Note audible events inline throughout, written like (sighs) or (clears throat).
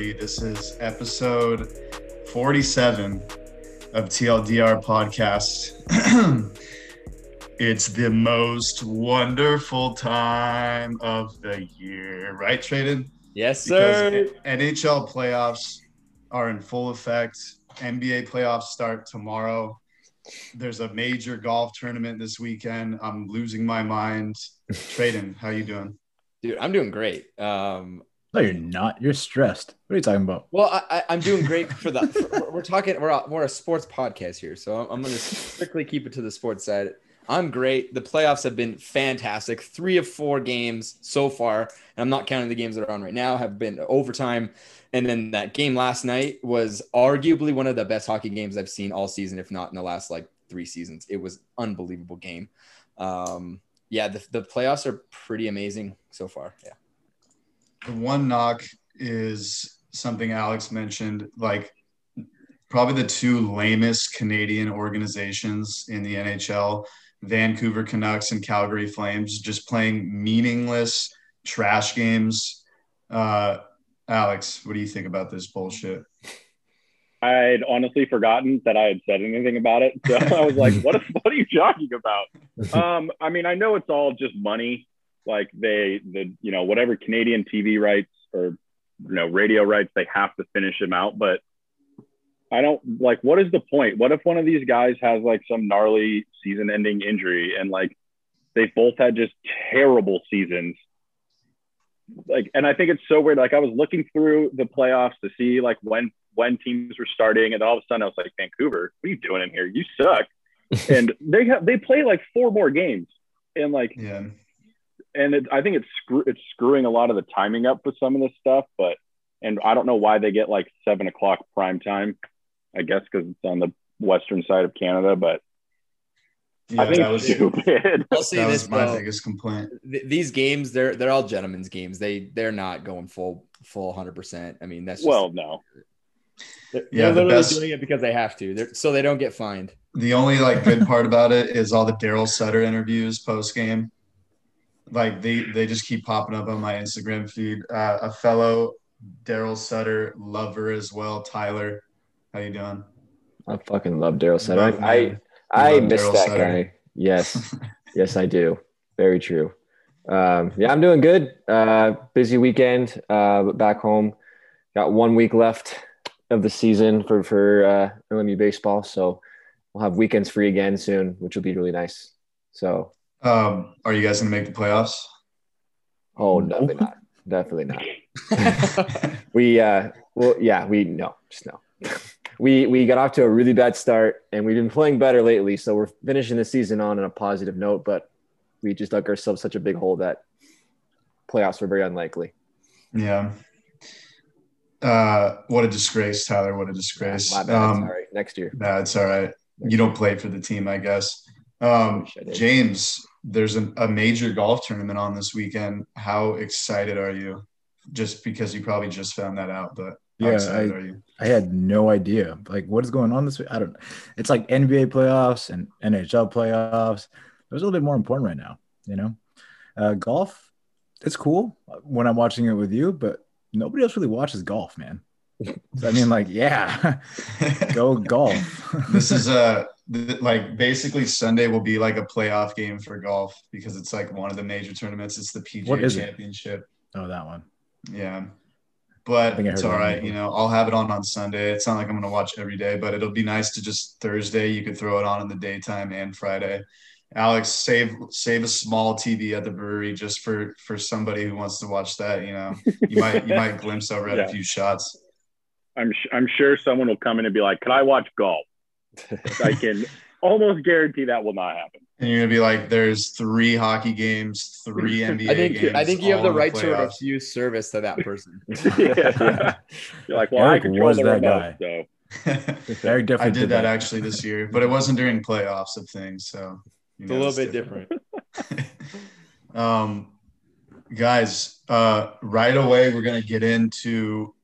everybody. This is episode 47 of TLDR podcast. (clears throat) it's the most wonderful time of the year, right, Tradon? Yes, sir. Because NHL playoffs are in full effect. NBA playoffs start tomorrow. There's a major golf tournament this weekend. I'm losing my mind. (laughs) Tradon, how you doing? Dude, I'm doing great. Um, no, you're not. You're stressed. What are you talking about? Well, I, am doing great for the. For, we're talking. We're a, we're a sports podcast here, so I'm, I'm going to strictly keep it to the sports side. I'm great. The playoffs have been fantastic. Three of four games so far, and I'm not counting the games that are on right now. Have been overtime, and then that game last night was arguably one of the best hockey games I've seen all season, if not in the last like three seasons. It was unbelievable game. Um, yeah, the, the playoffs are pretty amazing so far. Yeah. The one knock is something Alex mentioned, like probably the two lamest Canadian organizations in the NHL, Vancouver Canucks and Calgary Flames, just playing meaningless trash games. Uh, Alex, what do you think about this bullshit? I'd honestly forgotten that I had said anything about it. So (laughs) I was like, what, what are you talking about? (laughs) Um, I mean, I know it's all just money. Like they, the, you know, whatever Canadian TV rights or, you know, radio rights, they have to finish them out. But I don't like, what is the point? What if one of these guys has like some gnarly season ending injury and like they both had just terrible seasons like and i think it's so weird like i was looking through the playoffs to see like when when teams were starting, and all of a sudden I was like, Vancouver, what are you doing in here? You suck. (laughs) and they have they play like four more games, and like yeah. And it, I think it's screw, it's screwing a lot of the timing up for some of this stuff, but and I don't know why they get like seven o'clock prime time. I guess because it's on the western side of Canada, but yeah, I think that was stupid. I'll say that this, was my bro. biggest complaint. Th- these games, they're they're all gentlemen's games. They they're not going full full hundred percent. I mean, that's well, no. They're, yeah, they're literally the best, doing it because they have to, they're, so they don't get fined. The only like good part about it is all the Daryl Sutter interviews post game. Like they they just keep popping up on my Instagram feed. Uh, a fellow Daryl Sutter lover as well, Tyler. How you doing? I fucking love Daryl Sutter. Love, I I, I miss Daryl that Sutter. guy. Yes, (laughs) yes, I do. Very true. Um, yeah, I'm doing good. Uh, busy weekend, uh, back home. Got one week left of the season for for uh, LMU baseball. So we'll have weekends free again soon, which will be really nice. So, um, are you guys gonna make the playoffs? Oh, definitely not. Definitely not. (laughs) we uh, well, yeah, we no, just no. (laughs) we we got off to a really bad start, and we've been playing better lately. So we're finishing the season on a positive note, but we just dug ourselves such a big hole that playoffs were very unlikely. Yeah, uh, what a disgrace, Tyler. What a disgrace. Bad. Um, sorry. Next year. That's all right. You don't play for the team, I guess. Um, James, there's an, a major golf tournament on this weekend. How excited are you? Just because you probably just found that out, but yeah, I, I had no idea. Like, what is going on this week? I don't. It's like NBA playoffs and NHL playoffs. Those are a little bit more important right now. You know, uh, golf. It's cool when I'm watching it with you, but nobody else really watches golf, man. So, I mean, like, yeah, (laughs) go golf. this is a like basically Sunday will be like a playoff game for golf because it's like one of the major tournaments. It's the PGA Championship. It? Oh, that one. Yeah, but it's all right. You know, I'll have it on on Sunday. It's not like I'm gonna watch every day, but it'll be nice to just Thursday. You could throw it on in the daytime and Friday. Alex, save save a small TV at the brewery just for for somebody who wants to watch that. You know, you might you might (laughs) glimpse over at yeah. a few shots. I'm I'm sure someone will come in and be like, "Can I watch golf?" I can almost guarantee that will not happen. And you're gonna be like, "There's three hockey games, three NBA (laughs) I think, games." I think you have the right to refuse service to that person. (laughs) yeah, yeah. (laughs) You're like, "Well, Eric I control the remote, guy. so." Very different. I did that actually this year, but it wasn't during playoffs of things. So it's a little bit different. different. um, guys, uh, right away we're gonna get into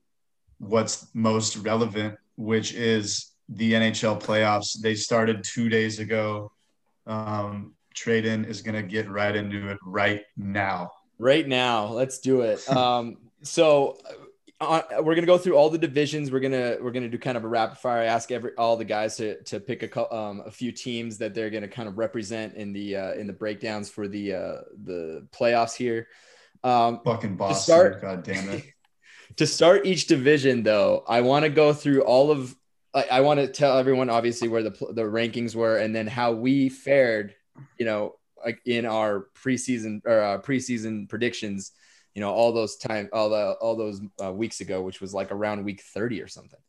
what's most relevant, which is the NHL playoffs. They started two days ago. Um, Tradon is gonna get right into it right now. Right now, let's do it. Um, so uh, we're gonna go through all the divisions. We're gonna we're gonna do kind of a rapid fire. I ask every all the guys to to pick a um, a few teams that they're gonna kind of represent in the uh, in the breakdowns for the uh, the playoffs here. Um, Fucking Boston, start, God damn it. (laughs) to start each division, though, I want to go through all of. I, I want to tell everyone obviously where the the rankings were, and then how we fared. You know, like in our preseason or uh, preseason predictions you know all those time all the all those uh, weeks ago which was like around week 30 or something.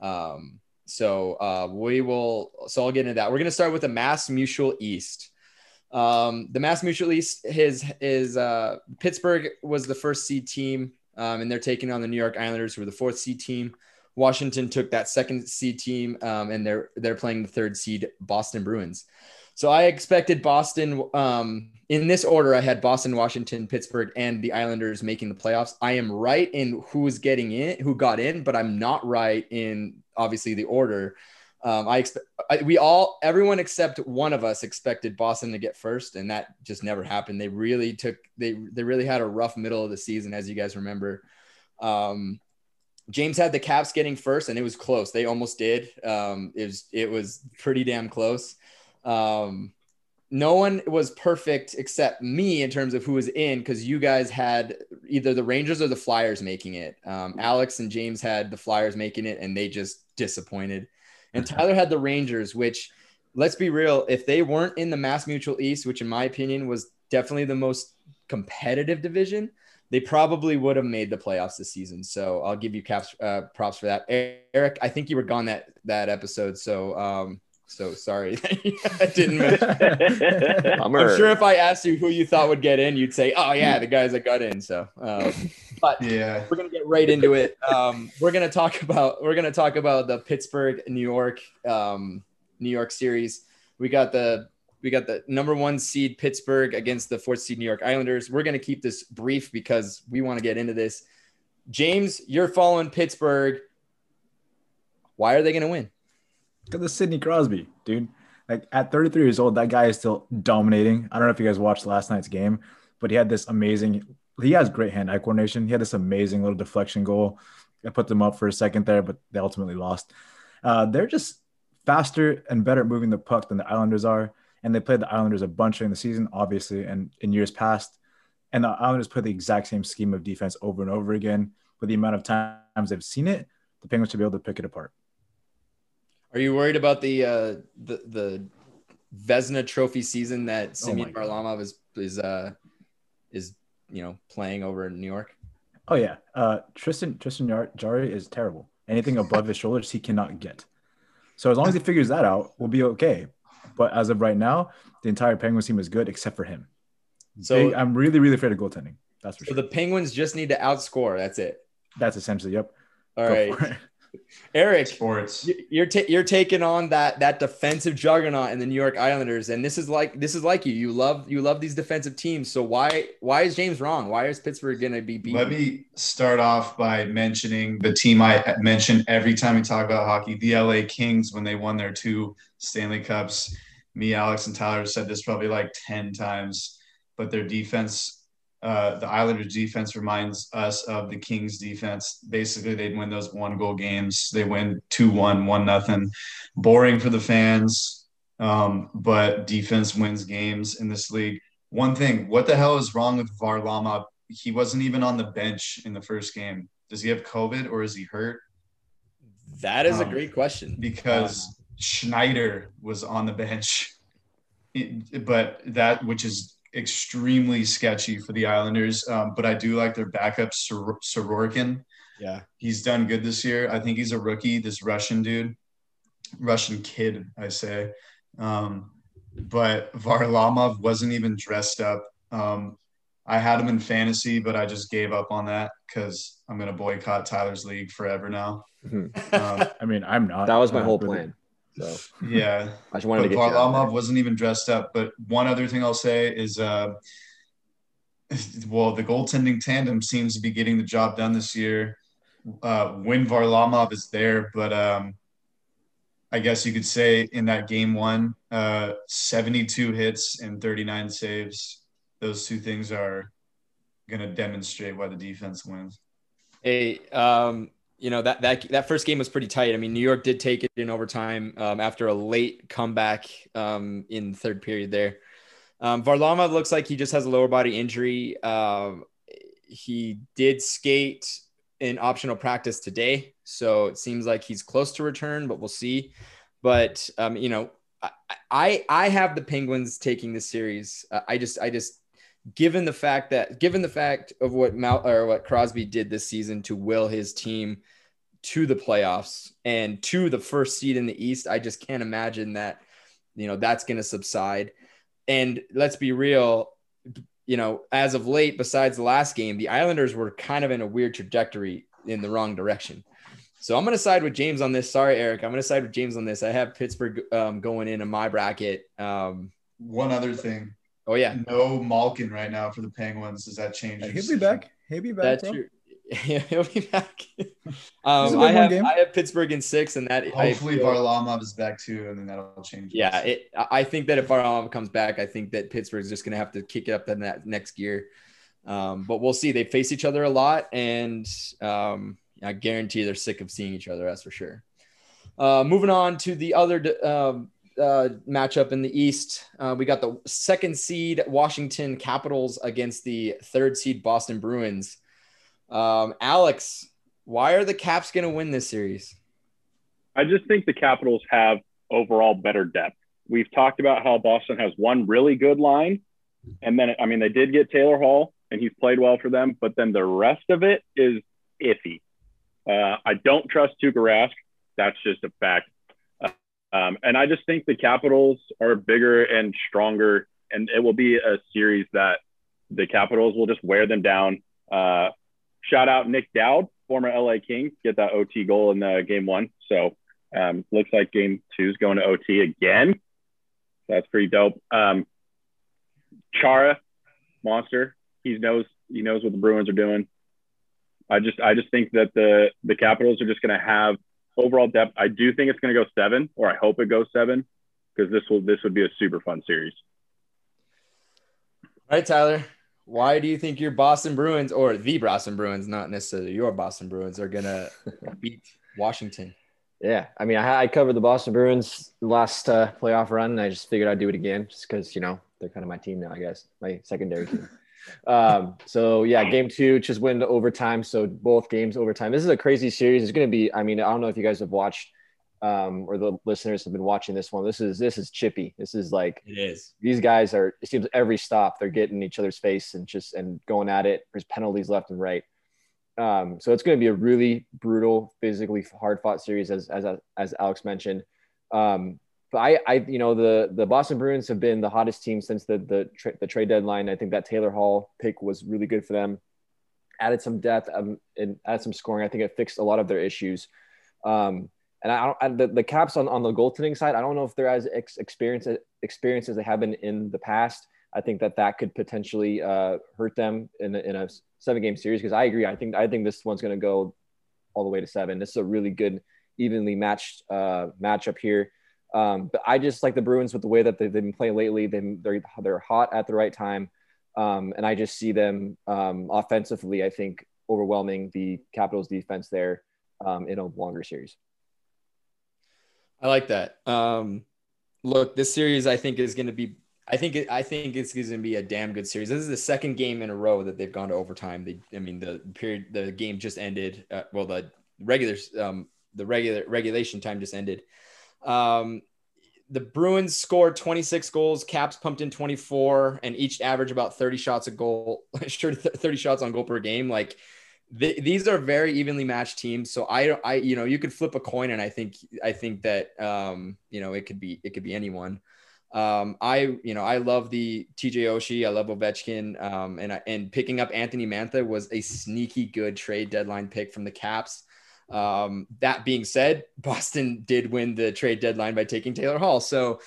Um so uh we will so i'll get into that. We're going to start with the mass mutual east. Um the mass mutual east his is uh pittsburgh was the first seed team um and they're taking on the new york islanders who are the fourth seed team washington took that second seed team um and they're they're playing the third seed boston bruins so I expected Boston um, in this order. I had Boston, Washington, Pittsburgh, and the Islanders making the playoffs. I am right in who's getting in, who got in, but I'm not right in obviously the order. Um, I expect we all, everyone except one of us expected Boston to get first, and that just never happened. They really took they they really had a rough middle of the season, as you guys remember. Um, James had the Caps getting first, and it was close. They almost did. Um, it was it was pretty damn close. Um, no one was perfect except me in terms of who was in because you guys had either the Rangers or the Flyers making it. Um, Alex and James had the Flyers making it, and they just disappointed. And Tyler had the Rangers, which let's be real, if they weren't in the Mass Mutual East, which in my opinion was definitely the most competitive division, they probably would have made the playoffs this season. So I'll give you caps uh, props for that. Eric, I think you were gone that that episode, so um, so sorry (laughs) I didn't mention. (laughs) I'm sure if I asked you who you thought would get in, you'd say, "Oh yeah, the guys that got in." So, um, but yeah, we're gonna get right into it. Um, we're gonna talk about we're gonna talk about the Pittsburgh New York um, New York series. We got the we got the number one seed Pittsburgh against the fourth seed New York Islanders. We're gonna keep this brief because we want to get into this. James, you're following Pittsburgh. Why are they gonna win? Because of Sidney Crosby, dude. Like at 33 years old, that guy is still dominating. I don't know if you guys watched last night's game, but he had this amazing. He has great hand-eye coordination. He had this amazing little deflection goal. I put them up for a second there, but they ultimately lost. Uh, they're just faster and better at moving the puck than the Islanders are, and they played the Islanders a bunch during the season, obviously, and in years past. And the Islanders play the exact same scheme of defense over and over again. But the amount of times they've seen it, the Penguins should be able to pick it apart. Are you worried about the uh, the the Vezina Trophy season that oh Semyon oh Varlamov is is uh is you know playing over in New York? Oh yeah, uh, Tristan Tristan Jarry is terrible. Anything above his shoulders, he cannot get. So as long as he figures that out, we'll be okay. But as of right now, the entire Penguins team is good except for him. So Big, I'm really, really afraid of goaltending. That's for so sure. the Penguins just need to outscore. That's it. That's essentially yep. All Go right. Eric, sports. You're ta- you're taking on that that defensive juggernaut in the New York Islanders, and this is like this is like you. You love you love these defensive teams. So why why is James wrong? Why is Pittsburgh going to be beaten? Let me start off by mentioning the team I mention every time we talk about hockey, the LA Kings, when they won their two Stanley Cups. Me, Alex, and Tyler said this probably like ten times, but their defense uh, the Islanders defense reminds us of the Kings defense. Basically, they'd win those one goal games. They win 2 1, 1 nothing. Boring for the fans, um, but defense wins games in this league. One thing, what the hell is wrong with Varlamov? He wasn't even on the bench in the first game. Does he have COVID or is he hurt? That is um, a great question. Because um, Schneider was on the bench. (laughs) It, but that, which is extremely sketchy for the Islanders. Um, but I do like their backup, Sor- Sorokin. Yeah. He's done good this year. I think he's a rookie, this Russian dude, Russian kid, I say. Um, but Varlamov wasn't even dressed up. Um, I had him in fantasy, but I just gave up on that because I'm going to boycott Tyler's league forever now. Mm-hmm. Um, (laughs) I mean, I'm not. That was my uh, whole plan. So yeah, (laughs) I just wanted but to get Varlamov wasn't even dressed up. But one other thing I'll say is, uh, (laughs) well, the goaltending tandem seems to be getting the job done this year. Uh, when Varlamov is there, but um, I guess you could say in that game one, uh, 72 hits and 39 saves. Those two things are going to demonstrate why the defense wins. Hey, um, you know that that that first game was pretty tight. I mean, New York did take it in overtime um, after a late comeback um, in third period there. Um, Varlamov looks like he just has a lower body injury. Um, he did skate in optional practice today, so it seems like he's close to return, but we'll see. But um, you know, I, I I have the Penguins taking this series. I just I just given the fact that given the fact of what Mal or what Crosby did this season to will his team to the playoffs and to the first seed in the East, I just can't imagine that you know that's going to subside. And let's be real, you know, as of late, besides the last game, the Islanders were kind of in a weird trajectory in the wrong direction. So I'm going to side with James on this. Sorry, Eric. I'm going to side with James on this. I have Pittsburgh um, going in in my bracket. Um, One other thing. Oh yeah. No Malkin right now for the Penguins. Does that change? He'll be back. He'll be back. That's bro. true. (laughs) Yeah, he'll be back. (laughs) um, I have I have Pittsburgh in six, and that hopefully feel, Varlamov is back too, and then that'll change. Yeah, it, I think that if Varlamov comes back, I think that Pittsburgh's just going to have to kick it up in that next gear. Um, but we'll see. They face each other a lot, and um, I guarantee they're sick of seeing each other. That's for sure. Uh, moving on to the other um, uh, matchup in the East. Uh, we got the second seed Washington Capitals against the third seed Boston Bruins. Um, Alex, why are the Caps going to win this series? I just think the Capitals have overall better depth. We've talked about how Boston has one really good line. And then, I mean, they did get Taylor Hall and he's played well for them, but then the rest of it is iffy. Uh, I don't trust Tuukka Rask. That's just a fact. Um, and I just think the Capitals are bigger and stronger, and it will be a series that the Capitals will just wear them down. Uh, shout out Nic Dowd, former LA King, get that OT goal in the game one. So um, looks like game two is going to OT again. That's pretty dope. Um, Chara, monster. He knows he knows what the Bruins are doing. I just I just think that the the Capitals are just going to have overall depth. I do think it's going to go seven, or I hope it goes seven, because this will this would be a super fun series. All right, Tyler. Why do you think your Boston Bruins or the Boston Bruins, not necessarily your Boston Bruins, are gonna (laughs) beat Washington? Yeah, I mean, I, I covered the Boston Bruins last uh, playoff run, and I just figured I'd do it again, just because you know they're kind of my team now. I guess my secondary team. (laughs) Um, so yeah, game two just went to overtime. So both games overtime. This is a crazy series. It's going to be. I mean, I don't know if you guys have watched um, or the listeners have been watching this one. This is this is chippy. This is like it is. These guys are. It seems every stop they're getting each other's face and just and going at it. There's penalties left and right. Um, so it's going to be a really brutal, physically hard fought series, as as as Alex mentioned. Um, but I, I, you know, the the Boston Bruins have been the hottest team since the the, tra- the trade deadline. I think that Taylor Hall pick was really good for them. Added some depth um, and added some scoring. I think it fixed a lot of their issues. Um, and I I, the, the Caps on, on the goaltending side. I don't know if they're as ex- experienced experience as they have been in the past. I think that that could potentially uh, hurt them in a, in a seven game series. Because I agree. I think I think this one's going to go all the way to seven. This is a really good, evenly matched uh, matchup here. Um, but I just like the Bruins with the way that they've been playing lately. They, they're, they're hot at the right time. Um, and I just see them um, offensively, I think, overwhelming the Capitals defense there um, in a longer series. I like that. Um, look, this series I think is going to be. I think I think it's going to be a damn good series. This is the second game in a row that they've gone to overtime. They, I mean, the period, the game just ended. Uh, well, the regular, um, the regular regulation time just ended. Um, the Bruins scored 26 goals, Caps pumped in 24, and each average about 30 shots a goal, (laughs) sure 30 shots on goal per game. Like th- these are very evenly matched teams. So I, I, you know, you could flip a coin, and I think, I think that, um, you know, it could be, it could be anyone. Um, I, you know, I love the TJ Oshie. I love Ovechkin. Um, and, and picking up Anthony Mantha was a sneaky good trade deadline pick from the Caps. Um, that being said, (laughs) Boston did win the trade deadline by taking Taylor Hall. So,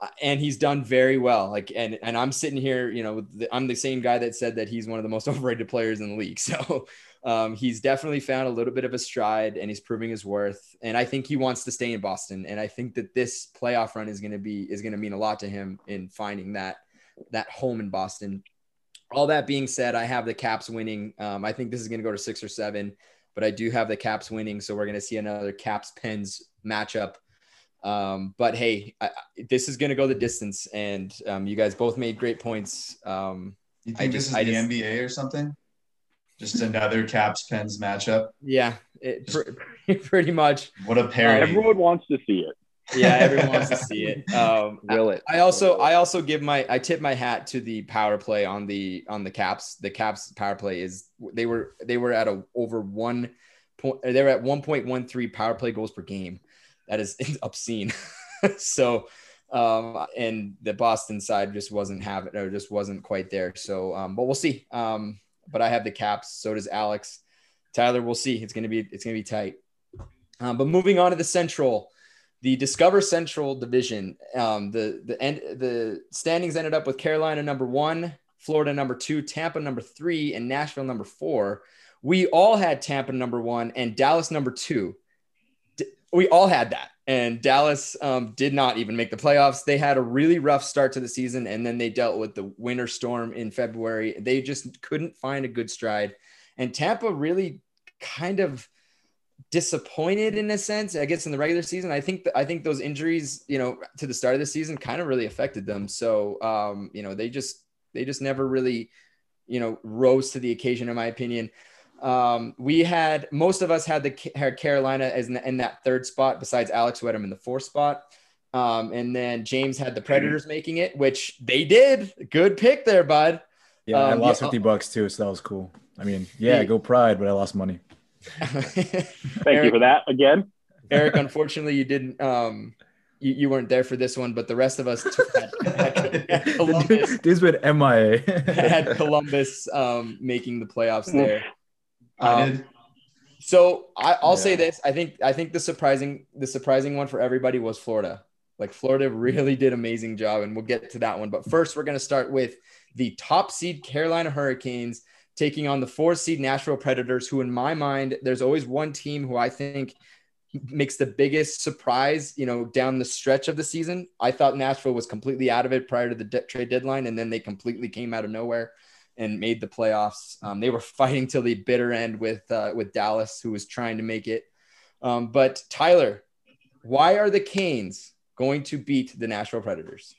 uh, and he's done very well. Like, and and I'm sitting here, you know, I'm the same guy that said that he's one of the most (laughs) overrated players in the league. So, (laughs) um, he's definitely found a little bit of a stride, and he's proving his worth. And I think he wants to stay in Boston. And I think that this playoff run is going to be is going to mean a lot to him in finding that that home in Boston. All that being said, I have the Caps winning. Um, I think this is going to go to six or seven. But I do have the Caps winning. So we're going to see another Caps Pens matchup. Um, but hey, I, this is going to go the distance, and um, you guys both made great points. Um, you think just, this is I the just, NBA or something? Just another Caps Pens matchup. Yeah, it, just, (laughs) pretty much. What a pair! Everyone wants to see it yeah, everyone wants to see it. (laughs) Um, Will it? I also I also give my I tip my hat to the power play on the on the Caps. The Caps power play is they were they were at a over one point they were at one point one three power play goals per game. That is (laughs) obscene. (laughs) so um, and the Boston side just wasn't having or just wasn't quite there. So um, but we'll see. Um, but I have the Caps. So does Alex. Tyler, we'll see. It's gonna be it's gonna be tight. Um, but moving on to the Central the Discover Central division, um, the the end the standings ended up with Carolina number one, Florida number two, Tampa number three, and Nashville number four. We all had Tampa number one and Dallas number two. D- we all had that, and Dallas um, did not even make the playoffs. They had a really rough start to the season, and then they dealt with the winter storm in February. They just couldn't find a good stride, and Tampa really kind of disappointed in a sense, I guess, in the regular season. I think I think those injuries, you know, to the start of the season kind of really affected them. So, um, you know, they just they just never really, you know, rose to the occasion, in my opinion. Um, we had most of us had the had Carolina as in, in that third spot, besides Alex, them in the fourth spot. Um, and then James had the Predators making it, which they did. Good pick there, bud. Yeah, I um, lost yeah, 50 bucks too, so that was cool. I mean, yeah, go pride, but I lost money. (laughs) Thank Eric, you for that again. Eric, unfortunately, you didn't. Um, you, you weren't there for this one, but the rest of us had, had, (laughs) had Columbus. This been MIA. had Columbus um, making the playoffs there. I did. Um, so I, will yeah. say this: I think I think the surprising the surprising one for everybody was Florida. Like Florida really did amazing job, and we'll get to that one. But first, we're going to start with the top seed Carolina Hurricanes taking on the four seed Nashville Predators, who, in my mind, there's always one team who I think makes the biggest surprise, you know, down the stretch of the season. I thought Nashville was completely out of it prior to the de- trade deadline, and then they completely came out of nowhere and made the playoffs. Um, they were (laughs) fighting till the bitter end with uh, with Dallas, who was trying to make it. Um, but Tyler, why are the Canes going to beat the Nashville Predators?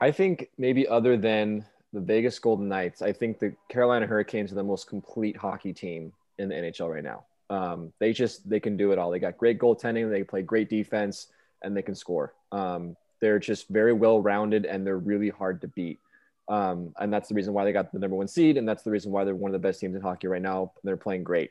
I think maybe other than the Vegas Golden Knights, I think the Carolina Hurricanes are the most complete hockey team in the NHL right now. Um, they just they can do it all. They got great goaltending, they play great defense, and they can score. Um, they're just very well rounded and they're really hard to beat. Um, and that's the reason why they got the number one seed, and that's the reason why they're one of the best teams in hockey right now. They're playing great.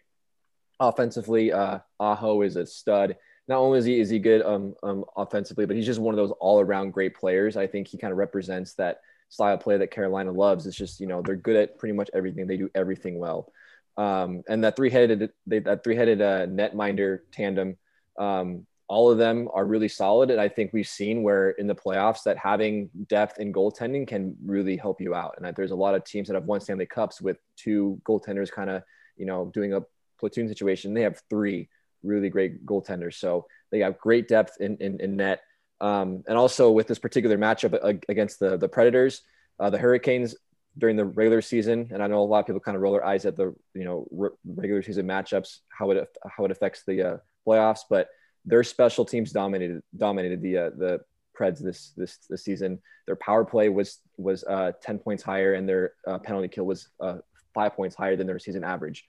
Offensively, uh, Aho is a stud. Not only is he is he good um, um, offensively, but he's just one of those all around great players. I think he kind of represents that style play that Carolina loves. It's just you know they're good at pretty much everything. They do everything well. Um, and that three-headed they, that three-headed uh, netminder tandem, um, all of them are really solid. And I think we've seen where in the playoffs that having depth in goaltending can really help you out. And that there's a lot of teams that have won Stanley Cups with two goaltenders kind of you know doing a platoon situation. They have three really great goaltenders, so they have great depth in, in, in net. Um, and also with this particular matchup against the the Predators, uh, the Hurricanes during the regular season, and I know a lot of people kind of roll their eyes at the you know re- regular season matchups, how it how it affects the uh, playoffs, but their special teams dominated dominated the uh, the Preds this this this season. Their power play was was uh, ten points higher, and their uh, penalty kill was uh, five points higher than their season average.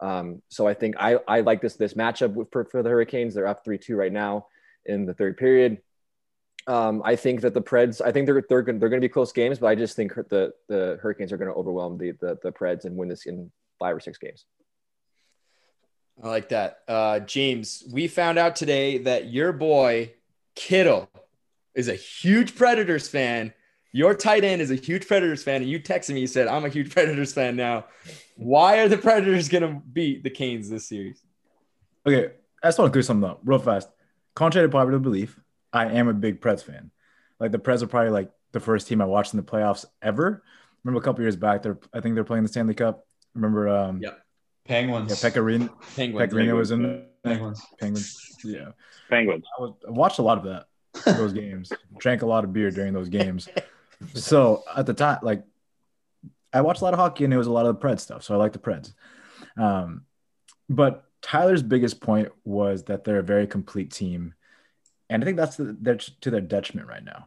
Um, so I think I, I like this this matchup for, for the Hurricanes. They're up three two right now in the third period. Um, I think that the Preds, I think they're they're going they're going to be close games, but I just think the the Hurricanes are going to overwhelm the, the the Preds and win this in five or six games. I like that, uh, James. We found out today that your boy Kittle is a huge Predators fan. Your tight end is a huge Predators fan, and you texted me. You said, "I'm a huge (laughs) Predators fan now." Why are the Predators going to beat the Canes this series? Okay, I just want to clear something up real fast. Contrary to popular belief, I am a big Preds fan. Like the Preds are probably like the first team I watched in the playoffs ever. Remember a couple years back, they're I think they're playing the Stanley Cup. Remember um yeah. Penguins. Yeah, Pekka Rinne. Penguins. Pekka Rinne was in Penguins. Penguins. Yeah. Penguins. I, was, I watched a lot of that those (laughs) games. Drank a lot of beer during those games. (laughs) so at the time, like I watched a lot of hockey and it was a lot of the Preds stuff. So I like the Preds. Um, but Tyler's biggest point was that they're a very complete team, and I think that's the, they're to their detriment right now.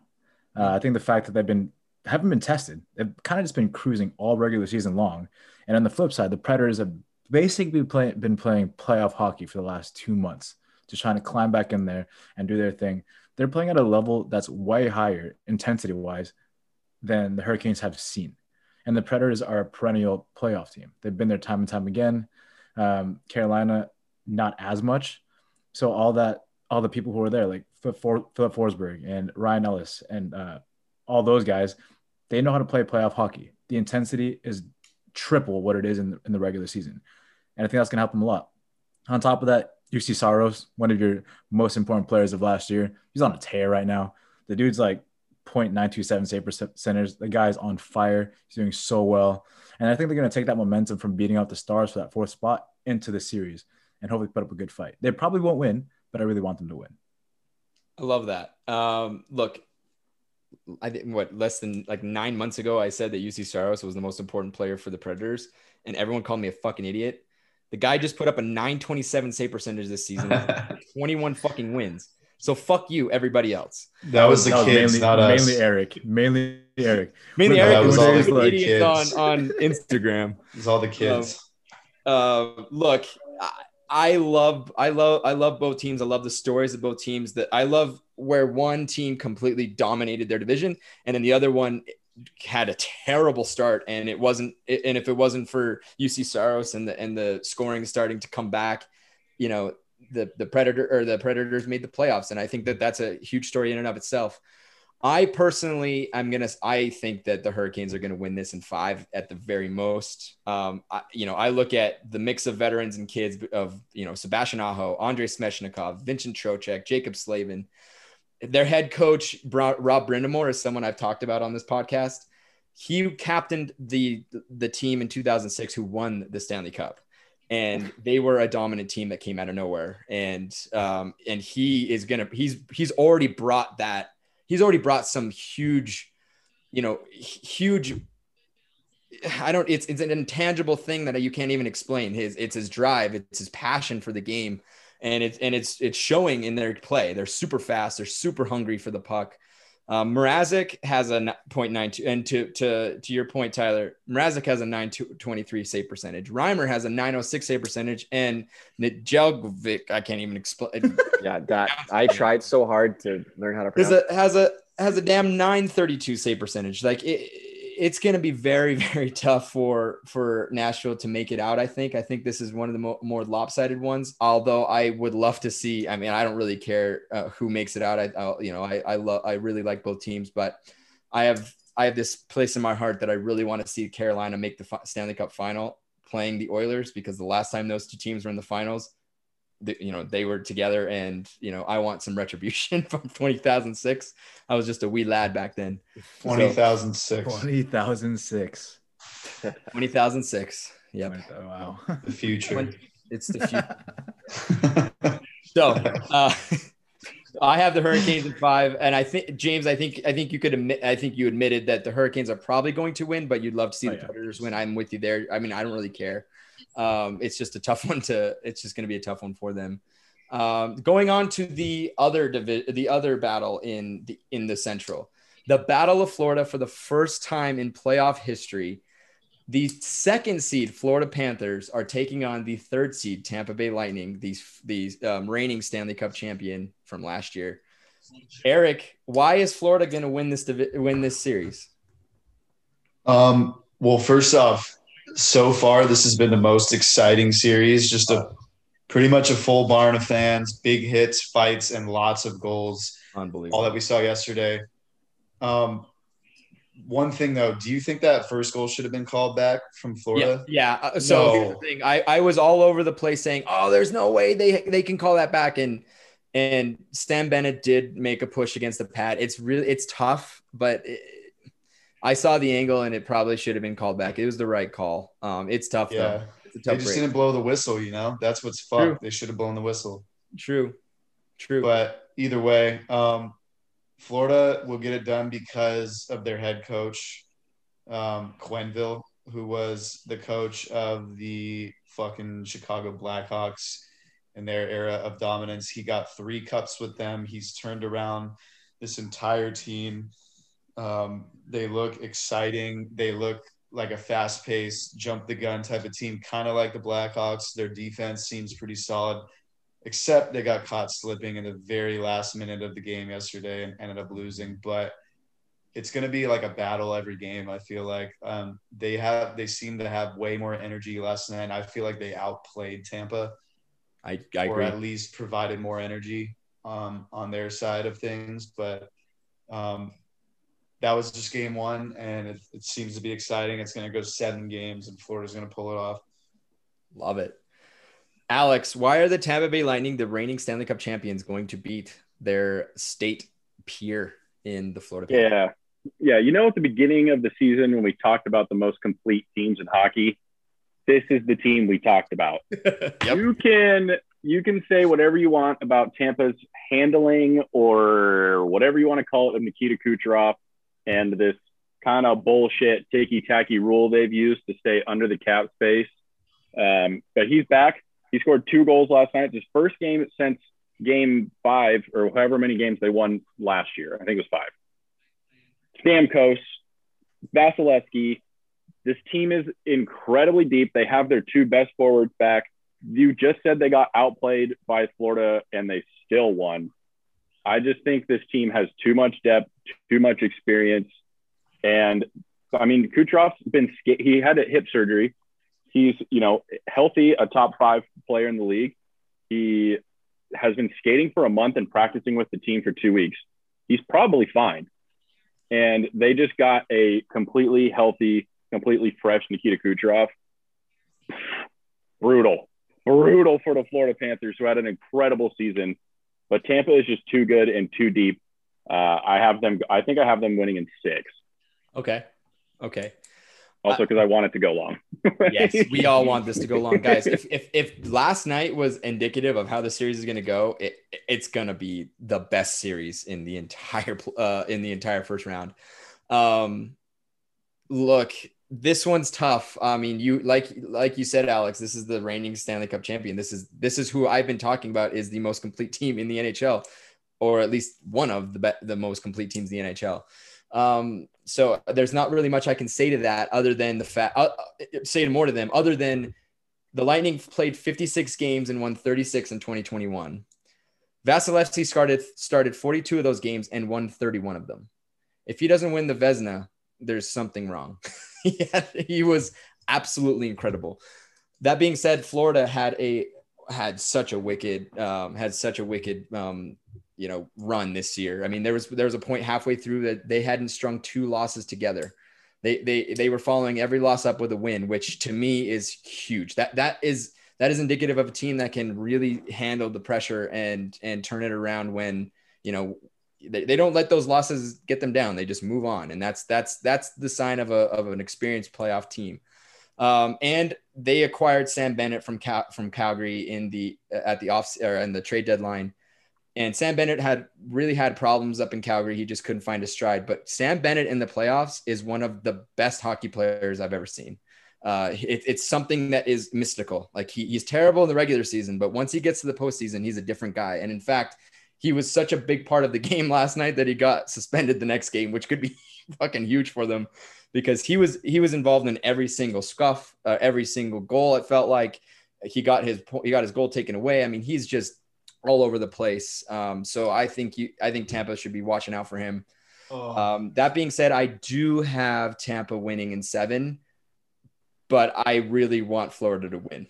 Uh, I think the fact that they've been haven't been tested, they've kind of just been cruising all regular season long. And on the flip side, the Predators have basically play, been playing playoff hockey for the last two months, just trying to climb back in there and do their thing. They're playing at a level that's way higher intensity wise than the Hurricanes have seen. And the Predators are a perennial playoff team. They've been there time and time again. Um, Carolina, not as much. So all that, all the people who were there, like Filip Forsberg and Ryan Ellis and uh, all those guys, they know how to play playoff hockey. The intensity is triple what it is in the, in the regular season. And I think that's going to help them a lot. On top of that, you see Saros, one of your most important players of last year, he's on a tear right now. The dude's like 0.927 save percentage. The guy's on fire. He's doing so well. And I think they're going to take that momentum from beating out the Stars for that fourth spot into the series and hopefully put up a good fight. They probably won't win, but I really want them to win. I love that. Um, look, I think what less than like nine months ago, I said that Juuse Saros was the most important player for the Predators, and everyone called me a fucking idiot. The guy just put up a 927 save percentage this season, (laughs) 21 fucking wins. So fuck you, everybody else. That was the kids, mainly, not mainly. Eric. Mainly Eric. Mainly No, Eric was was all always the idiots kids. on Instagram. It's all the kids. Uh, look, I, I love, I love, I love both teams. I love the stories of both teams. That I love where one team completely dominated their division, and then the other one had a terrible start, and it wasn't. And if it wasn't for Juuse Saros and the and the scoring starting to come back, you know, the the predator or the predators made the playoffs, and I think that that's a huge story in and of itself. I personally, I'm gonna. I think that the Hurricanes are gonna win this in five at the very most. Um, I, you know, I look at the mix of veterans and kids of you know Sebastian Aho, Andrei Svechnikov, Vincent Trocheck, Jaccob Slavin. Their head coach Rod Brind'Amour is someone I've talked about on this podcast. He captained the the team in 2006 who won the Stanley Cup and they were a dominant team that came out of nowhere and um and he is gonna he's he's already brought that he's already brought some huge you know huge i don't it's it's an intangible thing that you can't even explain. His it's his drive it's his passion for the game. And it's and it's it's showing in their play. They're super fast they're super hungry for the puck um, Mrazek has a 0.92, and to to to your point, Tyler, Mrazek has a 923 save percentage. Reimer has a 906 save percentage, and Nedeljkovic, I can't even explain. (laughs) Yeah, that I tried so hard to learn how to has a has a has a damn 932 save percentage. Like it, it's going to be very (laughs) very tough for for Nashville to make it out. I think. I think this is one of the mo- more lopsided ones. Although I would love to see. I mean, I don't really care uh, who makes it out. I I'll, you know I I love I really like both teams, but I have I have this place in my heart that I really want to see Carolina make the fi- Stanley Cup final playing the Oilers because the last time those two teams were in the finals. The, you know they were together and you know i want some retribution (laughs) from 20006 i was just a wee lad back then 20,006. 20,006. (laughs) 20006 yep Oh, wow. The future. it's the future (laughs) so uh I have the Hurricanes in five, and I think James. I think I think you could admit. I think you admitted that the Hurricanes are probably going to win, but you'd love to see Oh, the yeah. Predators win. I'm with you there. I mean, I don't really care. Um, it's just a tough (laughs) one to. It's just going to be a tough one for them. Um, going on to the other divi- the other battle in the in the Central, the Battle of Florida for the first time in playoff history. The second seed Florida Panthers are taking on the third seed Tampa Bay Lightning, these these um, reigning Stanley Cup champion from last year. Eric, why is Florida going to win this divi- win this series? Um, well, first off, so far this has been the most exciting series. Just a pretty much a full barn of fans, big hits, fights, and lots of goals. Unbelievable. All that we saw yesterday. Um, one thing though, do you think that first goal should have been called back from Florida? yeah. Uh, So No. here's the thing. I, I was all over the place saying, "Oh, there's no way they they can call that back." And and Sam Bennett did make a push against the pad. It's really it's tough, but it, I saw the angle and it probably should have been called back. It was the right call. Um, it's tough Yeah. though. It's a They just break. didn't blow the whistle, you know? That's what's fucked. True. They should have blown the whistle. True, true. But either way, um, Florida will get it done because of their head coach, um, Quenneville. who was the coach of the fucking Chicago Blackhawks in their era of dominance. He got three cups with them. He's turned around this entire team. Um, they look exciting. They look like a fast paced, jump the gun type of team, kind of like the Blackhawks. Their defense seems pretty solid, except they got caught slipping in the very last minute of the game yesterday and ended up losing. But it's going to be like a battle every game. I feel like um, they have they seem to have way more energy last night. I feel like they outplayed Tampa. I, I or agree. at least provided more energy um, on their side of things. But um, that was just game one, and it, it seems to be exciting. It's going to go seven games, and Florida's going to pull it off. Love it. Alex, why are the Tampa Bay Lightning, the reigning Stanley Cup champions, going to beat their state peer in the Florida? Panthers? Yeah. Yeah. You know, at the beginning of the season, when we talked about the most complete teams in hockey, this is the team we talked about. (laughs) yep. You can you can say whatever you want about Tampa's handling or whatever you want to call it of Nikita Kucherov and this kind of bullshit ticky tacky rule they've used to stay under the cap space. Um, but he's back. He scored two goals last night. His first game since game five or however many games they won last year. I think it was five. Stamkos, Vasilevskiy. This team is incredibly deep. They have their two best forwards back. You just said they got outplayed by Florida and they still won. I just think this team has too much depth, too much experience. And I mean, Kucherov's been, he had a hip surgery. He's, you know, healthy, a top five player in the league. He has been skating for a month and practicing with the team for two weeks. He's probably fine. And they just got a completely healthy, completely fresh Nikita Kucherov. (sighs) Brutal, brutal for the Florida Panthers, who had an incredible season. But Tampa is just too good and too deep. Uh, I have them. I think I have them winning in six. Okay. Okay. Also, because uh, I want it to go long. (laughs) yes, we all want this to go long, guys. If, if if last night was indicative of how the series is going to go, it, it's going to be the best series in the entire uh, in the entire first round. Um, look, this one's tough. I mean, you like like you said, Alex. This is the reigning Stanley Cup champion. This is this is who I've been talking about is the most complete team in the NHL, or at least one of the be- the most complete teams in the NHL. Um, so there's not really much I can say to that other than the fact, uh, say more to them other than the Lightning played 56 games and won 36 in 2021. Vasilevskiy started started 42 of those games and won 31 of them. If he doesn't win the Vezina, there's something wrong. (laughs) he, he was absolutely incredible. That being said, Florida had a had such a wicked um, had such a wicked um, you know run this year. I mean, there was there was a point halfway through that they hadn't strung two losses together. They they they were following every loss up with a win, which to me is huge. That that is that is indicative of a team that can really handle the pressure and and turn it around when you know they, they don't let those losses get them down. They just move on, and that's that's that's the sign of a of an experienced playoff team. Um, and they acquired Sam Bennett from Cal- from Calgary in the at the off or in the trade deadline. And Sam Bennett had really had problems up in Calgary. He just couldn't find his stride. But Sam Bennett in the playoffs is one of the best hockey players I've ever seen. Uh, it, it's something that is mystical. Like he, he's terrible in the regular season, but once he gets to the postseason, he's a different guy. And in fact, he was such a big part of the (laughs) game last night that he got suspended the next game, which could be (laughs) fucking huge for them because he was he was involved in every single scuff, uh, every single goal. It felt like he got his he got his goal taken away. I mean, he's just all over the place. Um, so I think you, I think Tampa should be watching out for him. Oh. Um, that being said, I do have Tampa winning in seven, but I really want Florida to win.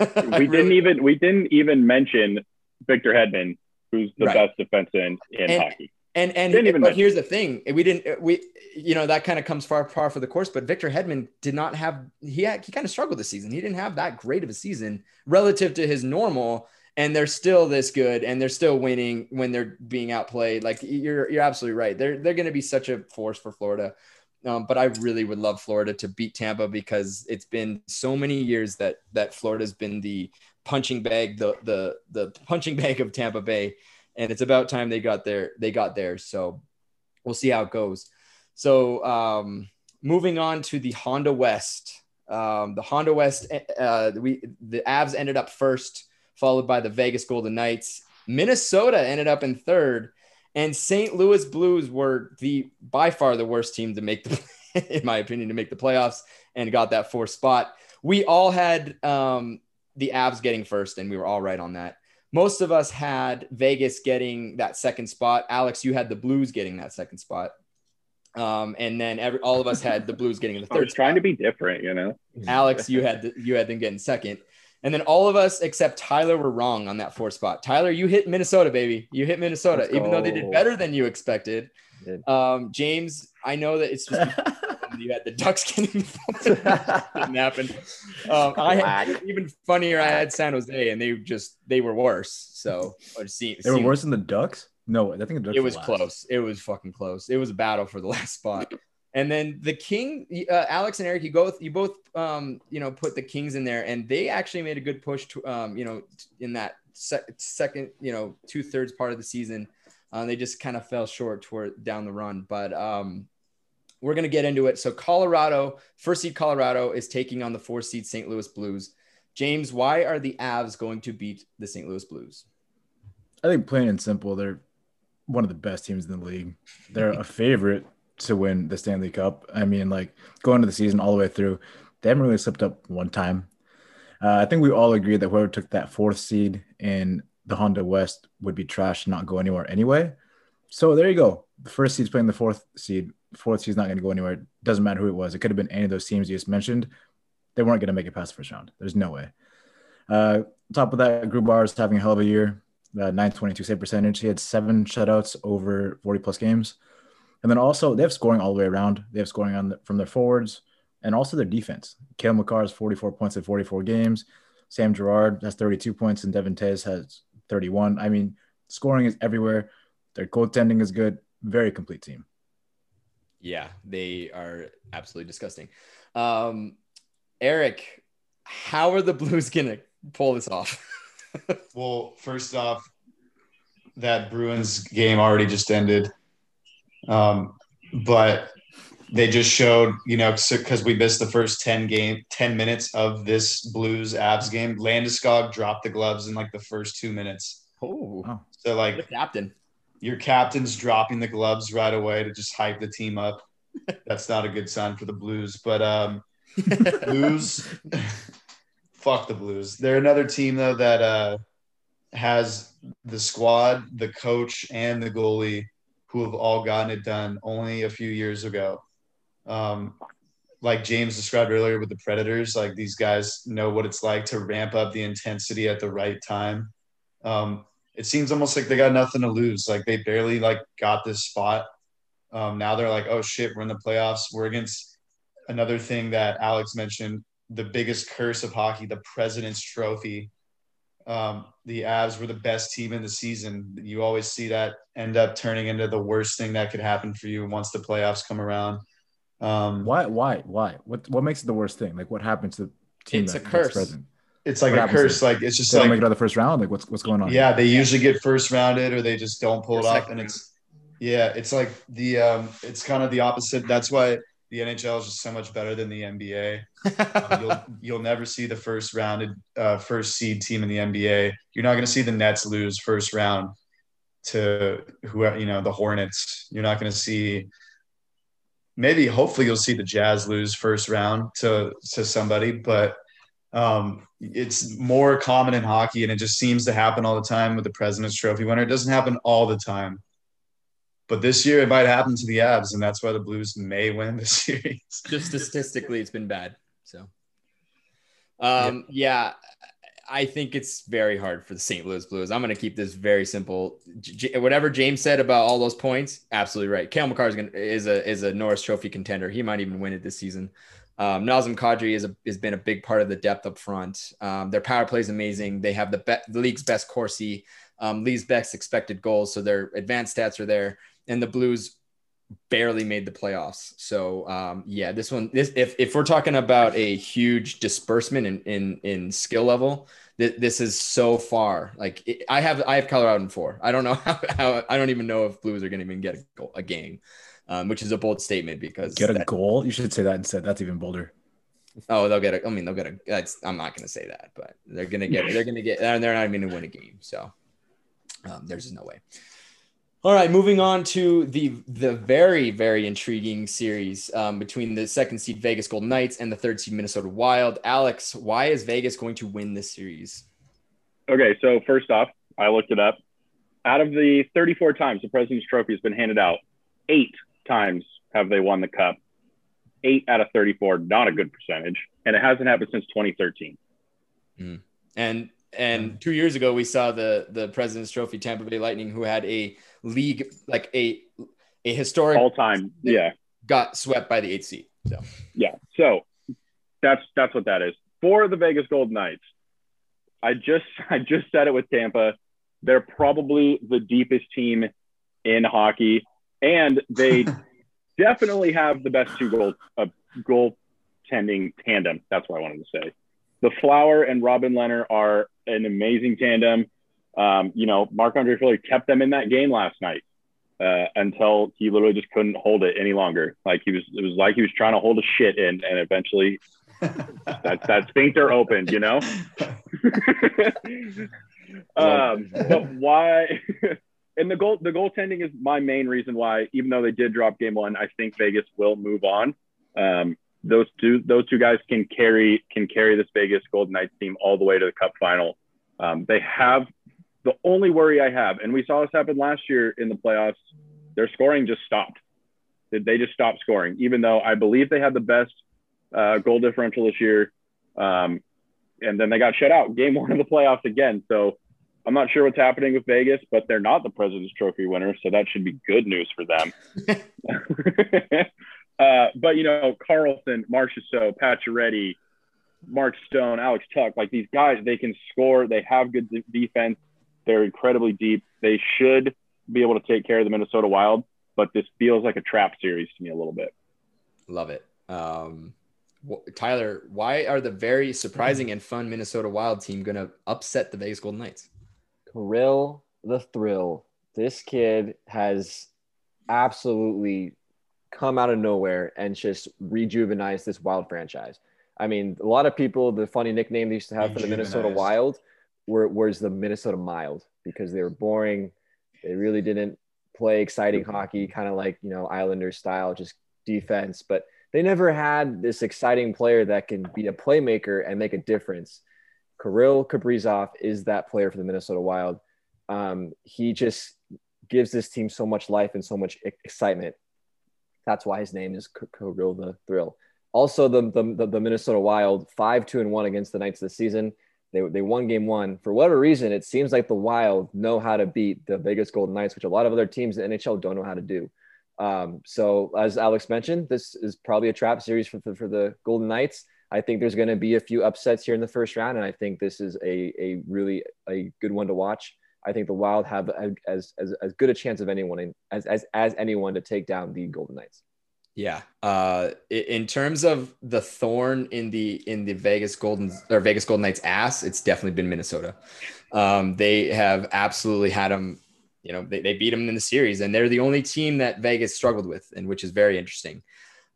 (laughs) we didn't even we didn't even mention Victor Hedman, who's the right. best defense in, in and, hockey. And and but mention. here's the thing: we didn't we you know that kind of comes far far for the course. But Victor Hedman did not have he had, he kind of struggled this season. He didn't have that great of a season relative to his normal and they're still this good and they're still winning when they're being outplayed. Like you're you're absolutely right. They're they're going to be such a force for Florida. Um, but I really would love Florida to beat Tampa because it's been so many years that that Florida's been the punching bag, the the the punching bag of Tampa Bay, and it's about time they got there. They got there. So we'll see how it goes. So um, moving on to the Honda West. Um, the Honda West, uh, we the Avs ended up first, followed by the Vegas Golden Knights. Minnesota ended up in third, and St. Louis Blues were the by far the worst team to make the, (laughs) in my opinion, to make the playoffs and got that fourth spot. We all had um, the Avs getting first, and we were all right on that. Most of us had Vegas getting that second spot. Alex, you had the Blues getting that second spot. Um, and then every, all of us had the Blues getting the third. (laughs) I was trying spot. to be different, you know. Alex, you had the, you had them getting second, and then all of us except Tyler were wrong on that fourth spot. Tyler, you hit Minnesota, baby. You hit Minnesota, even though they did better than you expected. Um, James, I know that it's just (laughs) you had the Ducks (laughs) getting didn't happen. Um, (laughs) I had even funnier. I had San Jose, and they just they were worse. So it seemed, they were worse than the Ducks. No, I think the Ducks it was close. It was fucking close. It was a battle for the (laughs) last spot. And then the King, uh, Alex and Eric, you both you both um, you know put the Kings in there, and they actually made a good push to um, you know in that se- second you know two thirds part of the season. Uh, they just kind of fell short toward down the run, but um, we're going to get into it. So Colorado, first seed Colorado is taking on the four seed St. Louis Blues. James, why are the Avs going to beat the St. Louis Blues? I think plain and simple, they're one of the best teams in the league. They're a (laughs) favorite to win the Stanley Cup. I mean, like going to the season all the way through, they haven't really slipped up one time. Uh, I think we all agree that whoever took that fourth seed in the Honda West would be trash and not go anywhere anyway. So there you go. The first seed's playing the fourth seed fourth seed's not going to go anywhere. Doesn't matter who it was. It could have been any of those teams you just mentioned. They weren't going to make it past the first round. There's no way. Uh, top of that, Grubauer is having a hell of a year. Uh, 922 save percentage. He had seven shutouts over 40 plus games. And then also they have scoring all the way around. They have scoring on the, from their forwards and also their defense. Cale Makar has 44 points in 44 games. Sam Girard has 32 points and Devon Toews has 31. I mean, scoring is everywhere. Their goaltending is good. Very complete team. Yeah, they are absolutely disgusting. Um, Eric, how are the Blues gonna pull this off? (laughs) well, first off, that Bruins game already just ended, um, but they just showed, you know, because we missed the first ten game, ten minutes of this Blues Avs game. Landeskog dropped the gloves in like the first two minutes. Oh, so like the captain your captain's dropping the gloves right away to just hype the team up. That's not a good sign for the Blues. But um, (laughs) Blues, fuck the Blues. They're another team though that uh, has the squad, the coach, and the goalie who have all gotten it done only a few years ago. Um, like James described earlier with the Predators, like these guys know what it's like to ramp up the intensity at the right time. Um, it seems almost like they got nothing to lose. Like they barely like got this spot. Um, now they're like, oh shit, we're in the playoffs. We're against another thing that Alex mentioned, the biggest curse of hockey, the President's Trophy. Um, the Avs were the best team in the season. You always see that end up turning into the worst thing that could happen for you once the playoffs come around. Um, why? Why? Why? What? What makes it the worst thing? Like, what happens to the team? It's a curse. Present? it's like what a curse. Like it's just they like make it out the first round. Like what's what's going on? Yeah, they usually get first rounded or they just don't pull it off, and it's yeah, it's like the um, it's kind of the opposite. That's why the NHL is just so much better than the NBA. um, (laughs) you'll you'll never see the first rounded uh, first seed team in the NBA. You're not going to see the Nets lose first round to who you know the Hornets. You're not going to see maybe hopefully you'll see the Jazz lose first round to to somebody, but um, it's more common in hockey, and it just seems to happen all the time with the President's Trophy winner. It doesn't happen all the time, but this year it might happen to the Avs, and that's why the Blues may win the (laughs) series. just statistically, it's been bad. So, um, yeah. yeah. I think it's very hard for the St. Louis Blues. I'm going to keep this very simple. J- whatever James said about all those points, absolutely right. Cale Makar is, gonna, is a is a Norris Trophy contender. He might even win it this season. Um, Nazem Kadri is a, has been a big part of the depth up front. Um, their power play is amazing. They have the, be- the league's best Corsi, um, league's best expected goals. So their advanced stats are there. And the Blues barely made the playoffs. So um, yeah, this one, this if if we're talking about a huge disbursement in in, in skill level, th- this is so far. Like it, I have I have Colorado in four. I don't know (laughs) how, how I don't even know if Blues are going to even get a, goal, a game, um, which is a bold statement because get a that, goal. You should say that instead. That's even bolder. Oh, they'll get a. I mean, they'll get a. That's, I'm not going to say that, but they're going to get. They're going to get. And they're not even going to win a game. So um, there's just no way. All right, moving on to the the very very intriguing series um, between the second seed Vegas Golden Knights and the third seed Minnesota Wild. Alex, why is Vegas going to win this series? Okay, so first off, I looked it up. Out of the 34 times the President's Trophy has been handed out, eight times have they won the Cup. Eight out of 34, not a good percentage, and it hasn't happened since 2013. Mm. And and two years ago, we saw the the President's Trophy Tampa Bay Lightning, who had a league like a a historic all time. Yeah, got swept by the eighth seed. So yeah, so that's that's what that is for the Vegas Golden Knights. I just (laughs) I just said it with Tampa. They're probably the deepest team in hockey, and they (laughs) definitely have the best two goal uh, goaltending tandem. That's what I wanted to say. The Flower and Robin Lehner are an amazing tandem. Um, you know, Marc-Andre Fleury kept them in that game last night uh, until he literally just couldn't hold it any longer. Like he was, it was like he was trying to hold a shit in, and eventually (laughs) that that sphincter opened. You know. (laughs) um, but why? And the goal, the goaltending is my main reason why. Even though they did drop game one, I think Vegas will move on. Um, those two, those two guys can carry can carry this Vegas Golden Knights team all the way to the Cup final. Um, they have the only worry I have, and we saw this happen last year in the playoffs, their scoring just stopped. They just stopped scoring, even though I believe they had the best uh, goal differential this year. Um, and then they got shut out game (laughs) one of the playoffs again. So I'm not sure what's happening with Vegas, but they're not the President's Trophy winner. So that should be good news for them. (laughs) (laughs) uh, but, you know, Karlsson, Marchessault, Pacioretty, Mark Stone, Alex Tuch, like these guys, they can score. They have good defense. They're incredibly deep. They should be able to take care of the Minnesota Wild, but this feels like a trap series to me a little bit. Love it. Um, Tyler, why are the very surprising and fun Minnesota Wild team going to upset the Vegas Golden Knights? Kirill the Thrill. This kid has absolutely come out of nowhere and just rejuvenized this Wild franchise. I mean, a lot of people, the funny nickname they used to have for the Minnesota Wild were was the Minnesota Mild because they were boring. They really didn't play exciting mm-hmm. hockey, kind of like you know Islanders style, just defense. But they never had this exciting player that can be a playmaker and make a difference. Kirill Kaprizov is that player for the Minnesota Wild. Um, he just gives this team so much life and so much excitement. That's why his name is Kirill the Thrill. Also, the, the, the Minnesota Wild, 5 2 and 1 against the Knights this season. They, they won game one. For whatever reason, it seems like the Wild know how to beat the Vegas Golden Knights, which a lot of other teams in NHL don't know how to do. Um, so, as Alex mentioned, this is probably a trap series for, for, for the Golden Knights. I think there's going to be a few upsets here in the first round, and I think this is a, a really a good one to watch. I think the Wild have a, as, as, as good a chance of anyone in, as, as, as anyone to take down the Golden Knights. Yeah. Uh, in terms of the thorn in the in the Vegas Golden or Vegas Golden Knights ass, it's definitely been Minnesota. Um, they have absolutely had them. You know, they, they beat them in the series, and they're the only team that Vegas struggled with, and which is very interesting.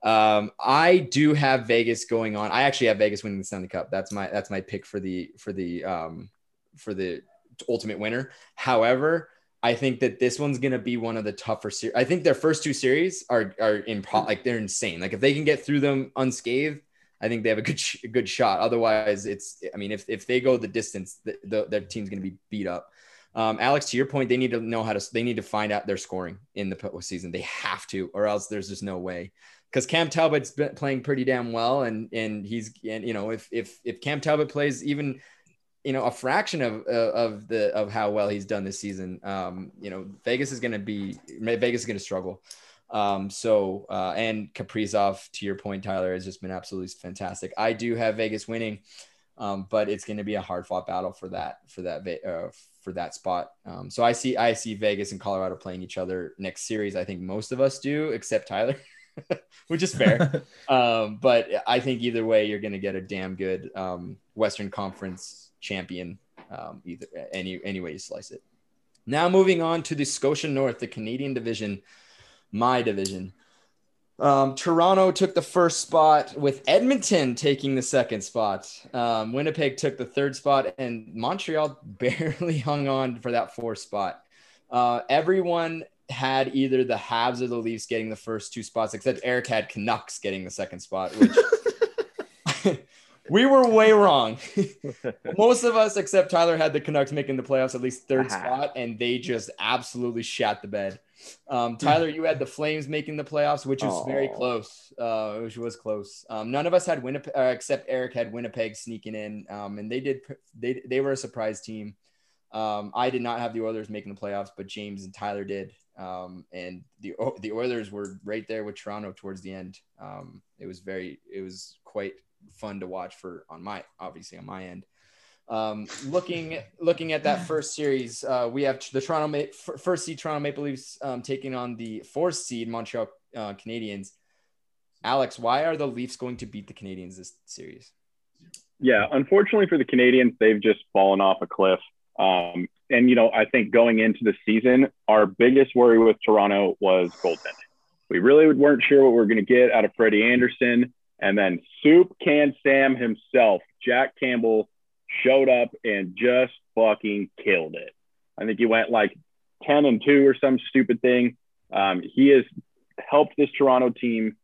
Um, I do have Vegas going on. I actually have Vegas winning the Stanley Cup. That's my that's my pick for the for the um, for the ultimate winner. However, I think that this one's gonna be one of the tougher series. I think their first two series are are in like they're insane. Like if they can get through them unscathed, I think they have a good sh- good shot. Otherwise, it's I mean if if they go the distance, the, the, their team's gonna be beat up. Um, Alex, to your point, they need to know how to they need to find out their scoring in the postseason. They have to, or else there's just no way. Because Cam Talbot's been playing pretty damn well, and and he's and you know if if if Cam Talbot plays even you know a fraction of of the of how well he's done this season. Um, you know, Vegas is going to be Vegas is going to struggle. Um, so uh, and Kaprizov, to your point, Tyler has just been absolutely fantastic. I do have Vegas winning, um, but it's going to be a hard fought battle for that for that uh, for that spot. Um, so I see I see Vegas and Colorado playing each other next series. I think most of us do, except Tyler, (laughs) (laughs) which is fair. (laughs) um, but I think either way, you're going to get a damn good um, Western Conference champion. Um, either any any way you slice it. Now moving on to the Scotia North, the Canadian division, my division. Um, Toronto took the first spot with Edmonton taking the second spot. Um, Winnipeg took the third spot, and Montreal (laughs) barely hung on for that fourth spot. Uh, everyone had either the Habs or the Leafs getting the first two spots, except Eric had Canucks getting the second spot, which (laughs) we were way wrong. (laughs) Most of us, except Tyler, had the Canucks making the playoffs at least 3rd uh-huh. spot, and they just absolutely shat the bed. Um, (laughs) Tyler, you had the Flames making the playoffs, which was Aww. very close. Uh, which was close. Um, none of us had Winnipeg, uh, except Eric had Winnipeg sneaking in, um, and they did. They they were a surprise team. Um, I did not have the Oilers making the playoffs, but James and Tyler did. Um, and the the Oilers were right there with Toronto towards the end. Um, it was very, it was quite fun to watch for on my obviously on my end. Um, looking looking at that first series, uh, we have the Toronto Ma- first seed Toronto Maple Leafs um, taking on the fourth seed Montreal uh, Canadiens. Alex, why are the Leafs going to beat the Canadiens this series? Yeah, unfortunately for the Canadians, they've just fallen off a cliff. Um, and you know, I think going into the season, our biggest worry with Toronto was goaltending. We really weren't sure what we are going to get out of Freddie Andersen, and then Soup Can Sam himself, Jack Campbell showed up and just fucking killed it. I think he went like 10 and 2 or some stupid thing. Um, he has helped this Toronto team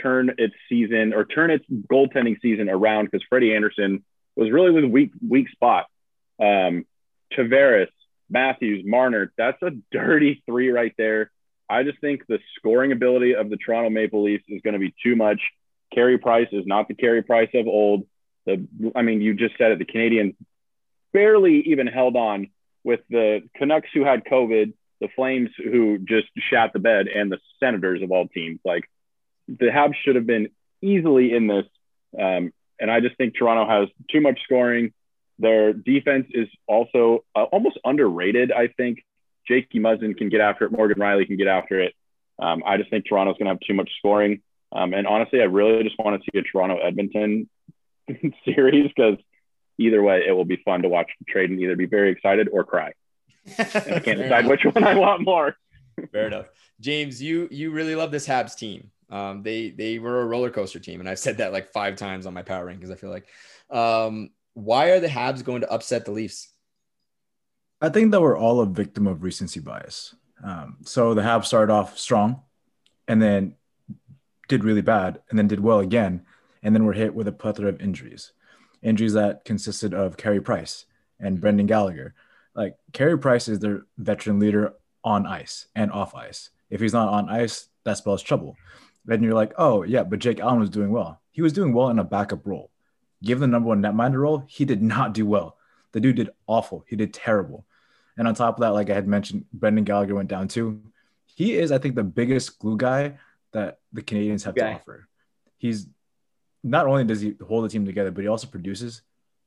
turn its season or turn its goaltending season around because Freddie Andersen was really with weak, weak spot. Um, Tavares, Matthews, Marner, that's a dirty three right there. I just think the scoring ability of the Toronto Maple Leafs is going to be too much. Carey Price is not the Carey Price of old. The, I mean, you just said it. The Canadians barely even held on with the Canucks who had COVID, the Flames who just shat the bed, and the Senators of all teams. Like the Habs should have been easily in this. Um, and I just think Toronto has too much scoring. Their defense is also uh, almost underrated. I think Jakey Muzzin can get after it. Morgan Rielly can get after it. Um, I just think Toronto's going to have too much scoring. Um, and honestly, I really just want to see a Toronto Edmonton (laughs) series because either way, it will be fun to watch the trade and either be very excited or cry. I can't (laughs) decide enough. which one I want more. (laughs) Fair enough. James, you you really love this Habs team. Um, they they were a roller coaster team, and I've said that like five times on my power rankings. I feel like, um, why are the Habs going to upset the Leafs? I think that we're all a victim of recency bias. Um, so the Habs started off strong, and then did really bad, and then did well again, and then were hit with a plethora of injuries. Injuries that consisted of Carey Price and mm-hmm. Brendan Gallagher. Like Carey Price is their veteran leader on ice and off ice. If he's not on ice, that spells trouble. Then you're like, oh yeah, but Jake Allen was doing well. He was doing well in a backup role. Given the number one netminder role, he did not do well. The dude did awful. He did terrible. And on top of that, like I had mentioned, Brendan Gallagher went down too. He is, I think, the biggest glue guy that the Canadians have to offer. He's not only does he hold the team together, but he also produces.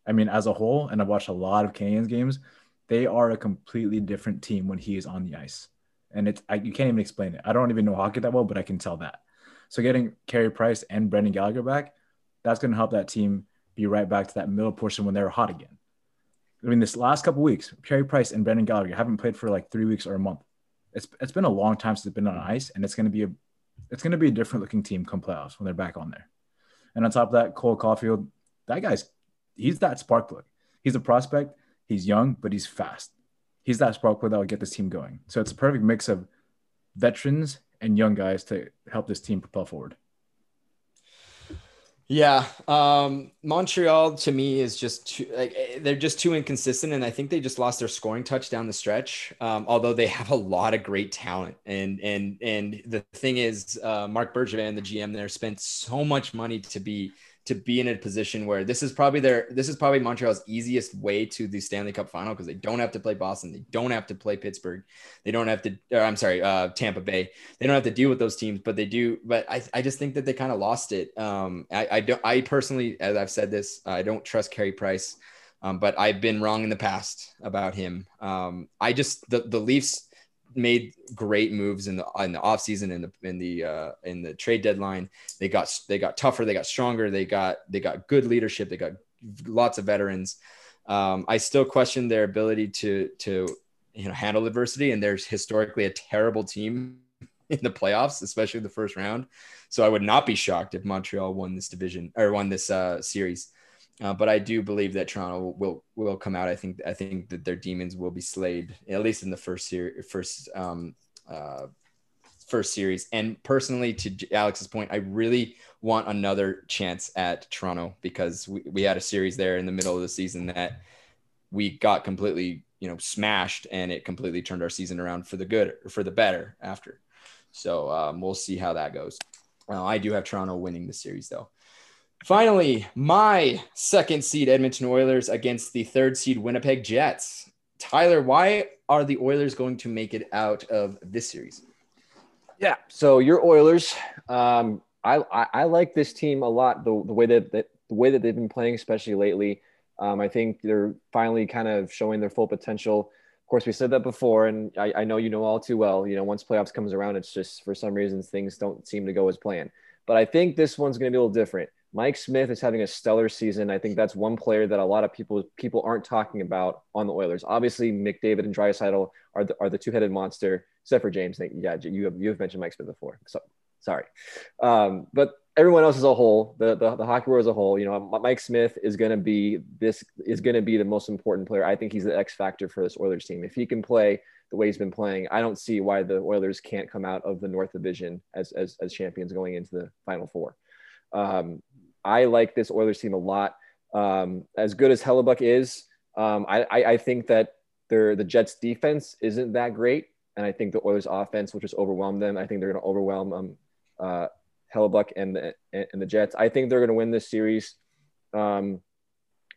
I mean, as a whole, and I've watched a lot of Canadians games, they are a completely different team when he is on the ice. And it's I, you can't even explain it. I don't even know hockey that well, but I can tell that. So getting Carey Price and Brendan Gallagher back, that's going to help that team be right back to that middle portion when they're hot again. I mean, this last couple weeks, Carey Price and Brendan Gallagher haven't played for like three weeks or a month. It's it's been a long time since they've been on ice, and it's going to be a it's going to be a different looking team come playoffs when they're back on there. And on top of that, Cole Caufield, that guy's he's that spark plug. He's a prospect. He's young, but he's fast. He's that spark plug that will get this team going. So it's a perfect mix of veterans and young guys to help this team propel forward. Yeah, um, Montreal to me is just too, like eh, they're just too inconsistent, and I think they just lost their scoring touch down the stretch. Um, although they have a lot of great talent, and and and the thing is, uh, Marc Bergevin, the GM there, spent so much money to be to be in a position where this is probably their this is probably Montreal's easiest way to the Stanley Cup final because they don't have to play Boston, they don't have to play Pittsburgh, they don't have to. or I'm sorry, uh, Tampa Bay. They don't have to deal with those teams, but they do. But I, I just think that they kind of lost it. Um, I, I don't. I personally, as I've said this, I don't trust Carey Price. Um, but I've been wrong in the past about him. Um, I just the the Leafs made great moves in the in the offseason in the in the uh, in the trade deadline. They got they got tougher, they got stronger, they got they got good leadership, they got lots of veterans. Um, I still question their ability to to you know handle adversity, and there's historically a terrible team (laughs) in the playoffs, especially the first round. So I would not be shocked if Montreal won this division or won this uh, series. Uh, but I do believe that Toronto will will come out. I think I think that their demons will be slayed at least in the first series, first um, uh, first series. And personally, to Alex's point, I really want another chance at Toronto because we, we had a series there in the middle of the season that we got completely you know smashed, and it completely turned our season around for the good for the better after. So um, we'll see how that goes. I do have Toronto winning the series though. Finally, my second seed Edmonton Oilers against the third seed Winnipeg Jets. Tyler, why are the Oilers going to make it out of this series? Yeah, so your Oilers, um, I, I, I like this team a lot. The, the way that, that the way that they've been playing, especially lately, um, I think they're finally kind of showing their full potential. Of course, we said that before, and I, I know you know all too well. You know, once playoffs comes around, it's just for some reasons things don't seem to go as planned. But I think this one's going to be a little different. Mike Smith is having a stellar season. I think that's one player that a lot of people people aren't talking about on the Oilers. Obviously, McDavid and Draisaitl are the, are the two headed monster, except for James. Yeah, you have you have mentioned Mike Smith before. So sorry, um, but everyone else as a whole, the, the the hockey world as a whole, you know, Mike Smith is going to be this is going to be the most important player. I think he's the X factor for this Oilers team. If he can play the way he's been playing, I don't see why the Oilers can't come out of the North Division as as, as champions going into the Final Four. Um, I like this Oilers team a lot. Um, as good as Hellebuyck is, um, I, I, I, think that the Jets defense isn't that great, and I think the Oilers offense will just overwhelm them. I think they're going to overwhelm um, uh, Hellebuyck and the and the Jets. I think they're going to win this series. Um,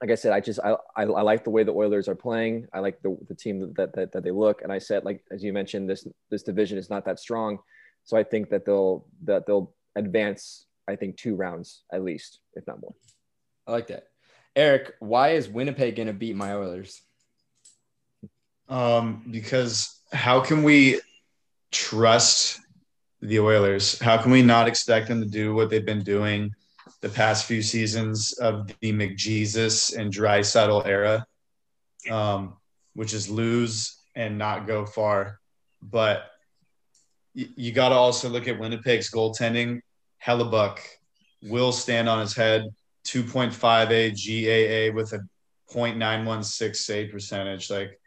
like I said, I just I, I, I, like the way the Oilers are playing. I like the, the team that, that that they look. And I said, like as you mentioned, this this division is not that strong, so I think that they'll that they'll advance I think two rounds at least, if not more. I like that. Eric, why is Winnipeg going to beat my Oilers? Um, because how can we trust the Oilers? How can we not expect them to do what they've been doing the past few seasons of the McJesus and Dry Draisaitl era, um, which is lose and not go far. But you, you got to also look at Winnipeg's goaltending Hellebuyck will stand on his head, 2.58 GAA with a 0.916 save percentage. Like,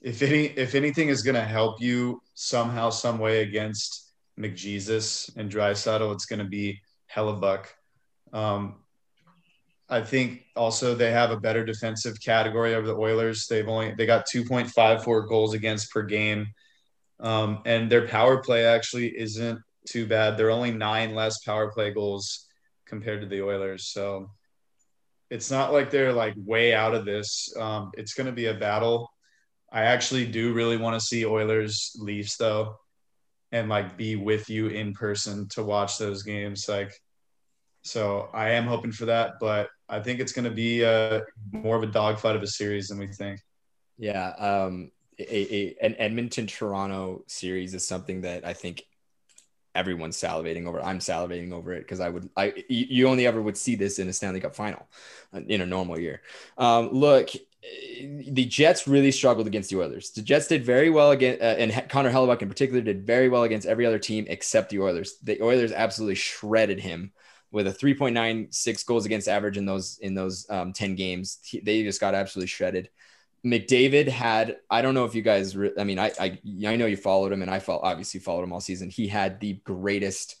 if any, if anything is going to help you somehow, some way against McJesus and Draisaitl, it's going to be Hellebuyck. Um, I think also they have a better defensive category over the Oilers. They've only they got 2.54 goals against per game, um, and their power play actually isn't too bad. They're only nine less power play goals compared to the Oilers. So it's not like they're like way out of this. Um, it's going to be a battle. I actually do really want to see Oilers Leafs though, and like be with you in person to watch those games. Like, so I am hoping for that, but I think it's going to be a more of a dogfight of a series than we think. Yeah. Um, a, a, an Edmonton Toronto series is something that I think everyone's salivating over. I'm salivating over it because I would, I you only ever would see this in a Stanley Cup final uh, in a normal year. Um, look, the Jets really struggled against the Oilers. The Jets did very well against, uh, and Connor Hellebuyck in particular did very well against every other team except the Oilers. The Oilers absolutely shredded him with a 3.96 goals against average in those in those um, 10 games. He, they just got absolutely shredded. McDavid had I don't know if you guys re- I mean I, I I know you followed him and I felt obviously followed him all season. He had the greatest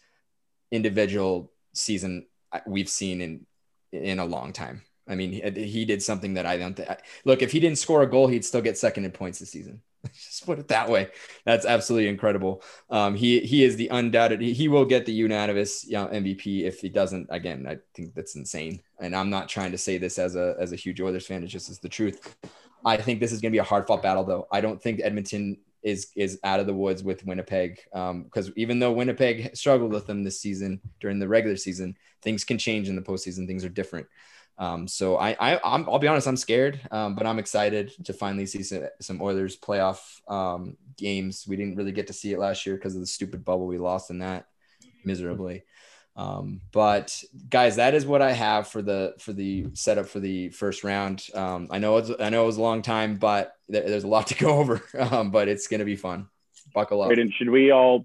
individual season we've seen in in a long time. I mean he, he did something that I don't look if he didn't score a goal he'd still get second in points this season. (laughs) Just put it that way. That's absolutely incredible. Um, he he is the undoubted. He, he will get the unanimous you know, MVP if he doesn't. Again, I think that's insane. And I'm not trying to say this as a as a huge Oilers fan. It's just as the truth. I think this is going to be a hard fought battle, though. I don't think Edmonton is is out of the woods with Winnipeg because um, even though Winnipeg struggled with them this season during the regular season, things can change in the postseason. Things are different. Um, so I, I i will be honest, I'm scared, um, but I'm excited to finally see some, some Oilers playoff um, games. We didn't really get to see it last year because of the stupid bubble. We lost in that miserably. Um, but guys, that is what I have for the for the setup for the first round. Um, I know it's I know it was a long time, but there, there's a lot to go (laughs) over. Um, but it's gonna be fun. Buckle up. Wait, should we all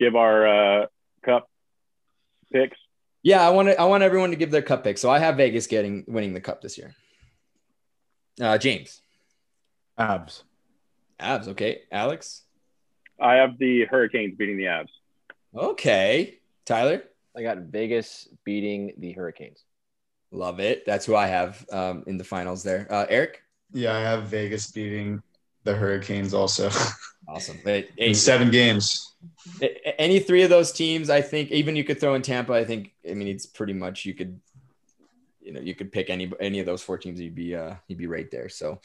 give our uh, cup picks? Yeah, I want to, I want everyone to give their cup pick. So I have Vegas getting winning the cup this year. Uh, James. Avs. Avs. Okay. Alex. I have the Hurricanes beating the Avs. Okay. Tyler. I got Vegas beating the Hurricanes. Love it. That's who I have um, in the finals there. Uh, Eric. Yeah, I have Vegas beating the Hurricanes also. (laughs) Awesome. Hey, in seven games. Any three of those teams, I think, even you could throw in Tampa. I think. I mean, it's pretty much you could, you know, you could pick any any of those four teams. You'd be uh, you'd be right there. So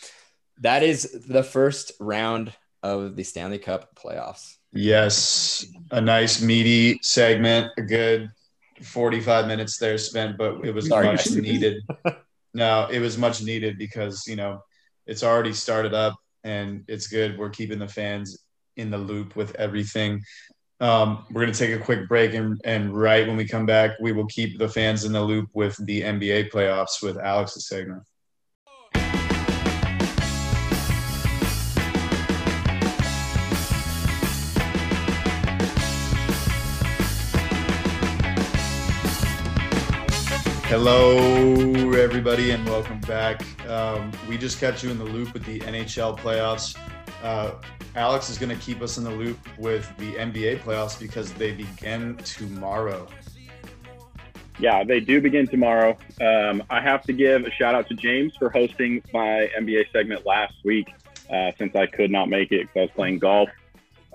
that is the first round of the Stanley Cup playoffs. Yes, a nice meaty segment, a good 45 minutes there spent, but it was Sorry. much (laughs) needed. no, it was much needed because, you know, it's already started up and it's good. We're keeping the fans in the loop with everything. Um, we're going to take a quick break, and, and right when we come back, we will keep the fans in the loop with the NBA playoffs with Alex's segment. Hello, everybody, and welcome back. Um, we just kept you in the loop with the NHL playoffs. Uh, Alex is going to keep us in the loop with the NBA playoffs because they begin tomorrow. Yeah, they do begin tomorrow. Um, I have to give a shout out to James for hosting my NBA segment last week uh, since I could not make it because I was playing golf.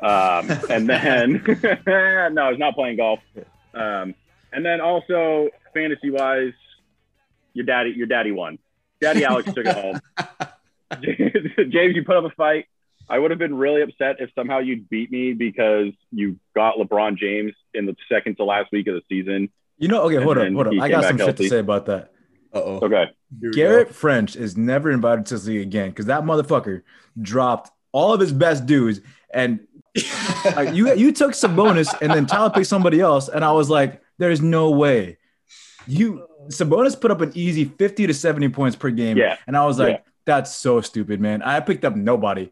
Um, and then, (laughs) no, I was not playing golf. Um, and then also fantasy wise, your daddy, your daddy won. Daddy Alex took it home. (laughs) (laughs) James, you put up a fight. I would have been really upset if somehow you'd beat me because you got LeBron James in the second to last week of the season. You know, okay, hold on, hold on. I got some healthy. shit to say about that. Uh-oh. Okay. Garrett go. French is never invited to the league again because that motherfucker dropped all of his best dudes and like, you you took Sabonis and then Tyler picked somebody else, and I was like, there's no way. You uh, Sabonis put up an easy 50 to 70 points per game. Yeah. And I was like, yeah. that's so stupid, man. I picked up nobody.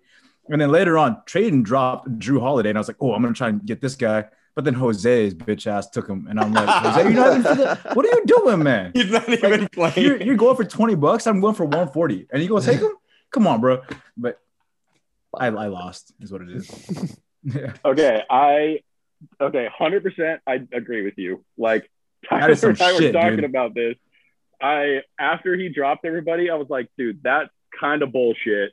And then later on, Tradon dropped Jrue Holiday, and I was like, oh, I'm gonna try and get this guy. But then Jose's bitch ass took him, and I'm like, Jose, you're not even. (laughs) What are you doing, man? He's not even like, playing. You're, you're, going for 20 bucks. I'm going for 140, and you gonna take him? Come on, bro. But I, I lost, is what it is. (laughs) (laughs) yeah. Okay, I okay, hundred percent. I agree with you. Like (laughs) Tyler and I were talking dude. about this. I after he dropped everybody, I was like, dude, that's kind of bullshit.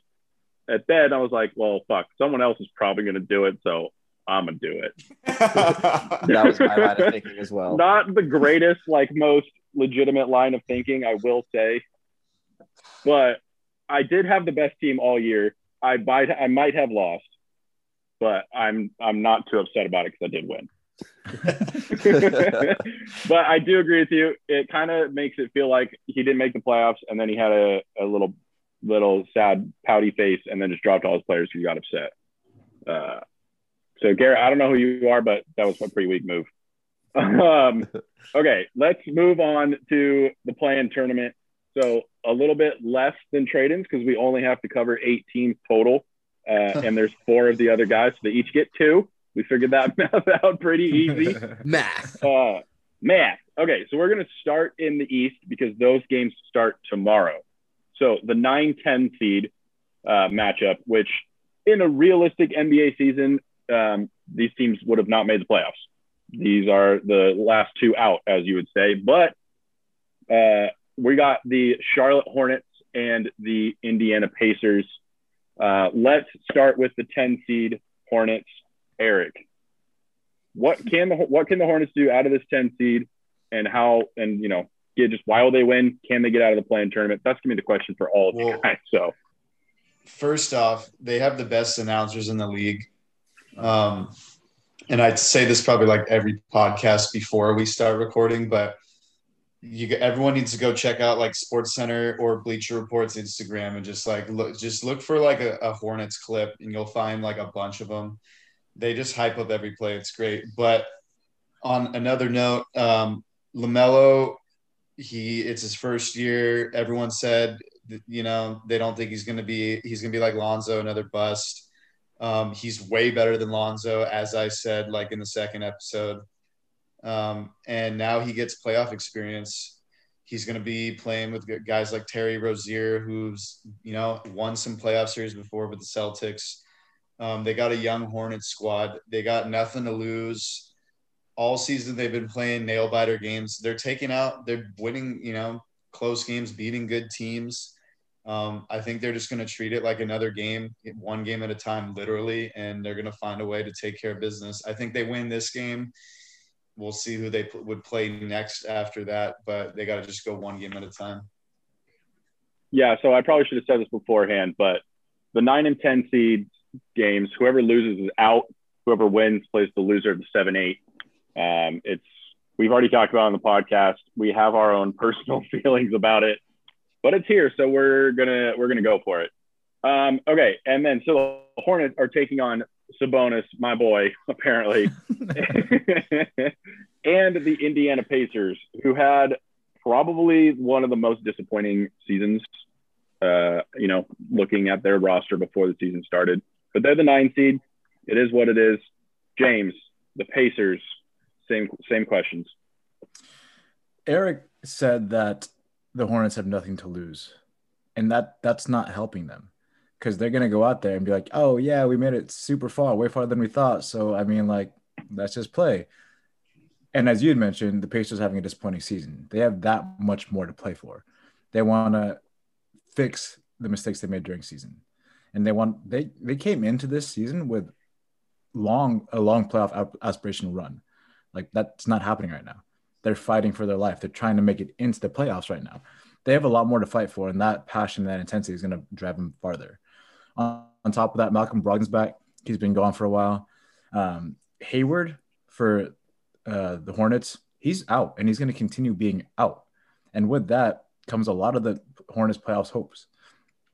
At then I was like, well, fuck, someone else is probably gonna do it, so I'm gonna do it. (laughs) that was my line of thinking as well. Not the greatest, like most legitimate line of thinking, I will say, but I did have the best team all year. I might I might have lost, but I'm I'm not too upset about it because I did win. (laughs) (laughs) but I do agree with you. It kind of makes it feel like he didn't make the playoffs, and then he had a, a little little sad pouty face, and then just dropped all his players he got upset. Uh, so Garrett, I don't know who you are, but that was a pretty weak move. (laughs) um, okay, let's move on to the play-in tournament. So a little bit less than trade-ins because we only have to cover eight teams total, uh, (laughs) and there's four of the other guys, so they each get two. We figured that (laughs) math out pretty easy. (laughs) math. Uh, math. Okay, so we're going to start in the East because those games start tomorrow. So the 9 10 seed uh, matchup, which in a realistic NBA season, um, these teams would have not made the playoffs. These are the last two out, as you would say. But uh, we got the Charlotte Hornets and the Indiana Pacers. Uh, let's start with the 10 seed Hornets. Eric, what can the what can the Hornets do out of this 10 seed, and how and you know get just why will they win? Can they get out of the play-in tournament? That's gonna be the question for all of well, you guys. So, first off, they have the best announcers in the league. Um, and I'd say this probably like every podcast before we start recording, but you get everyone needs to go check out like Sports Center or Bleacher Report's Instagram and just like look just look for like a, a Hornets clip and you'll find like a bunch of them. They just hype up every play. It's great. But on another note, um, Lamelo, he it's his first year. Everyone said you know they don't think he's going to be he's going to be like Lonzo, another bust. Um, he's way better than Lonzo, as I said, like in the second episode. Um, and now he gets playoff experience. He's going to be playing with guys like Terry Rozier, who's you know won some playoff series before with the Celtics. Um, they got a young Hornets squad. They got nothing to lose. All season they've been playing nail biter games. They're taking out. They're winning. You know, close games, beating good teams. Um, I think they're just going to treat it like another game, one game at a time, literally, and they're going to find a way to take care of business. I think they win this game we'll see who they would play next after that, but they got to just go one game at a time. Yeah, so I probably should have said this beforehand, but the nine and ten seed games, whoever loses is out. Whoever wins plays the loser of the seven eight. Um, it's we've already talked about on the podcast. We have our own personal (laughs) feelings about it, but it's here, so we're gonna we're gonna go for it. Um, okay, and then so the Hornets are taking on Sabonis, my boy, apparently, (laughs) (laughs) and the Indiana Pacers, who had probably one of the most disappointing seasons. Uh, you know, looking at their roster before the season started, but they're the nine seed. It is what it is. James, the Pacers, same same questions. Eric said that the Hornets have nothing to lose, and that that's not helping them because they're gonna go out there and be like, "Oh yeah, we made it super far, way farther than we thought." So I mean, like, let's just play. And as you had mentioned, the Pacers having a disappointing season. They have that much more to play for. They want to fix the mistakes they made during season, and they want they they came into this season with long a long playoff aspiration run. Like that's not happening right now. They're fighting for their life. They're trying to make it into the playoffs right now. They have a lot more to fight for, and that passion, that intensity is going to drive them farther. On, on top of that, Malcolm Brogdon's back. He's been gone for a while. Um, Hayward for uh, the Hornets, he's out and he's going to continue being out. And with that comes a lot of the Hornets playoffs hopes.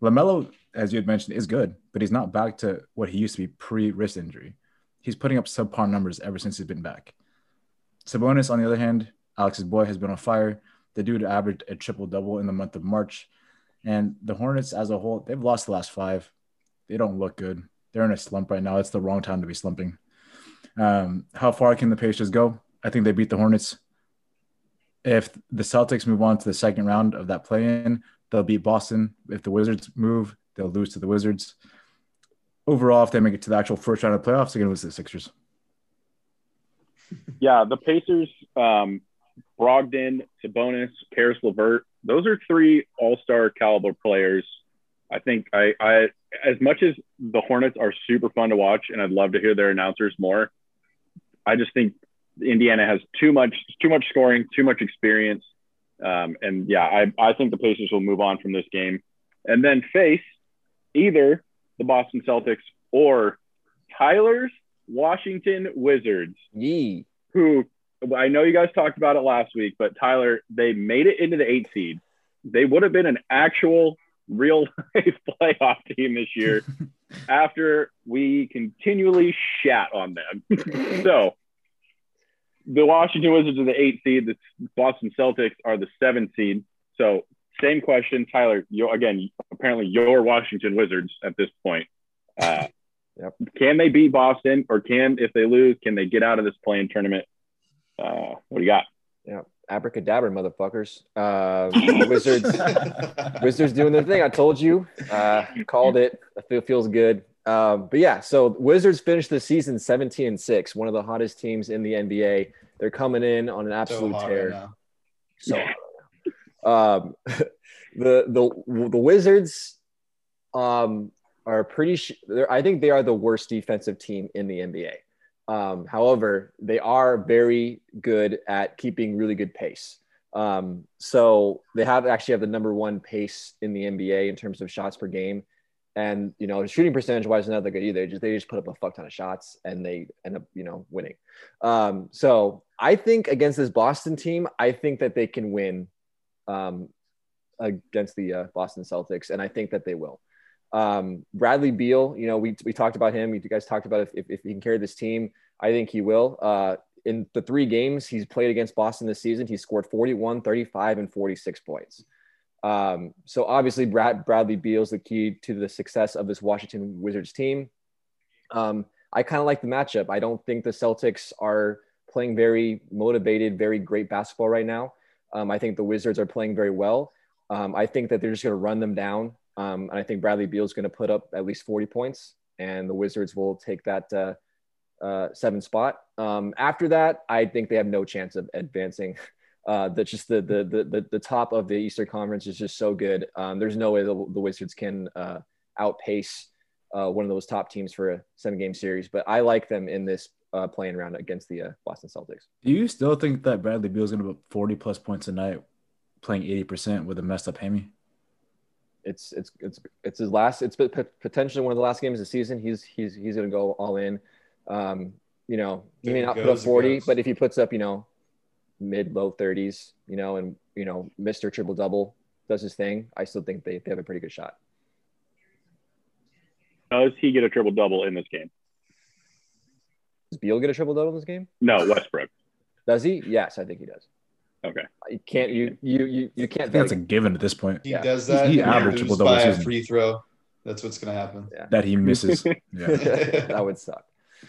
LaMelo, as you had mentioned, is good, but he's not back to what he used to be pre wrist injury. He's putting up subpar numbers ever since he's been back. Sabonis, on the other hand, Alex's boy has been on fire. The dude averaged a triple double in the month of March. And the Hornets as a whole, they've lost the last five they don't look good. They're in a slump right now. It's the wrong time to be slumping. Um, how far can the Pacers go? I think they beat the Hornets. If the Celtics move on to the second round of that play-in, they'll beat Boston. If the Wizards move, they'll lose to the Wizards. Overall, if they make it to the actual first round of playoffs, they're going to lose to the Sixers. (laughs) Yeah, the Pacers, um, Brogdon, Sabonis, Caris LeVert, those are three all-star caliber players. I think I, I as much as the Hornets are super fun to watch, and I'd love to hear their announcers more, I just think Indiana has too much too much scoring, too much experience, um, and yeah, I I think the Pacers will move on from this game, and then face either the Boston Celtics or Tyler's Washington Wizards. Yee. Who I know you guys talked about it last week, but Tyler, they made it into the eight seed. They would have been an actual real (laughs) life playoff team this year (laughs) after we continually shat on them. (laughs) so the Washington Wizards are the eight seed, the Boston Celtics are the seven seed. So same question, Tyler. You again, apparently your Washington Wizards at this point. Uh, yep. Can they beat Boston, or can if they lose, can they get out of this play-in tournament? Uh, what do you got? Yeah, abracadabra, motherfuckers. Uh, (laughs) Wizards, Wizards doing their thing. I told you, uh, called it. I feel feels good. Um, but yeah, so Wizards finished the season 17 and six, one of the hottest teams in the NBA. They're coming in on an absolute so tear. Right so, um, (laughs) the the the Wizards um, are pretty. Sh- I think they are the worst defensive team in the NBA. Um, however, they are very good at keeping really good pace. Um, so they have actually have the number one pace in the NBA in terms of shots per game. And you know, shooting percentage wise, not that good either. Just they just put up a fuck ton of shots and they end up, you know, winning. Um, so I think against this Boston team, I think that they can win um, against the uh, Boston Celtics, and I think that they will. Um, Bradley Beal, you know, we, we talked about him. You guys talked about if, if, he can carry this team. I think he will. Uh, in the three games he's played against Boston this season, he scored 41, 35, and 46 points. Um, so obviously, Brad, Bradley Beal is the key to the success of this Washington Wizards team. Um, I kind of like the matchup. I don't think the Celtics are playing very motivated, very great basketball right now. Um, I think the Wizards are playing very well. Um, I think that they're just going to run them down. Um, and I think Bradley Beal is going to put up at least 40 points, and the Wizards will take that uh, uh, seven spot. Um, after that, I think they have no chance of advancing. (laughs) Uh, that's just the, the, the the top of the Eastern Conference is just so good. Um, there's no way the, the Wizards can uh, outpace uh, one of those top teams for a seven game series. But I like them in this uh, playing around against the uh, Boston Celtics. Do you still think that Bradley Beal is going to put 40 plus points a night, playing 80% with a messed up hammy? It's it's it's it's his last. It's potentially one of the last games of the season. He's he's he's going to go all in. Um, you know, he may not put up 40, but if he puts up, you know, mid low 30s, you know, and you know, Mr. Triple Double does his thing, I still think they, they have a pretty good shot. Does he get a triple double in this game? Does Beal get a triple double in this game? No, Westbrook. Does he? Yes, I think he does. Okay. You can't you you you, you can't. that's a given at this point. He yeah. does that. He, he averaged triple double by a free throw. That's what's gonna happen. Yeah. That he misses. (laughs) yeah. (laughs) that would suck.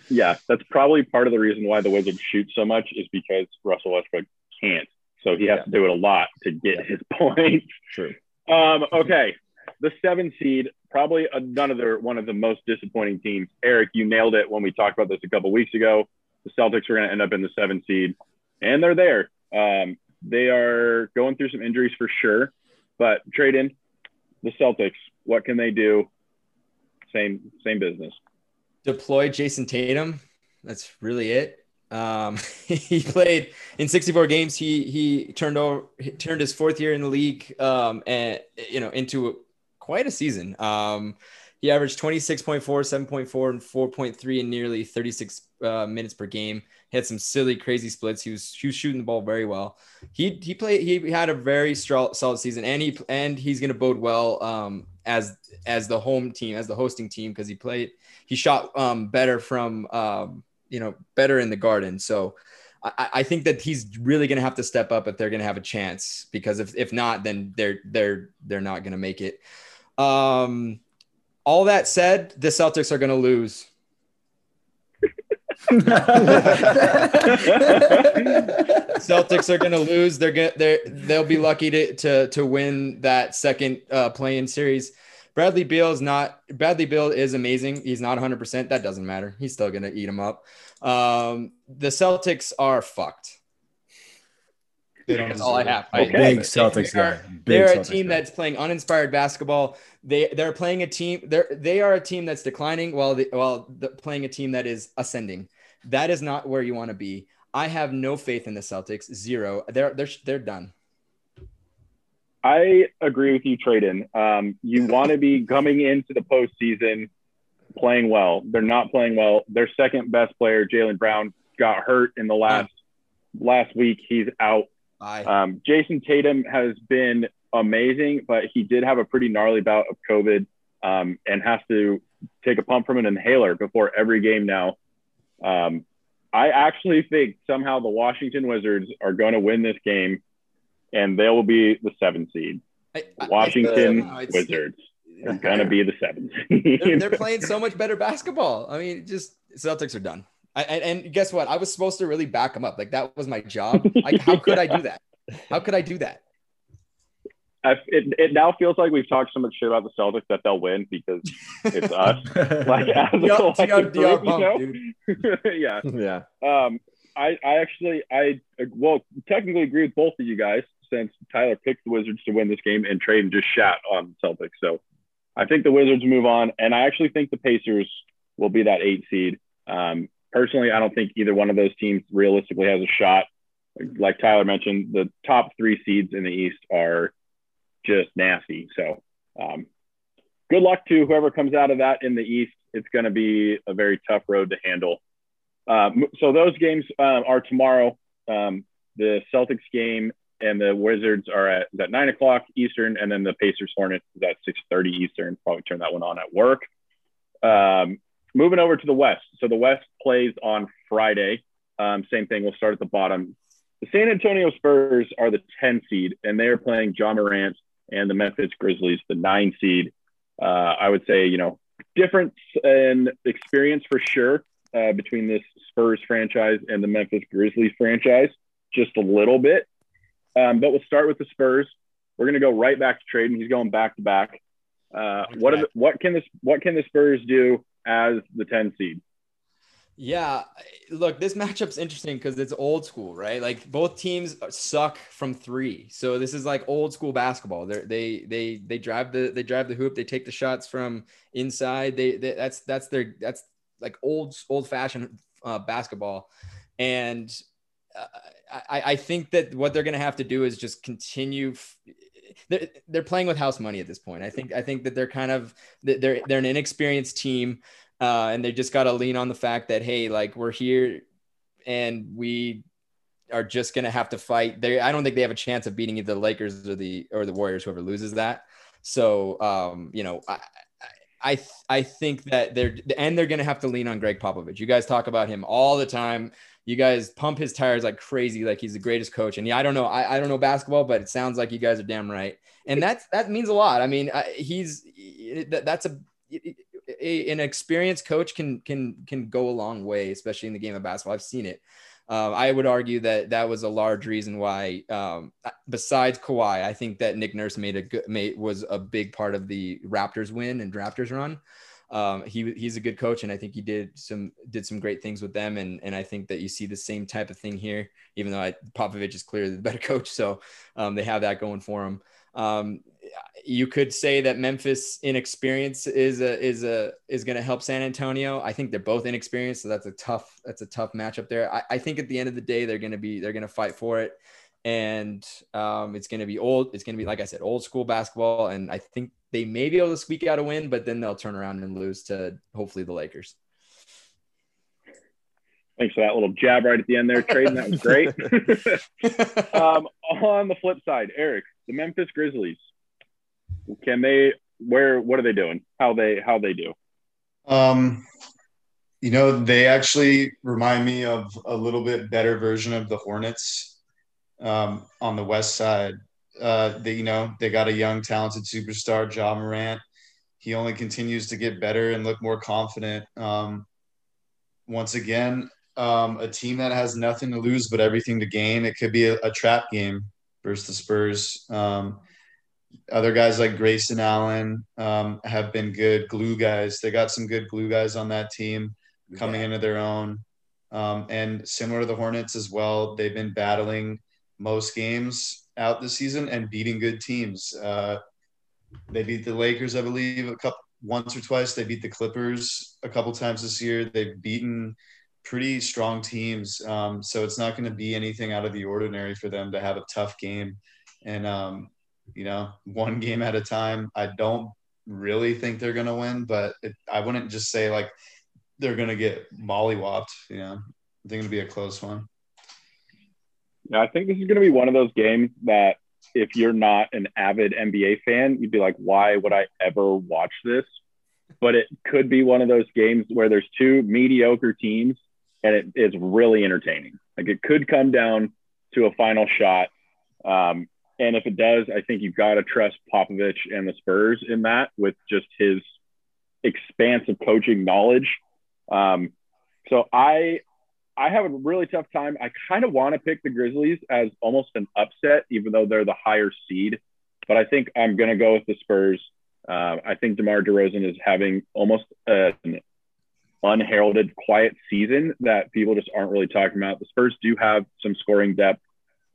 Yeah, that's probably part of the reason why the Wizards shoot so much is because Russell Westbrook can't. So he has yeah. to do it a lot to get yeah. his (laughs) points. True. Um, okay. The seven seed, probably another one of the most disappointing teams. Eric, you nailed it when we talked about this a couple weeks ago. The Celtics are going to end up in the seven seed, and they're there. Um, they are going through some injuries for sure, but Tradon the Celtics. What can they do? Same same business deploy Jayson Tatum. That's really it. Um, (laughs) he played in 64 games. He he turned over he turned his fourth year in the league um, and you know into quite a season. Um, he averaged 26.4, 7.4, and 4.3 in nearly 36 uh, minutes per game. He had some silly, crazy splits. He was he was shooting the ball very well. He he played. He had a very strong, solid season, and he and he's going to bode well um, as as the home team, as the hosting team, because he played. He shot um, better from um, you know better in the Garden. So I, I think that he's really going to have to step up if they're going to have a chance. Because if if not, then they're they're they're not going to make it. Um, all that said, the Celtics are going to lose. (laughs) Celtics are going to lose. They're going they they'll be lucky to to to win that second uh, play-in series. Bradley Beal is not Bradley Beal is amazing. He's not 100%. That doesn't matter. He's still going to eat him up. Um, the Celtics are fucked. That's all I have. Okay. Big Celtics they are, they're a team guy. that's playing uninspired basketball. They they're playing a team. They're they are a team that's declining while the, while the, playing a team that is ascending. That is not where you want to be. I have no faith in the Celtics. Zero. They're they're they're done. I agree with you, Tradon. Um, you want to be coming into the postseason playing well. They're not playing well. Their second best player, Jaylen Brown, got hurt in the last last week. He's out um, Jayson Tatum has been amazing, but he did have a pretty gnarly bout of COVID um, and has to take a pump from an inhaler before every game now. Um, I actually think somehow the Washington Wizards are going to win this game and they will be the seven seed. I, I, Washington I, Wizards are going to be the seven seed. They're, they're playing so much better basketball. I mean, just Celtics are done. I, and, and guess what? I was supposed to really back them up. Like that was my job. Like, how could I do that? How could I do that? I, it, it now feels like we've talked so much shit about the Celtics that they'll win because it's us. (laughs) like as a group, you know? (laughs) yeah, yeah. Um, I, I actually, I well, technically agree with both of you guys since Tyler picked the Wizards to win this game and Tradon just shat on the Celtics. So I think the Wizards move on, and I actually think the Pacers will be that eight seed. Um, personally, I don't think either one of those teams realistically has a shot. Like Tyler mentioned, the top three seeds in the East are just nasty. So, um, good luck to whoever comes out of that in the East. It's going to be a very tough road to handle. Um, so those games uh, are tomorrow. Um, the Celtics game and the Wizards are at at nine o'clock Eastern, and then the Pacers Hornets is at six thirty Eastern. Probably turn that one on at work. Um, moving over to the West. So the West plays on Friday. Um, same thing. We'll start at the bottom. The San Antonio Spurs are the 10 seed, and they are playing Ja Morant and the Memphis Grizzlies, the nine seed. Uh, I would say, you know, difference in experience for sure uh, between this Spurs franchise and the Memphis Grizzlies franchise, just a little bit. Um, but we'll start with the Spurs. We're going to go right back to Tradon. He's going back to back. Uh, what the, what can this what can the Spurs do as the 10 seed? Yeah, look, this matchup's interesting because it's old school, right? Like both teams suck from three, so this is like old school basketball. They're, they they they drive the they drive the hoop. They take the shots from inside. They, they that's that's their that's like old old fashioned uh, basketball, and uh, I I think that what they're gonna have to do is just continue. F- they're, they're playing with house money at this point. I think I think that they're kind of they're they're an inexperienced team uh, and they just got to lean on the fact that hey, like we're here, and we are just gonna have to fight. They, I don't think they have a chance of beating either the Lakers or the or the Warriors, whoever loses that. So, um, you know, I, I, I think that they're and they're gonna have to lean on Gregg Popovich. You guys talk about him all the time. You guys pump his tires like crazy, like he's the greatest coach. And yeah, I don't know, I, I don't know basketball, but it sounds like you guys are damn right. And that's that means a lot. I mean, I, he's that, that's a a, an experienced coach can can can go a long way, especially in the game of basketball. I've seen it. Uh, I would argue that that was a large reason why, um, besides Kawhi, I think that Nick Nurse made a good made was a big part of the Raptors win and Raptors run. Um, he he's a good coach, and I think he did some did some great things with them. And and I think that you see the same type of thing here, even though I, Popovich is clearly the better (laughs) coach, so um, they have that going for them. Um, you could say that Memphis inexperience is a is a is going to help San Antonio. I think they're both inexperienced, so that's a tough that's a tough matchup there. I, I think at the end of the day, they're going to be they're going to fight for it, and um, it's going to be old. It's going to be like I said, old school basketball, and I think they may be able to squeak out a win, but then they'll turn around and lose to hopefully the Lakers. Thanks for that little jab right at the end there, Tradon. That was great. (laughs) (laughs) um, on the flip side, Eric, the Memphis Grizzlies can they where what are they doing? How they how they do? Um you know, they actually remind me of a little bit better version of the Hornets um, on the west side. Uh, they, you know, they got a young, talented superstar, Ja Morant. He only continues to get better and look more confident. Um, once again, um, a team that has nothing to lose but everything to gain. It could be a, a trap game versus the Spurs. Um, other guys like Grayson Allen um, have been good glue guys. They got some good glue guys on that team coming yeah. into their own. Um, and similar to the Hornets as well, they've been battling most games out this season and beating good teams. Uh, they beat the Lakers, I believe, a couple once or twice. They beat the Clippers a couple times this year. They've beaten pretty strong teams, um, so it's not going to be anything out of the ordinary for them to have a tough game. And um, you know, one game at a time. I don't really think they're going to win, but it, I wouldn't just say like they're going to get mollywopped. You know, I think it'll be a close one. Yeah, I think this is going to be one of those games that if you're not an avid NBA fan, you'd be like, why would I ever watch this? But it could be one of those games where there's two mediocre teams and it is really entertaining. Like it could come down to a final shot. Um, and if it does, I think you've got to trust Popovich and the Spurs in that with just his expansive coaching knowledge. Um, so I I have a really tough time. I kind of want to pick the Grizzlies as almost an upset, even though they're the higher seed. But I think I'm going to go with the Spurs. Uh, I think DeMar DeRozan is having almost an unheralded, quiet season that people just aren't really talking about. The Spurs do have some scoring depth.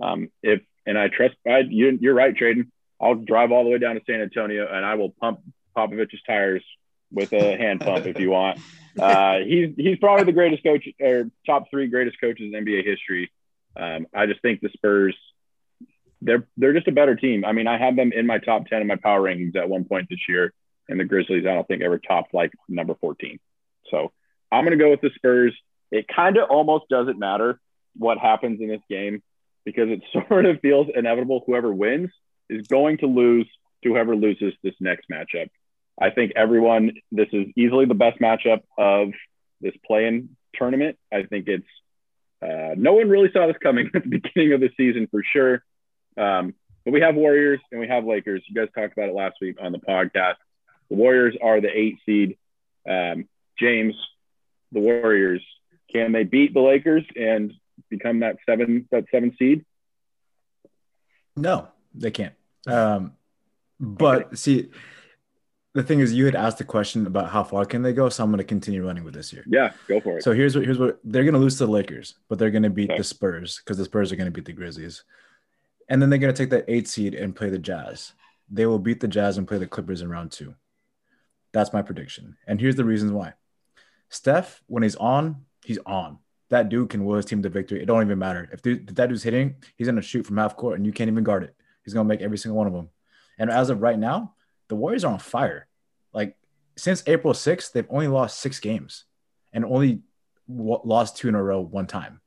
Um, if and I trust I, you, you're right, Tradon. I'll drive all the way down to San Antonio and I will pump Popovich's tires with a hand pump if you want. (laughs) Uh, he's he's probably the greatest coach or top three greatest coaches in NBA history. Um, I just think the Spurs they're they're just a better team. I mean, I had them in my top ten in my power rankings at one point this year, and the Grizzlies I don't think ever topped like number fourteen. So I'm gonna go with the Spurs. It kind of almost doesn't matter what happens in this game because it (laughs) sort of feels inevitable. Whoever wins is going to lose to whoever loses this next matchup. I think everyone, this is easily the best matchup of this play-in tournament. I think it's uh, no one really saw this coming (laughs) at the beginning of the season for sure. Um, but we have Warriors and we have Lakers. You guys talked about it last week on the podcast. The Warriors are the eight seed. Um, James, the Warriors, can they beat the Lakers and become that seven that seven seed? No, they can't. Um, but okay. see, the thing is, you had asked the question about how far can they go, so I'm going to continue running with this here. Yeah, go for it. So here's what here's what they're going to lose to the Lakers, but they're going to beat okay. the Spurs because the Spurs are going to beat the Grizzlies, and then they're going to take that eight seed and play the Jazz. They will beat the Jazz and play the Clippers in round two. That's my prediction, and here's the reasons why. Steph, when he's on, he's on. That dude can will his team to victory. It don't even matter if, dude, if that dude's hitting, he's to shoot from half court, and you can't even guard it. He's to make every single one of them. And as of right now, the Warriors are on fire. Like since April 6th, they've only lost six games and only w- lost two in a row one time.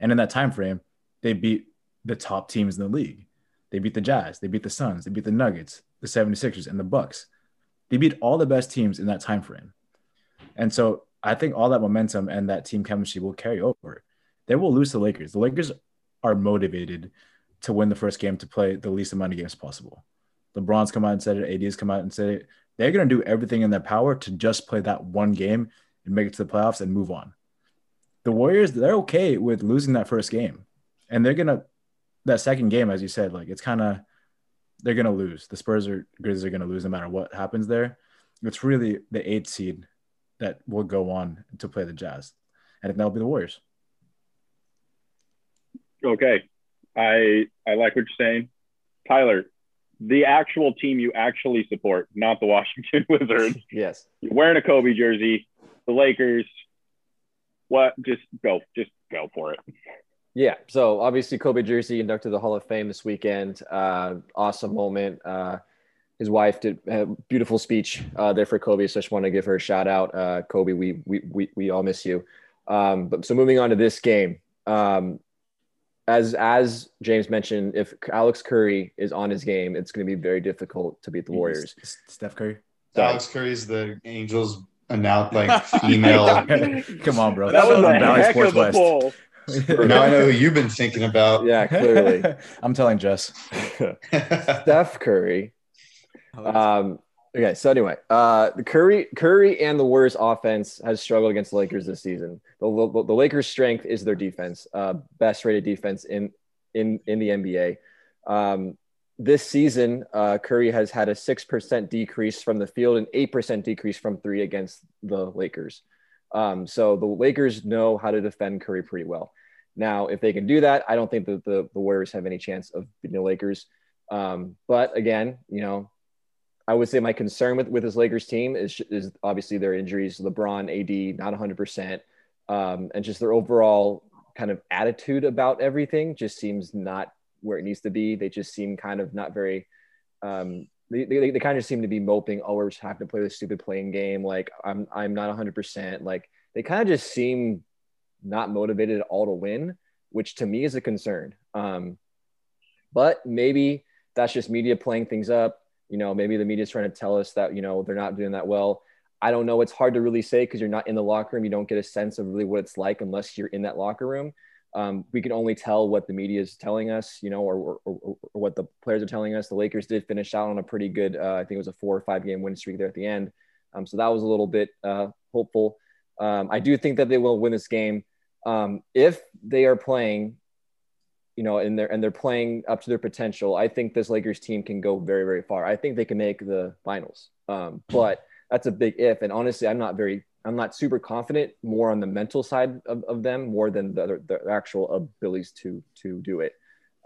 And in that time frame, they beat the top teams in the league. They beat the Jazz, they beat the Suns, they beat the Nuggets, the 76ers, and the Bucks. They beat all the best teams in that time frame. And so I think all that momentum and that team chemistry will carry over. They will lose the Lakers. The Lakers are motivated to win the first game to play the least amount of games possible. LeBron's come out and said it. AD's come out and said it. They're going to do everything in their power to just play that one game and make it to the playoffs and move on. The Warriors, they're okay with losing that first game. And they're going to, that second game, as you said, like it's kind of, they're going to lose. The Spurs or Grizzlies are going to lose no matter what happens there. It's really the eighth seed that will go on to play the Jazz. And that'll be the Warriors. Okay. I I like what you're saying. Tyler, the actual team you actually support, not the Washington (laughs) Wizards. yes. You're wearing a Kobe jersey, the Lakers. What? Just go. Just go for it. Yeah. So obviously, Kobe jersey inducted the Hall of Fame this weekend. Uh, awesome moment. Uh, his wife did a beautiful speech uh, there for Kobe. So I just want to give her a shout out. Uh, Kobe, we, we, we, we all miss you. Um, but so moving on to this game, um, as as James mentioned, if Alex Curry is on his game, it's going to be very difficult to beat the Warriors. Steph Curry. Sorry. Alex is the Angels announced like (laughs) female. (laughs) Come on, bro. That was a Valley heck Sports of a poll. now I know who you've been thinking about. Yeah, clearly. (laughs) I'm telling Jess. Steph Curry. Um, Okay, so anyway, uh, the Curry, Curry, and the Warriors offense has struggled against the Lakers this season. The, the, the Lakers' strength is their defense, uh, best rated defense in in in the NBA. Um, this season, uh, Curry has had a six percent decrease from the field and eight percent decrease from three against the Lakers. Um, so the Lakers know how to defend Curry pretty well. Now, if they can do that, I don't think that the, the Warriors have any chance of beating the Lakers. Um, but again, you know, I would say my concern with, with this Lakers team is, is obviously their injuries. LeBron, AD, not 100%. Um, and just their overall kind of attitude about everything just seems not where it needs to be. They just seem kind of not very, um, they, they, they kind of seem to be moping, oh, we're just having to play this stupid play-in game. Like, I'm, I'm not 100%. Like, they kind of just seem not motivated at all to win, which to me is a concern. Um, but maybe that's just media playing things up you know, maybe the media is trying to tell us that, you know, they're not doing that well. I don't know. It's hard to really say because you're not in the locker room. You don't get a sense of really what it's like unless you're in that locker room. Um, we can only tell what the media is telling us, you know, or, or, or, what the players are telling us. The Lakers did finish out on a pretty good, uh, I think it was a four or five game win streak there at the end. Um, so that was a little bit uh, hopeful. Um, I do think that they will win this game. Um, if they are playing you know, and they're and they're playing up to their potential. I think this Lakers team can go very, very far. I think they can make the finals. Um, but that's a big if. And honestly, I'm not very, I'm not super confident. More on the mental side of, of them, more than the, the actual abilities to to do it.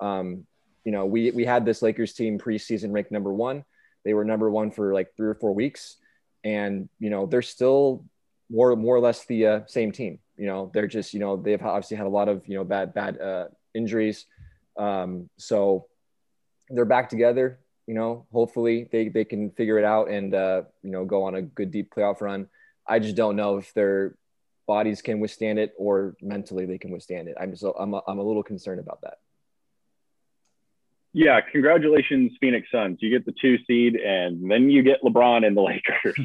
Um, you know, we we had this Lakers team preseason ranked number one. They were number one for like three or four weeks, and you know they're still more more or less the uh, same team. You know, they're just you know they've obviously had a lot of you know bad bad uh, injuries. Um, so they're back together. You know, hopefully they, they can figure it out and uh, you know go on a good deep playoff run. I just don't know if they're bodies can withstand it or mentally they can withstand it. I'm so I'm a, I'm a little concerned about that. Yeah, congratulations, Phoenix Suns. You get the two seed, and then you get LeBron and the Lakers.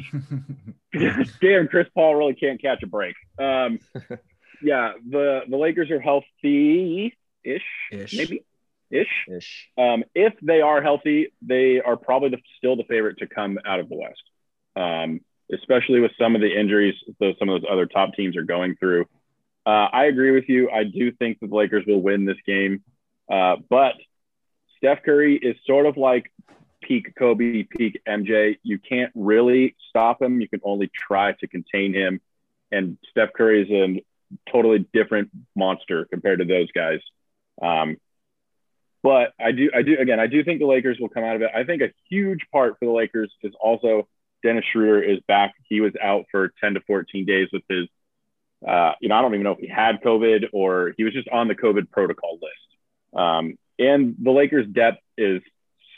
(laughs) (laughs) Damn, Chris Paul really can't catch a break. Um, (laughs) yeah, the the Lakers are healthy ish, maybe ish. Ish. Um, if they are healthy, they are probably the, still the favorite to come out of the West. Um, especially with some of the injuries that some of those other top teams are going through. Uh, I agree with you. I do think that the Lakers will win this game, uh, but Steph Curry is sort of like peak Kobe, peak MJ. You can't really stop him. You can only try to contain him. And Steph Curry is a totally different monster compared to those guys. Um, but I do, I do, again, I do think the Lakers will come out of it. I think a huge part for the Lakers is also Dennis Schroeder is back. He was out for 10 to 14 days with his, uh, you know, I don't even know if he had COVID or he was just on the COVID protocol list. Um, and the Lakers' depth is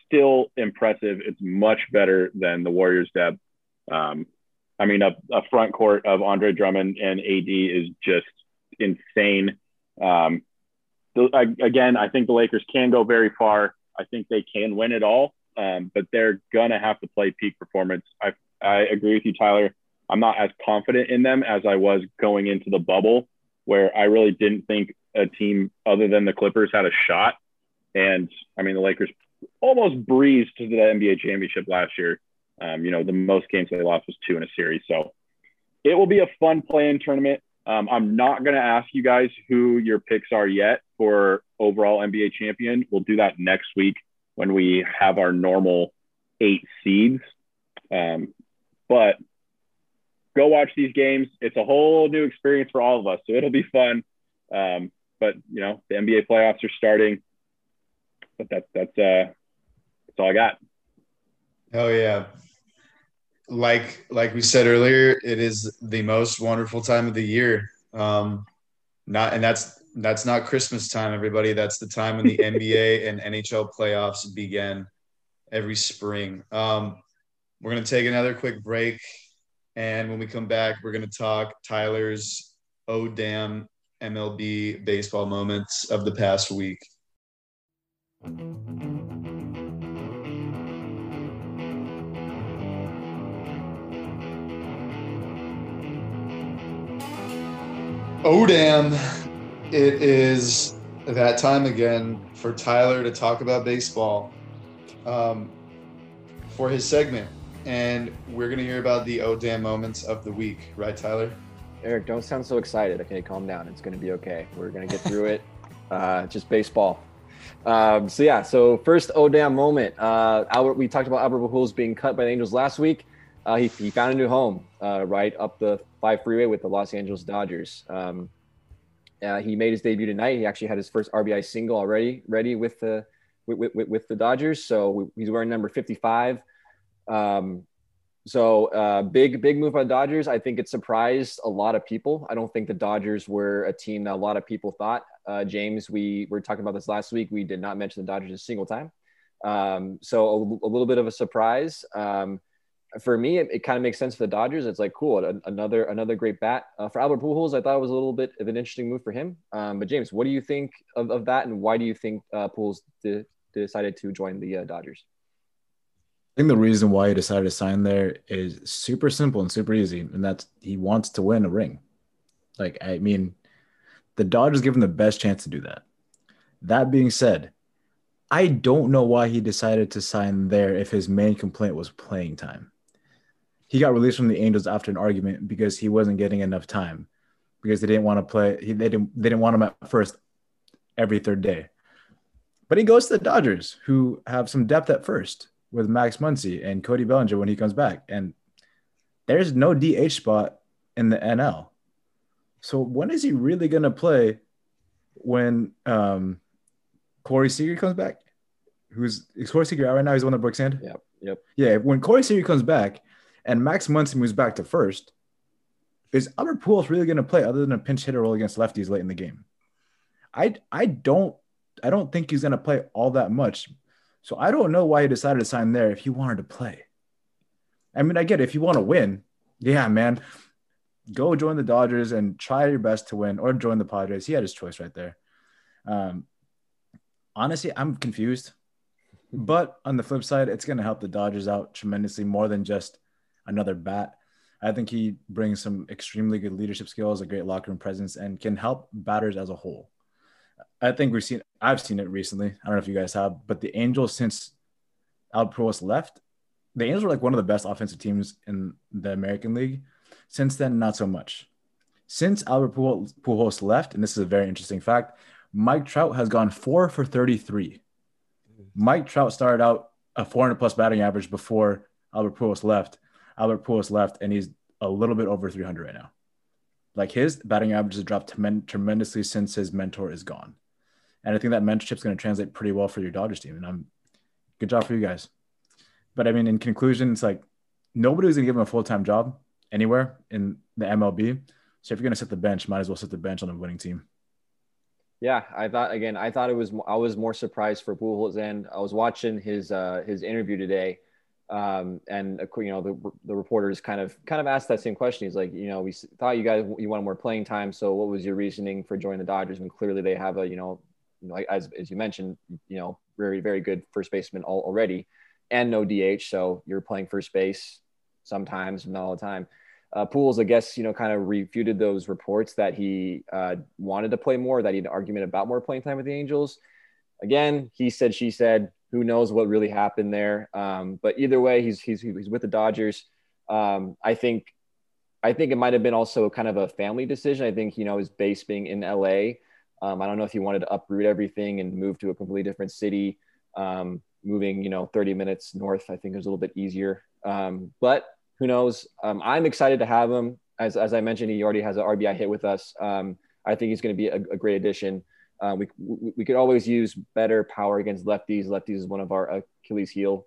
still impressive. It's much better than the Warriors' depth. Um, I mean, a, a, front court of Andre Drummond and AD is just insane. Um, again, I think the Lakers can go very far. I think they can win it all, um, but they're gonna have to play peak performance. I I agree with you, Tyler. I'm not as confident in them as I was going into the bubble, where I really didn't think a team other than the Clippers had a shot. And I mean, the Lakers almost breezed to the NBA championship last year. Um, you know, the most games they lost was two in a series. So it will be a fun play in tournament. Um, I'm not going to ask you guys who your picks are yet for overall NBA champion. We'll do that next week when we have our normal eight seeds. Um, but go watch these games. It's a whole new experience for all of us, so it'll be fun. Um, but you know, the NBA playoffs are starting but that's that's uh that's all I got. Hell yeah. Like like we said earlier, it is the most wonderful time of the year. Um not and that's that's not Christmas time, everybody. That's the time when the (laughs) NBA and NHL playoffs begin every spring. Um, we're gonna take another quick break, and when we come back, we're gonna talk Tyler's oh damn MLB baseball moments of the past week. Oh, damn. It is that time again for Tyler to talk about baseball um, for his segment. And we're going to hear about the oh, damn moments of the week. Right, Tyler? Eric, don't sound so excited. Okay, calm down. It's going to be okay. We're going to get through it. (laughs) Uh, just baseball. Um, so yeah, so first oh damn moment. Uh, Albert, we talked about Albert Pujols being cut by the Angels last week. Uh, he, he found a new home uh, right up the five freeway with the Los Angeles Dodgers. Um, uh, he made his debut tonight. He actually had his first RBI single already ready with the with, with, with the Dodgers. So he's wearing number 55. Um, so uh, big, big move by Dodgers. I think it surprised a lot of people. I don't think the Dodgers were a team that a lot of people thought. Uh, James, we were talking about this last week. We did not mention the Dodgers a single time. Um, so a, a, little bit of a surprise. Um, for me, it, it kind of makes sense for the Dodgers. It's like cool, another another great bat uh, for Albert Pujols. I thought it was a little bit of an interesting move for him. Um, but James, what do you think of, of that, and why do you think uh, Pujols de- decided to join the uh, Dodgers? I think the reason why he decided to sign there is super simple and super easy, and that's he wants to win a ring. Like, I mean, the Dodgers give him the best chance to do that. That being said, I don't know why he decided to sign there if his main complaint was playing time. He got released from the Angels after an argument because he wasn't getting enough time because they didn't want to play. He, they didn't. They didn't want him at first every third day. But he goes to the Dodgers, who have some depth at first with Max Muncy and Cody Bellinger when he comes back. And there's no DH spot in the NL. So when is he really going to play when um, Corey Seager comes back? Who's is Corey Seager out right now? He's the one that broke sand? Yep. Yep. Yeah. When Corey Seager comes back and Max Muncy moves back to first, is Albert Pujols really going to play other than a pinch hitter role against lefties late in the game? I I don't I don't think he's going to play all that much so I don't know why he decided to sign there if he wanted to play. I mean, I get it. If you want to win, yeah, man, go join the Dodgers and try your best to win, or join the Padres. He had his choice right there. Um, honestly, I'm confused. But on the flip side, it's going to help the Dodgers out tremendously more than just another bat. I think he brings some extremely good leadership skills, a great locker room presence, and can help batters as a whole. I think we've seen, I've seen it recently. I don't know if you guys have, but the Angels, since Albert Pujols left, the Angels were like one of the best offensive teams in the American League. Since then, not so much. Since Albert Pujols left, and this is a very interesting fact, Mike Trout has gone four for 33. Mike Trout started out a 400 plus batting average before Albert Pujols left. Albert Pujols left, and he's a little bit over 300 right now. Like his batting average has dropped tremendously since his mentor is gone. And I think that mentorship is going to translate pretty well for your Dodgers team. And I'm good job for you guys. But I mean, in conclusion, it's like nobody was going to give him a full time job anywhere in the MLB. So if you're going to sit the bench, might as well sit the bench on a winning team. Yeah, I thought again. I thought it was. I was more surprised for Pujols, and I was watching his uh, his interview today, um, and you know the the reporters kind of kind of asked that same question. He's like, you know, we thought you guys you wanted more playing time, so what was your reasoning for joining the Dodgers? And clearly they have a you know, know as as you mentioned, you know, very very good first baseman already, and no DH, so you're playing first base sometimes, not all the time uh, Pujols, I guess, you know, kind of refuted those reports that he uh, wanted to play more, that he had an argument about more playing time with the Angels. Again, he said, she said, who knows what really happened there. Um, but either way, he's, he's, he's with the Dodgers. Um, I think, I think it might have been also kind of a family decision. I think, you know, his base being in LA. Um, I don't know if he wanted to uproot everything and move to a completely different city. Um, moving, you know, 30 minutes north, I think is a little bit easier. Um, but who knows? Um, I'm excited to have him. As, as I mentioned, he already has an RBI hit with us. I think he's going to be a, a, great addition. Uh, we, we, could always use better power against lefties. Lefties is one of our Achilles heel.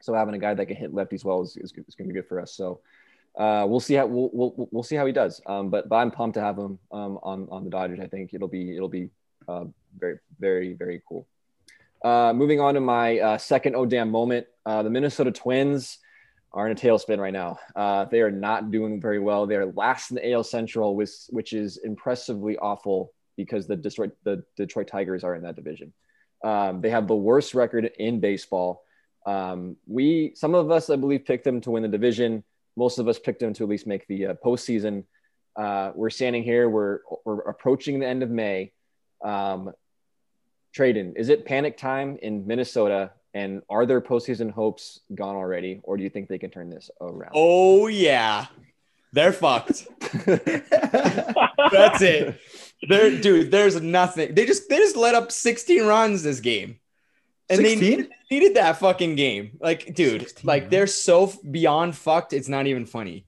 So having a guy that can hit lefties well is, is, is going to be good for us. So uh, we'll see how we'll, we'll, we'll see how he does. Um, but, but I'm pumped to have him um, on, on the Dodgers. I think it'll be, it'll be uh, very, very, very cool. Uh, moving on to my uh, second oh damn moment, uh, the Minnesota Twins are in a tailspin right now. Uh, they are not doing very well. They are last in the AL Central, which, which is impressively awful because the Detroit, the Detroit Tigers are in that division. Um, they have the worst record in baseball. Um, we, some of us, I believe, picked them to win the division. Most of us picked them to at least make the uh, postseason. Uh, we're standing here. We're we're approaching the end of May. Um, Tradon, is it panic time in Minnesota and are their postseason hopes gone already, or do you think they can turn this around? Oh yeah, they're fucked. (laughs) That's it. They're (laughs) dude. There's nothing. They just they just let up 16 runs this game, and 16? they needed that fucking game. Like, dude, like they're so beyond fucked. It's not even funny.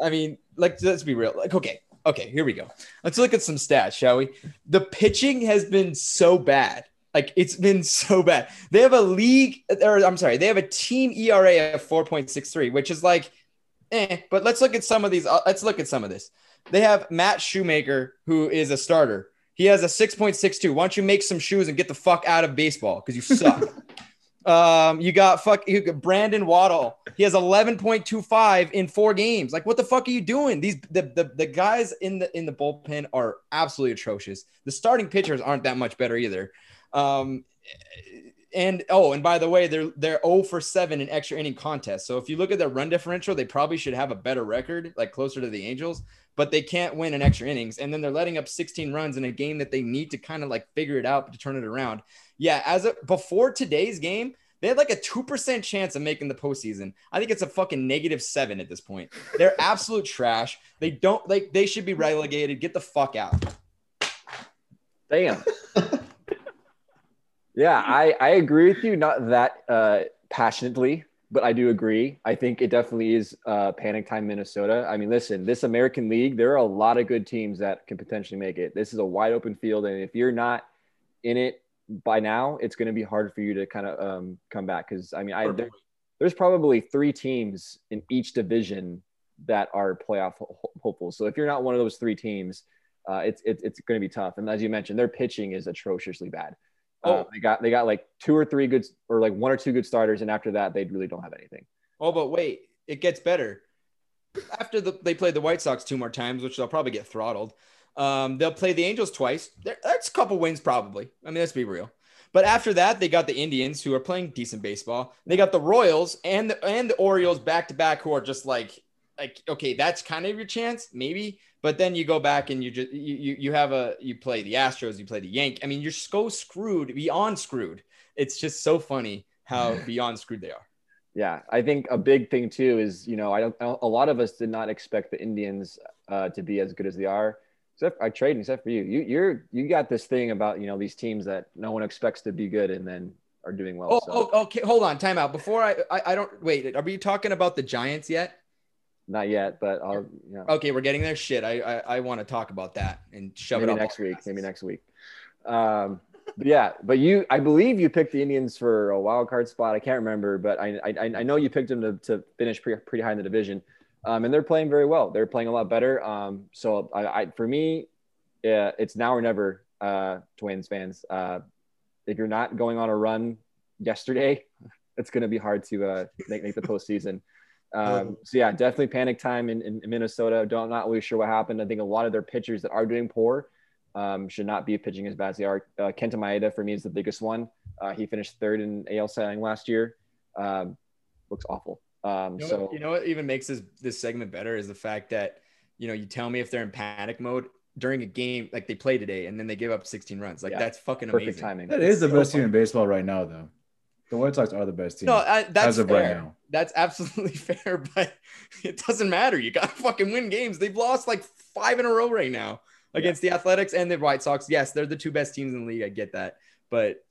I mean, like let's be real. Like, okay, okay, here we go. Let's look at some stats, shall we? The pitching has been so bad like it's been (laughs) so bad. They have a league, or I'm sorry, they have a team ERA of 4.63, which is like, eh. But let's look at some of these. Uh, let's look at some of this. They have Matt Shoemaker, who is a starter. He has a 6.62. Why don't you make some shoes and get the fuck out of baseball because you suck. (laughs) um, you got fuck you got Brandon Waddell. He has 11.25 in four games. Like, what the fuck are you doing? These the, the the guys in the in the bullpen are absolutely atrocious. The starting pitchers aren't that much better either. Um, and oh, and by the way, they're they're 0 for 7 in extra inning contests. So if you look at their run differential, they probably should have a better record, like closer to the Angels, but they can't win in extra innings. And then they're letting up 16 runs in a game that they need to kind of like figure it out to turn it around. Yeah, as a before today's game, they had like a 2% chance of making the postseason. I think it's a fucking negative seven at this point. They're (laughs) absolute trash. They don't like they should be relegated. Get the fuck out. Damn. (laughs) Yeah, I, I agree with you. Not that uh, passionately, but I do agree. I think it definitely is uh, panic time, Minnesota. I mean, listen, this American League, there are a lot of good teams that can potentially make it. This is a wide open field, and if you're not in it by now, it's going to be hard for you to kind of um, come back. Because I mean, I there, there's probably three teams in each division that are playoff hopefuls. So if you're not one of those three teams, uh, it's it, it's going to be tough. And as you mentioned, their pitching is atrociously bad. Oh, uh, they got they got like two or three good or like one or two good starters, and after that, they really don't have anything. Oh, but wait, it gets better. after the, they play the White Sox two more times, which they'll probably get throttled. Um, they'll play the Angels twice. That's a couple wins, probably. I mean, let's be real. But after that, they got the Indians, who are playing decent baseball. They got the Royals and the and the Orioles back to back, who are just like, like okay, that's kind of your chance, maybe. But then you go back and you just you you, have a you play the Astros, you play the Yank. I mean, you're so screwed, beyond screwed. It's just so funny how (laughs) beyond screwed they are. Yeah, I think a big thing too is you know I don't a lot of us did not expect the Indians uh, to be as good as they are. Except I trade except for you. You you're you got this thing about you know these teams that no one expects to be good and then are doing well. Oh, so. oh okay. Hold on, time out. Before I, I I don't wait. Are we talking about the Giants yet? Not yet, but I'll. Yeah. Okay, we're getting there. Shit, I I, I want to talk about that and shove maybe it up next week. Maybe next week. Um, but yeah, but you, I believe you picked the Indians for a wild card spot. I can't remember, but I, I, I know you picked them to, to finish pretty, pretty high in the division. Um, and they're playing very well. They're playing a lot better. Um, so I, I, for me, yeah, it's now or never, uh, Twins fans. Uh, if you're not going on a run yesterday, (laughs) it's going to be hard to uh, make, make the postseason. Um, so yeah, definitely panic time in, in, Minnesota. Don't not really sure what happened. I think a lot of their pitchers that are doing poor um, should not be pitching as bad as they are. Uh, Kenta Maeda for me is the biggest one. Uh, he finished third in AL Cy last year. Um, looks awful. Um, you know so what, you know what even makes this this segment better is the fact that you know you tell me if they're in panic mode during a game like they play today and then they give up 16 runs. Like yeah, that's fucking perfect amazing. timing. That is the so best team in baseball right now, though. The White Sox are the best team. No, I, that's as of fair. right now. That's absolutely (laughs) fair, but it doesn't matter. You got to fucking win games. They've lost like five in a row right now against yeah. the Athletics and the White Sox. Yes, they're the two best teams in the league. I get that, but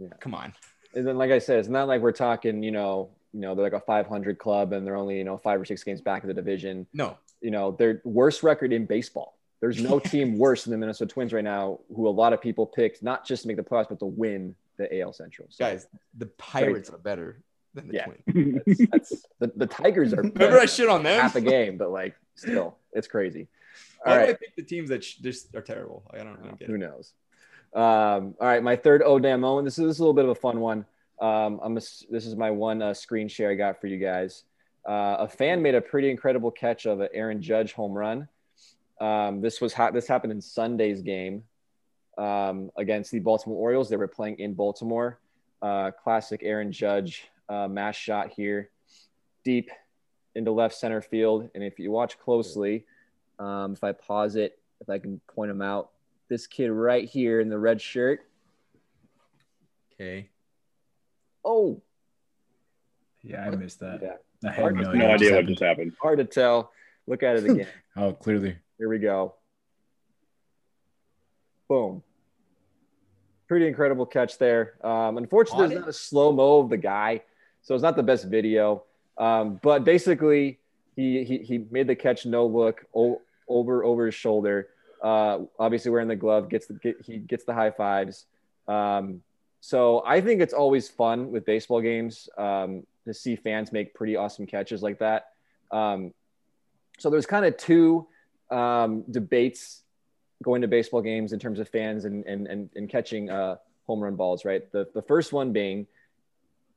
yeah. come on. And then, like I said, it's not like we're talking. You know, you know, they're like a 500 club and they're only you know five or six games back of the division. No, you know, their worst record in baseball. There's no (laughs) team worse than the Minnesota Twins right now, who a lot of people picked not just to make the playoffs, but to win the AL Central. So, Guys, the Pirates are better than the yeah. Twins. (laughs) That's, that's, the, the Tigers are (laughs) remember I shit on them half a game, but like still, it's crazy. Why all right. do I pick the teams that just are terrible? I don't, I don't get Who it. knows? Um, all right, my third oh damn moment. This is, this is a little bit of a fun one. Um, I'm a, this is my one uh, screen share I got for you guys. Uh, a fan made a pretty incredible catch of an Aaron Judge home run. Um, this was ha- this happened in Sunday's game um, against the Baltimore Orioles. They were playing in Baltimore. Uh, classic Aaron Judge uh, mass shot here, deep into left center field. And if you watch closely, um, if I pause it, if I can point him out, this kid right here in the red shirt. Okay. Oh. Yeah, I missed that. Yeah. I had no, no idea what just happened. Hard to tell. Look at it again. (laughs) oh, clearly. Here we go. Boom. Pretty incredible catch there. Um, unfortunately, there's not a slow mo of the guy, so it's not the best video. Um, but basically, he, he he made the catch no look over over his shoulder. Uh, obviously, wearing the glove gets the get, he gets the high fives. Um, so I think it's always fun with baseball games um, to see fans make pretty awesome catches like that. Um, so there's kind of two um, debates going to baseball games in terms of fans and and and, and catching uh, home run balls. Right. The the first one being,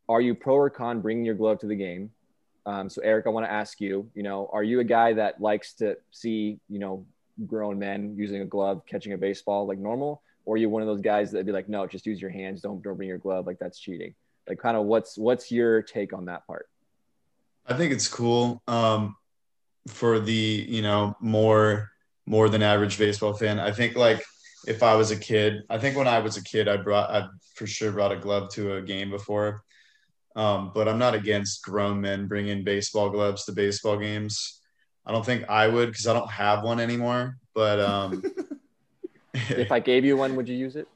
are you pro or con bringing your glove to the game? Um, so Eric, I want to ask you, you know, are you a guy that likes to see, you know, grown men using a glove catching a baseball like normal, or are you one of those guys that'd be like, no, just use your hands, don't don't bring your glove, like that's cheating. Like, kind of, what's what's your take on that part? I think it's cool um, for the you know more more than average baseball fan. I think like if I was a kid, I think when I was a kid, I brought I for sure brought a glove to a game before. Um, but I'm not against grown men bringing baseball gloves to baseball games. I don't think I would because I don't have one anymore. But um, (laughs) if I gave you one, would you use it?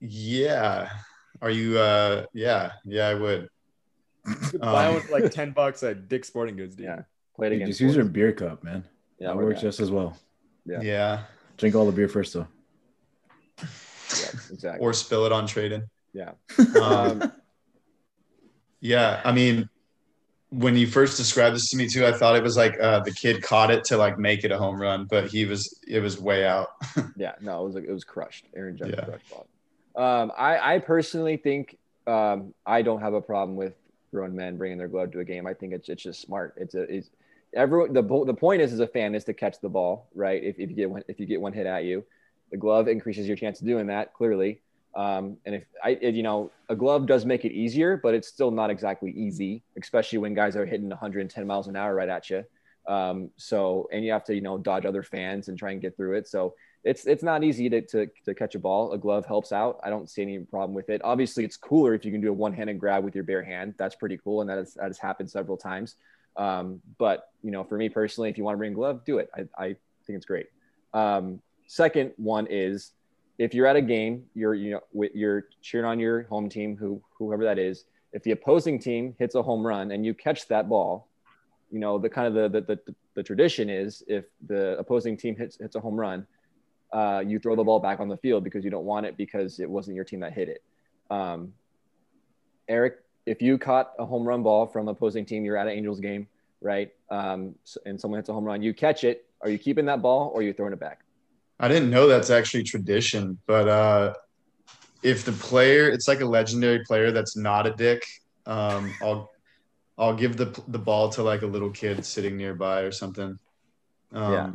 Yeah. Are you? Uh, yeah, yeah, I would. Buy one for like ten bucks at Dick's Sporting Goods. Dude. Yeah, play it again. Just use your beer cup, man. Yeah, that works just as well. Yeah. yeah. Drink all the beer first, though. Yeah, exactly. or spill it on Tradon. Yeah. Um, yeah, I mean, when you first described this to me too, I thought it was like uh, the kid caught it to like make it a home run, but he was it was way out. (laughs) yeah, no, it was like it was crushed. Aaron Judge yeah. crushed ball. Um, I I personally think um, I don't have a problem with grown men bringing their glove to a game. I think it's it's just smart. It's a it's everyone the the point is as a fan is to catch the ball, right? If, if you get one if you get one hit at you, the glove increases your chance of doing that clearly. Um, and if I, if, you know, a glove does make it easier, but it's still not exactly easy, especially when guys are hitting 110 miles an hour right at you. Um, so, and you have to, you know, dodge other fans and try and get through it. So it's, it's not easy to, to, to catch a ball. A glove helps out. I don't see any problem with it. Obviously it's cooler if you can do a one handed grab with your bare hand. That's pretty cool. And that has, that has happened several times. Um, but you know, for me personally, if you want to bring a glove, do it. I, I think it's great. Um, second one is if you're at a game, you're you know you're cheering on your home team, who whoever that is. If the opposing team hits a home run and you catch that ball, you know the kind of the the, the, the tradition is if the opposing team hits hits a home run, uh, you throw the ball back on the field because you don't want it because it wasn't your team that hit it. Um, Eric, if you caught a home run ball from opposing team, you're at an Angels game, right? Um, and someone hits a home run, you catch it. Are you keeping that ball or are you throwing it back? I didn't know that's actually tradition, but uh, if the player, it's like a legendary player that's not a dick, um, I'll I'll give the the ball to like a little kid sitting nearby or something. Um, yeah.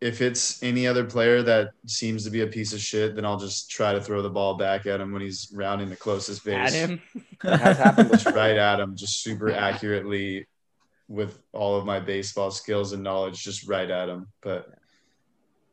If it's any other player that seems to be a piece of shit, then I'll just try to throw the ball back at him when he's rounding the closest base. At him, (laughs) has happened just right at him, just super accurately with all of my baseball skills and knowledge, just right at him. But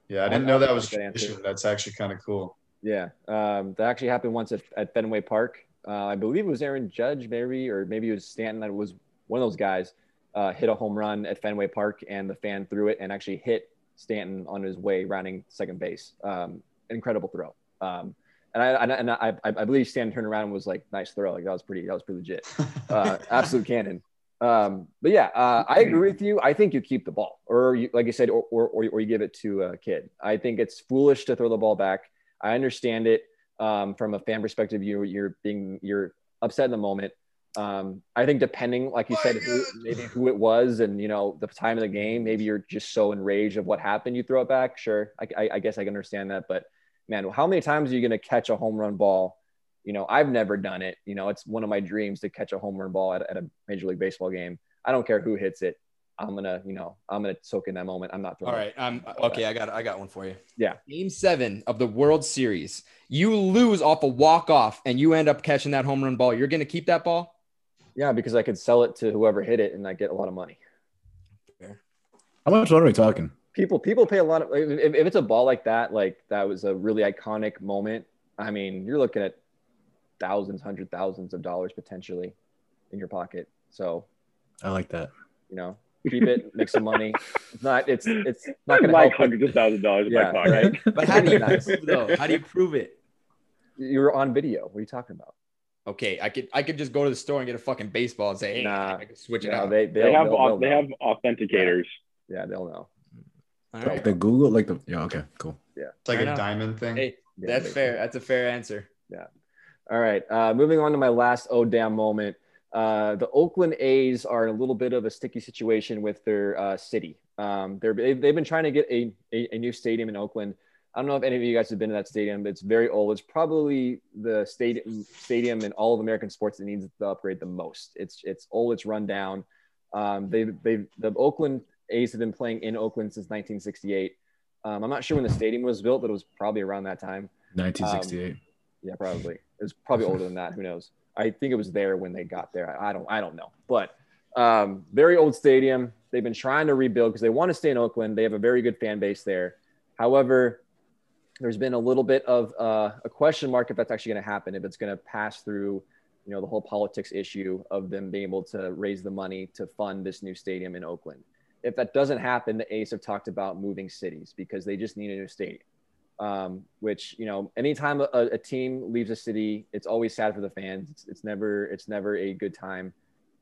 yeah, I didn't know that was tradition. That's actually kind of cool. Yeah, um, that actually happened once at, at Fenway Park. Uh, I believe it was Aaron Judge, maybe, or maybe it was Stanton. That was one of those guys uh, hit a home run at Fenway Park, and the fan threw it and actually hit Stanton on his way rounding second base. Um, incredible throw. Um, and I, and I, I, I believe Stanton turned around and was like, "Nice throw! Like that was pretty, that was pretty legit, (laughs) uh, absolute cannon." Um, but yeah, uh, I agree with you. I think you keep the ball, or you, like you said, or, or, or you give it to a kid. I think it's foolish to throw the ball back. I understand it um, from a fan perspective. You you're being you're upset in the moment. Um, I think depending, like you said, who, maybe who it was and you know the time of the game, maybe you're just so enraged of what happened, you throw it back. Sure, I, I, I guess I can understand that, but man, how many times are you going to catch a home run ball you know, I've never done it. You know, it's one of my dreams to catch a home run ball at, at a Major League Baseball game. I don't care who hits it. I'm gonna, you know, I'm gonna soak in that moment. I'm not throwing. All right. Um. Okay. I got. I got one for you. Yeah. Game seven of the World Series. You lose off a walk off, and you end up catching that home run ball. You're gonna keep that ball. Yeah, because I could sell it to whoever hit it, and I get a lot of money. Fair. How much are we talking? People, people pay a lot of. If, if it's a ball like that, like that was a really iconic moment. I mean, you're looking at thousands, hundred thousands of dollars potentially in your pocket. So I like that. You know, keep it, make some money. It's not. It's it's not going to like hundreds of thousands of dollars yeah, in my pocket. Right? (laughs) But how do you prove though? How do you prove it? You're on video. What are you talking about? Okay, I could I could just go to the store and get a fucking baseball and say, hey, nah, I can switch it no, out. They, they have they'll, they'll have authenticators. Yeah, yeah they'll know. Right. The Google, like the yeah, okay, cool. Yeah, it's like Fair a enough. diamond thing. Hey, yeah, that's fair. That's a fair answer. Yeah. All right. Uh, moving on to my last oh damn moment. Uh, the Oakland A's are in a little bit of a sticky situation with their uh, city. Um, they're, they've, they've been trying to get a, a, a, new stadium in Oakland. I don't know if any of you guys have been to that stadium, but it's very old. It's probably the stadium stadium in all of American sports that needs to upgrade the most. It's it's old. It's run down. Um, they they the Oakland A's have been playing in Oakland since 1968. Um, I'm not sure when the stadium was built, but it was probably around that time. 1968. yeah, probably. It was probably older than that. Who knows? I think it was there when they got there. I don't I don't know. But um, very old stadium. They've been trying to rebuild because they want to stay in Oakland. They have a very good fan base there. However, there's been a little bit of uh, a question mark if that's actually going to happen. If it's going to pass through, you know, the whole politics issue of them being able to raise the money to fund this new stadium in Oakland. If that doesn't happen, the A's have talked about moving cities because they just need a new stadium um, which you know anytime a, a, team leaves a city it's always sad for the fans it's, it's never it's never a good time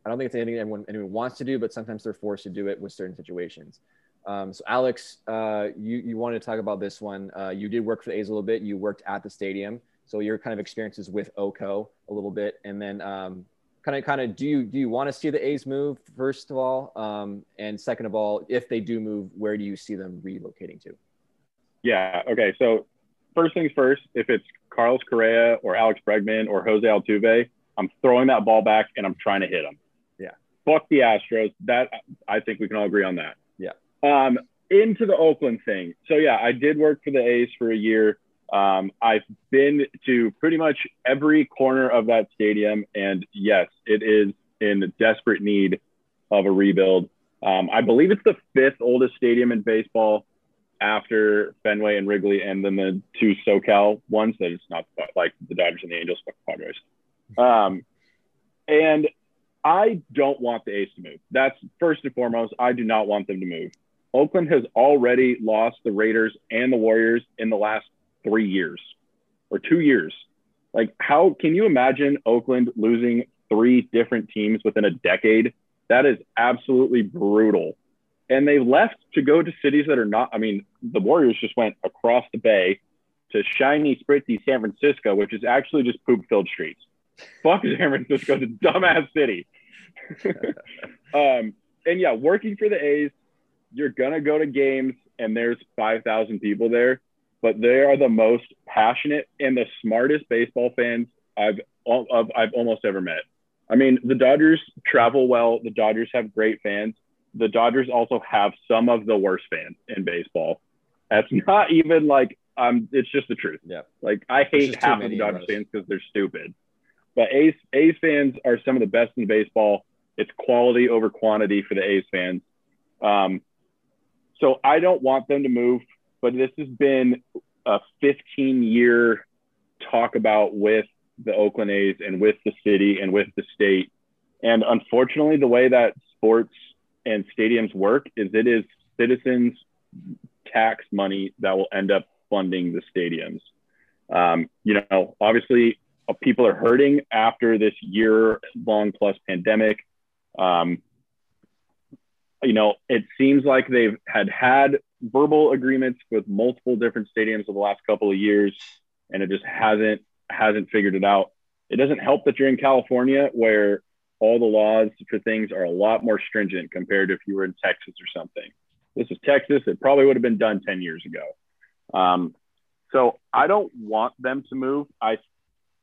i don't think it's anything anyone, anyone wants to do but sometimes they're forced to do it with certain situations um, so alex uh, you, you wanted to talk about this one uh, you did work for the a's a little bit you worked at the stadium so your kind of experiences with O.co a little bit and then um, kind of kind of do you do you want to see the a's move first of all um, and second of all if they do move where do you see them relocating to yeah. Okay. So first things first, if it's Carlos Correa or Alex Bregman or Jose Altuve, I'm throwing that ball back and I'm trying to hit him. Yeah. fuck the Astros. That I think we can all agree on that. Um, into the Oakland thing. So yeah, I did work for the A's for a year. Um, I've been to pretty much every corner of that stadium, and yes, it is in desperate need of a rebuild. Um, I believe it's the fifth oldest stadium in baseball after Fenway and Wrigley, and then the two SoCal ones that it's not like the Dodgers and the Angels, but Padres. Um, and I don't want the A's to move. That's first and foremost. I do not want them to move. Oakland has already lost the Raiders and the Warriors in the last three years or two years. Like, how can you imagine Oakland losing three different teams within a decade? That is absolutely brutal. And they left to go to cities that are not, I mean, the Warriors just went across the bay to shiny, spritzy San Francisco, which is actually just poop filled streets. Fuck (laughs) San Francisco, the dumbass city. (laughs) um, and yeah, working for the A's, you're gonna go to games and there's 5,000 people there, but they are the most passionate and the smartest baseball fans I've I've almost ever met. I mean, the Dodgers travel well. The Dodgers have great fans. The Dodgers also have some of the worst fans in baseball. That's (laughs) not even like um, it's just the truth. Yeah. Like I hate half of the Dodgers fans because they're stupid. But A's A's fans are some of the best in baseball. It's quality over quantity for the A's fans. Um, so I don't want them to move, but this has been a 15 year talk about with the Oakland A's and with the city and with the state. And unfortunately, the way that sports and stadiums work is it is citizens' tax money that will end up funding the stadiums. Um, you know, obviously, uh, people are hurting after this year long plus pandemic. Um, you know, it seems like they've had had verbal agreements with multiple different stadiums over the last couple of years, and it just hasn't hasn't figured it out. It doesn't help that you're in California, where all the laws for things are a lot more stringent compared to if you were in Texas or something. This is Texas. It probably would have been done 10 years ago. Um, so I don't want them to move. I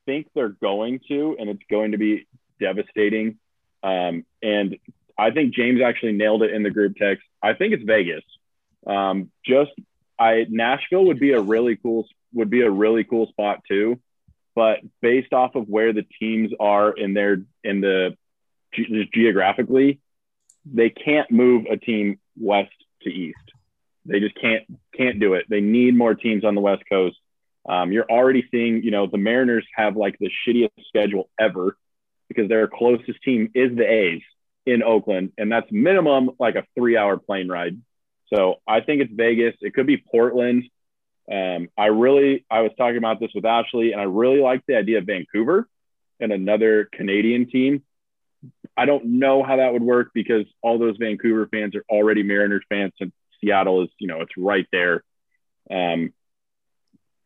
think they're going to, and it's going to be devastating. Um, and I think James actually nailed it in the group text. I think it's Vegas. Um, just I Nashville would be a really cool would be a really cool spot too, but based off of where the teams are in their in the just geographically, they can't move a team west to east. They just can't can't do it. They need more teams on the west coast. Um, you're already seeing, you know, the Mariners have like the shittiest schedule ever because their closest team is the A's in Oakland, and that's minimum like a three hour plane ride. So I think it's Vegas. It could be Portland. Um, I really, I was talking about this with Ashley, and I really like the idea of Vancouver and another Canadian team. I don't know how that would work because all those Vancouver fans are already Mariners fans, and Seattle is, you know, it's right there. Um,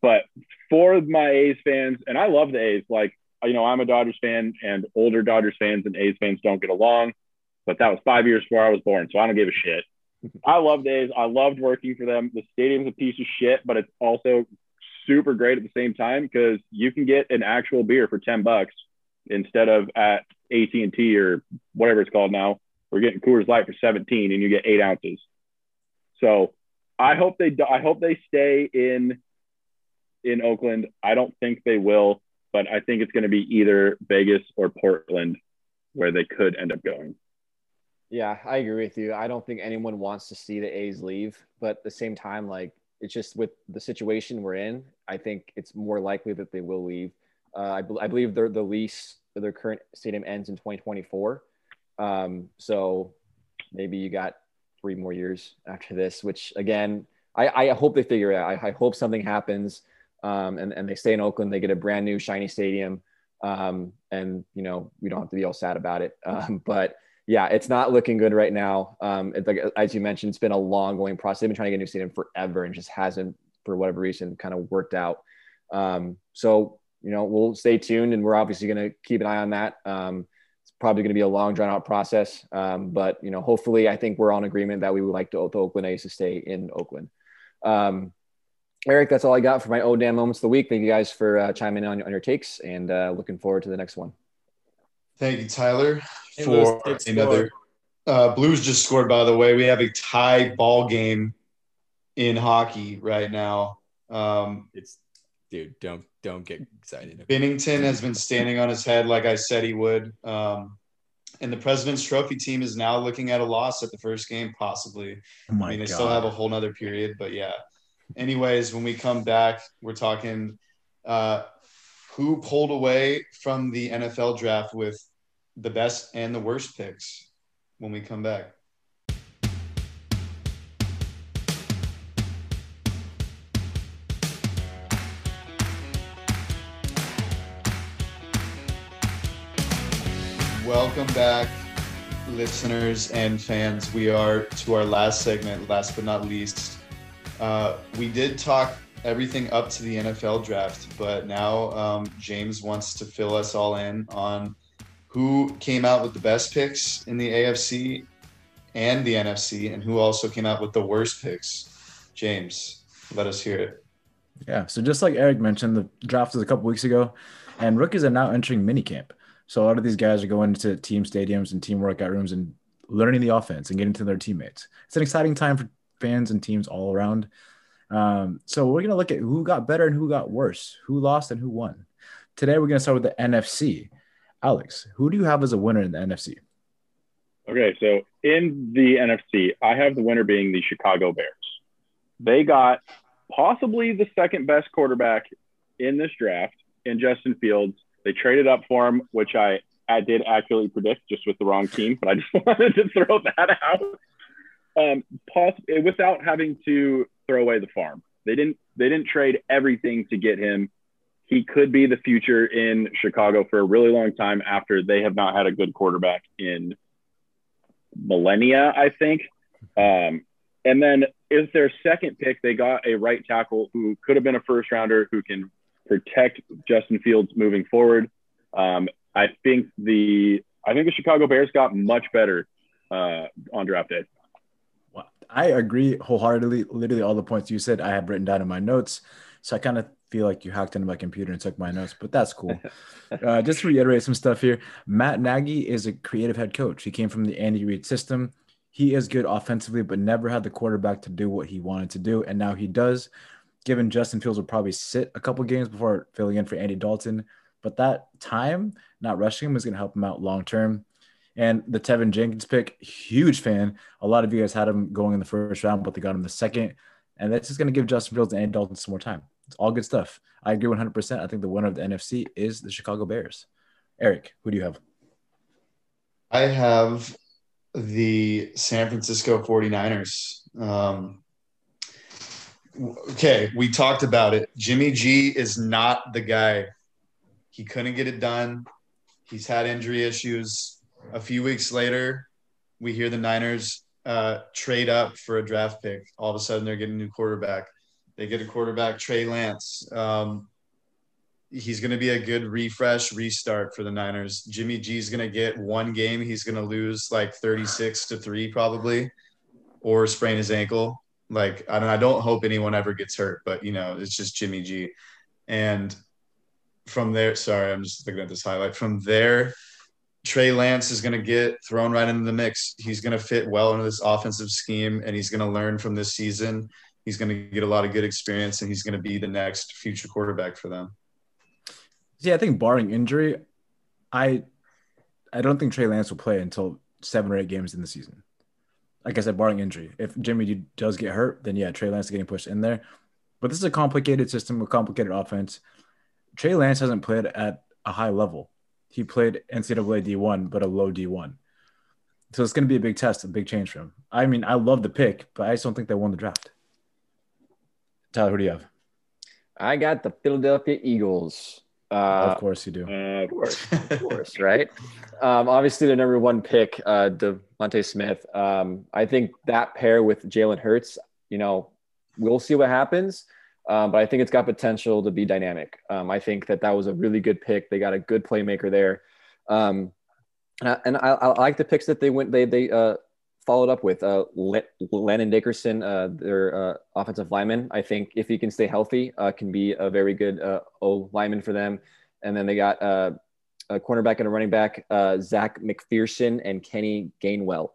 but for my A's fans, and I love the A's, like, you know, I'm a Dodgers fan, and older Dodgers fans and A's fans don't get along but that was five years before I was born, so I don't give a shit. (laughs) I love days. I loved working for them. The stadium's a piece of shit, but it's also super great at the same time because you can get an actual beer for 10 bucks instead of at AT&T or whatever it's called now. We're getting Coors Light for 17 and you get eight ounces. So I hope they, I hope they stay in, in Oakland. I don't think they will, but I think it's going to be either Vegas or Portland where they could end up going. Yeah, I agree with you. I don't think anyone wants to see the A's leave, but at the same time, like it's just with the situation we're in, I think it's more likely that they will leave. Uh, believe their the lease their current stadium ends in 2024. Um, so maybe you got three more years after this, which again, I, I hope they figure it out. I, I hope something happens um, and, and they stay in Oakland. They get a brand new shiny stadium. Um, and you know, we don't have to be all sad about it. (laughs) Um, but yeah, it's not looking good right now. Um, like as you mentioned, it's been a long going process. They've been trying to get a new stadium forever and just hasn't, for whatever reason, kind of worked out. Um, so you know, we'll stay tuned, and we're obviously going to keep an eye on that. Um, it's probably going to be a long, drawn out process, um, but you know, hopefully, I think we're on agreement that we would like to, the Oakland A's to stay in Oakland. Um, Eric, that's all I got for my oh damn moments of the week. Thank you guys for uh, chiming in on, on your takes, and uh, looking forward to the next one. Thank you, Tyler, hey, for another. Uh, Blues just scored, by the way. We have a tie ball game in hockey right now. Um, it's dude, don't don't get excited. Binnington has been standing on his head like I said he would. Um, and the President's Trophy team is now looking at a loss at the first game, possibly. Oh I mean, they God. still have a whole nother period, but yeah. Anyways, when we come back, we're talking uh, who pulled away from the NFL draft with the best and the worst picks when we come back. Welcome back, listeners and fans. We are to our last segment, last but not least. Uh, we did talk everything up to the NFL draft, but now um, James wants to fill us all in on who came out with the best picks in the AFC and the NFC, and who also came out with the worst picks. James, let us hear it. Yeah. So just like Eric mentioned, the draft was a couple weeks ago, and rookies are now entering minicamp. So a lot of these guys are going to team stadiums and team workout rooms and learning the offense and getting to their teammates. It's an exciting time for fans and teams all around. Um, so we're gonna look at who got better and who got worse, who lost and who won. Today we're gonna start with the NFC. Alex, who do you have as a winner in the NFC? Okay, so in the NFC, I have the winner being the Chicago Bears. They got possibly the second best quarterback in this draft in Justin Fields. They traded up for him, which I, I did accurately predict just with the wrong team, but I just (laughs) wanted to throw that out. Um, poss- without having to throw away the farm. They didn't they didn't trade everything to get him he could be the future in Chicago for a really long time after they have not had a good quarterback in millennia, I think. Um, and then is their second pick, they got a right tackle who could have been a first rounder who can protect Justin Fields moving forward. Um, I think the I think the Chicago Bears got much better uh, on draft day. I agree wholeheartedly. Literally all the points you said I have written down in my notes. So I kind of feel like you hacked into my computer and took my notes, but that's cool. (laughs) uh, just to reiterate some stuff here, Matt Nagy is a creative head coach. He came from the Andy Reid system. He is good offensively, but never had the quarterback to do what he wanted to do, and now he does. Given Justin Fields will probably sit a couple games before filling in for Andy Dalton, but that time not rushing him is going to help him out long term. And the Teven Jenkins pick, huge fan. A lot of you guys had him going in the first round, but they got him the second. And that's just going to give Justin Fields and Dalton some more time. It's all good stuff. I agree 100%. I think the winner of the NFC is the Chicago Bears. Eric, who do you have? I have the San Francisco 49ers. Um, okay, we talked about it. Jimmy G is not the guy. He couldn't get it done. He's had injury issues. A few weeks later, we hear the Niners uh, trade up for a draft pick. All of a sudden, they're getting a new quarterback. They get a quarterback, Trey Lance. Um, he's going to be a good refresh, restart for the Niners. Jimmy G is going to get one game. He's going to lose like 36 to three, probably, or sprain his ankle. Like, I don't, I don't hope anyone ever gets hurt, but you know, it's just Jimmy G. And from there, sorry, I'm just looking at this highlight. From there, Trey Lance is going to get thrown right into the mix. He's going to fit well into this offensive scheme, and he's going to learn from this season he's going to get a lot of good experience and he's going to be the next future quarterback for them. Yeah, I think barring injury, I I don't think Trey Lance will play until seven or eight games in the season. Like I said, barring injury. If Jimmy does get hurt, then yeah, Trey Lance is getting pushed in there. But this is a complicated system, a complicated offense. Trey Lance hasn't played at a high level. He played NCAA D1, but a low D1. So it's going to be a big test, a big change for him. I mean, I love the pick, but I just don't think they won the draft. Tyler, who do you have? I got the Philadelphia Eagles. Uh, of course you do. Uh, of course, of course, right? Um, obviously, the number one pick, uh, DeVonta Smith. Um, I think that pair with Jalen Hurts, you know, we'll see what happens. Um, but I think it's got potential to be dynamic. Um, I think that that was a really good pick. They got a good playmaker there. Um, and I, and I, I, like the picks that they went. They they uh, followed up with uh, Landon Dickerson, uh, their uh, offensive lineman. I think if he can stay healthy, uh, can be a very good uh, O lineman for them. And then they got a cornerback and a running back, Zech McPhearson and Kenny Gainwell.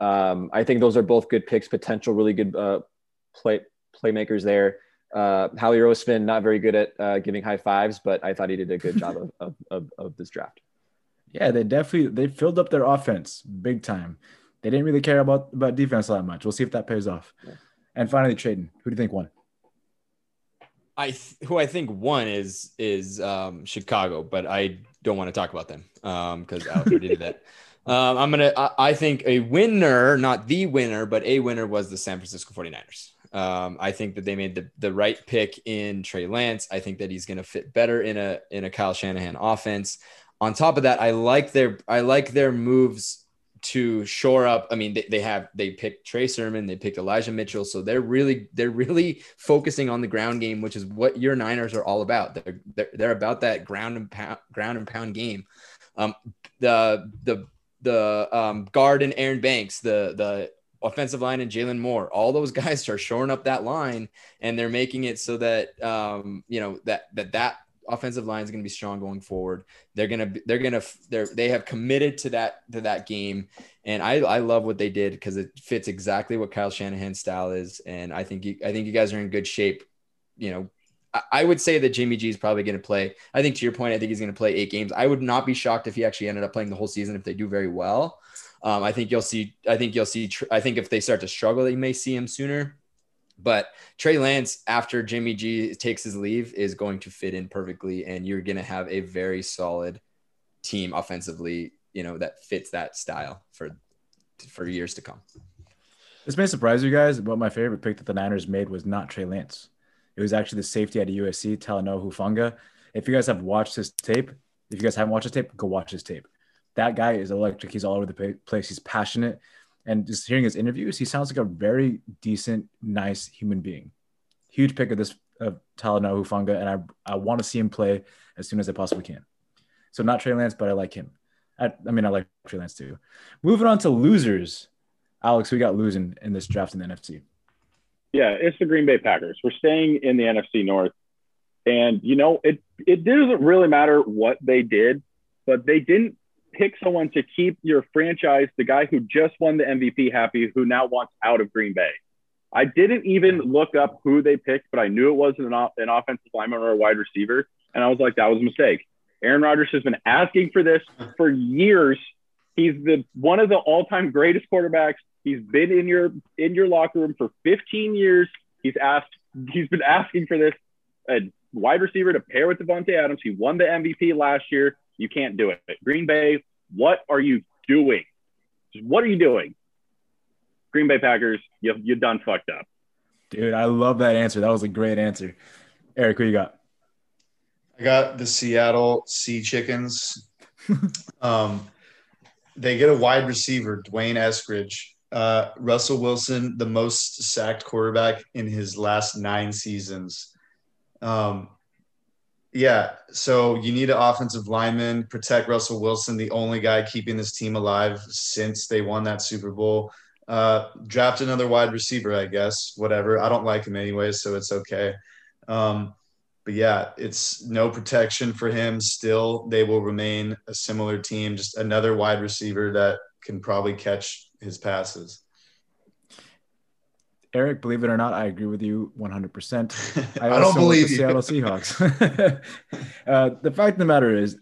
Um, I think those are both good picks, potential really good play playmakers there. Uh, Howie Roseman, not very good at uh, giving high fives, but I thought he did a good job of, of, of, of, this draft. Yeah, they definitely they filled up their offense big time. They didn't really care about about defense that much. We'll see if that pays off. Yeah. And finally, Tradon, who do you think won? I th- who I think won is is um, Chicago, but I don't want to talk about them because um, Alex already did that. (laughs) Um, I'm gonna. I, I, think a winner, not the winner, but a winner was the San Francisco 49ers. Um, I think that they made the, the right pick in Trey Lance. I think that he's going to fit better in a in a Kyle Shanahan offense. On top of that, I like their I like their moves to shore up. I mean, they, they have they picked Trey Sermon, they picked Elijah Mitchell, so they're really they're really focusing on the ground game, which is what your Niners are all about. They're they're, they're about that ground and pound ground and pound game. Um, the the the um, guard and Aaron Banks, the the offensive line and Jalen Moore, all those (laughs) guys are shoring up that line, and they're making it so that um, you know that that that offensive line is going to be strong going forward. They're to they're to they're they have committed to that to that game, and I I love what they did because it fits exactly what Kyle Shanahan's style is, and I think you, I think you guys are in good shape. You know, I, I would say that Jimmy G is probably going to play. I think to your point, I think he's going to play eight games. I would not be shocked if he actually ended up playing the whole season if they do very well. Um, I think you'll see. I think you'll see. I think if they start to struggle, you may see him sooner. But Trey Lance, after Jimmy G takes his leave, is going to fit in perfectly, and you're going to have a very solid team offensively. You know that fits that style for for years to come. This may surprise you guys, but my favorite pick that the Niners made was not Trey Lance. It was actually the safety of USC, Talanoa Hufanga. If you guys have watched his tape, if you guys haven't watched his tape, go watch his tape. That guy is electric. He's all over the place. He's passionate and just hearing his interviews, he sounds like a very decent, nice human being. Huge pick of this of Talanoa Hufanga, and I I want to see him play as soon as I possibly can. So not Trey Lance, but I like him. I, I mean, I like Trey Lance too. Moving on to losers, Alex, we got losing in this draft in the NFC. Yeah, it's the Green Bay Packers. We're staying in the NFC North, and you know it it doesn't really matter what they did, but they didn't pick someone to keep your franchise, the guy who just won the MVP happy, who now wants out of Green Bay. I didn't even look up who they picked, but I knew it wasn't an, an offensive lineman or a wide receiver. And I was like, that was a mistake. Aaron Rodgers has been asking for this for years. He's the one of the all-time greatest quarterbacks. He's been in your in your locker room for 15 years. He's asked. He's been asking for this. A wide receiver to pair with Davante Adams. He won the MVP last year. You can't do it. Green Bay, what are you doing? What are you doing? Green Bay Packers, you you done fucked up. Dude, I love that answer. That was a great answer. Eric, who you got? I got the Seattle Sea Chickens. (laughs) um, they get a wide receiver, D'Wayne Eskridge. Uh, Russell Wilson, the most sacked quarterback in his last nine seasons. Um, yeah. So you need an offensive lineman, protect Russell Wilson, the only guy keeping this team alive since they won that Super Bowl. Uh, draft another wide receiver, I guess. Whatever. I don't like him anyway, so it's okay. Um, but yeah, it's no protection for him. Still, they will remain a similar team, just another wide receiver that can probably catch his passes. Eric, believe it or not, I agree with you 100%. (laughs) I, I don't believe the Seattle Seahawks. (laughs) uh, the fact of the matter is,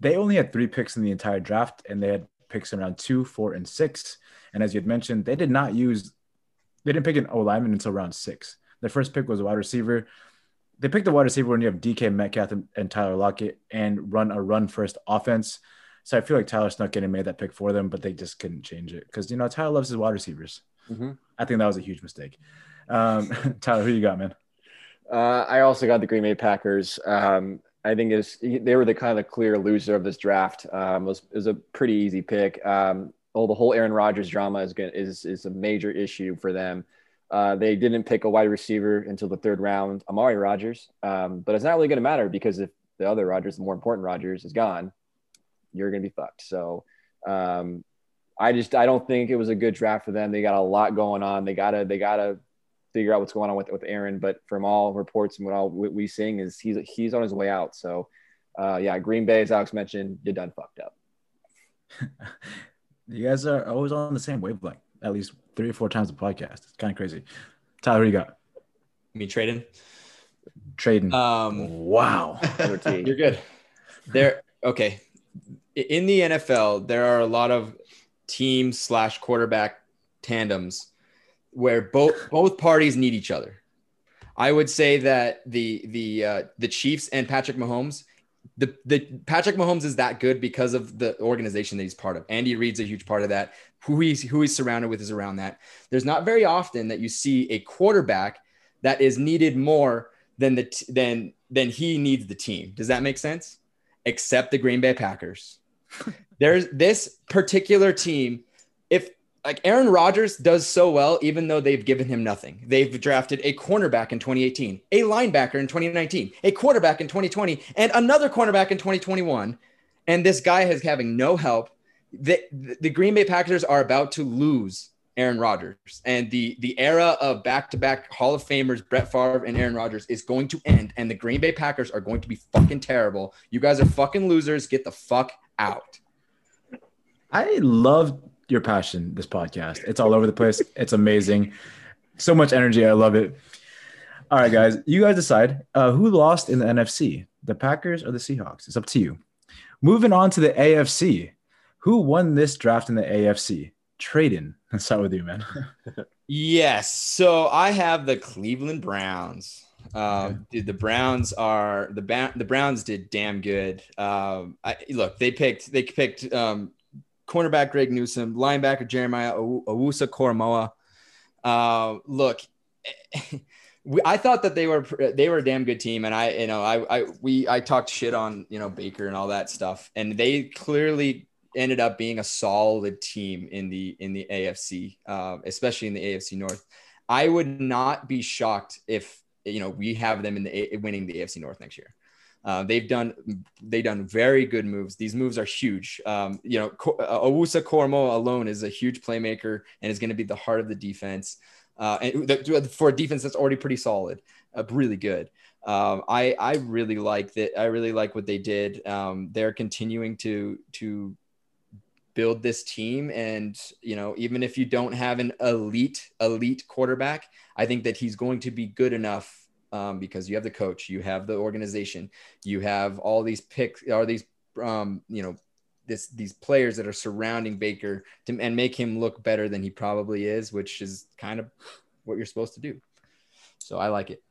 they only had three picks in the entire draft, and they had picks around two, four, and six. And as you had mentioned, they did not use, they didn't pick an O lineman until round six. Their first pick was a wide receiver. They picked a wide receiver when you have DK Metcalf and, and Tyler Lockett and run a run first offense. So I feel like Tyler Snuck getting made that pick for them, but they just couldn't change it because, you know, Tyler loves his wide receivers. Mm-hmm. I think that was a huge mistake. Um, (laughs) Tyler, who you got, man? Uh, I also got the Green Bay Packers. Um, I think is they were the kind of clear loser of this draft. Um, it was, it was a pretty easy pick. Um, oh, the whole Aaron Rodgers drama is going is is a major issue for them. Uh, they didn't pick a wide receiver until the third round, Amari Rodgers. Um, but it's not really going to matter because if the other Rodgers, the more important Rodgers, is gone, you're going to be fucked. So um, I just I don't think it was a good draft for them. They got a lot going on. They gotta they gotta figure out what's going on with with Aaron. But from all reports and what all we, we seeing is he's he's on his way out. So uh, yeah, Green Bay, as Alex mentioned, you done fucked up. (laughs) you guys are always on the same wavelength, at least three or four times a podcast. It's kind of crazy. Tyler, you got? Me trading. Trading. Um, wow. (laughs) You're good. There. Okay. In the NFL, there are a lot of team slash quarterback tandems where both both parties need each other. I would say that the the uh, the Chiefs and Patrick Mahomes, the the Patrick Mahomes is that good because of the organization that he's part of. Andy Reid's a huge part of that. Who he's who he's surrounded with is around that. There's not very often that you see a quarterback that is needed more than the than than he needs the team. Does that make sense? Except the Green Bay Packers. There's this particular team. If like Aaron Rodgers does so well, even though they've given him nothing. They've drafted a cornerback in 2018, a linebacker in 2019, a quarterback in 2020, and another cornerback in 2021. And this guy is having no help. The, the Green Bay Packers are about to lose Aaron Rodgers. And the, the era of back to back Hall of Famers, Brett Favre and Aaron Rodgers, is going to end. And the Green Bay Packers are going to be fucking terrible. You guys are fucking losers. Get the fuck out. I love your passion, this podcast. It's all over the place. It's amazing. So much energy. I love it. All right, guys. You guys decide uh, who lost in the NFC, the Packers or the Seahawks. It's up to you. Moving on to the AFC. Who won this draft in the AFC? Tradon. (laughs) Let's start with you, man. yes. So I have the Cleveland Browns. Um, dude, the Browns are the ba- the Browns did damn good. Um, I, look, they picked they picked um, cornerback Greg Newsome, linebacker Jeremiah Owusu-Koramoah. Uh, look, (laughs) we, I thought that they were they were a damn good team, and I you know I I we I talked shit on you know Baker and all that stuff, and they clearly ended up being a solid team in the in the AFC, uh, especially in the AFC North. I would not be shocked if you know we have them in the winning the AFC North next year. Uh, they've done they've done very good moves. These moves are huge. Um, you know, uh, Owusu-Koramoah alone is a huge playmaker and is going to be the heart of the defense. Uh, and for a defense that's already pretty solid, uh, really good. Um, I I really like that. I really like what they did. Um, they're continuing to to build this team and you know even if you don't have an elite elite quarterback i think that he's going to be good enough um, because you have the coach you have the organization you have all these picks or these um, you know this these players that are surrounding baker to, and make him look better than he probably is which is kind of what you're supposed to do so i like it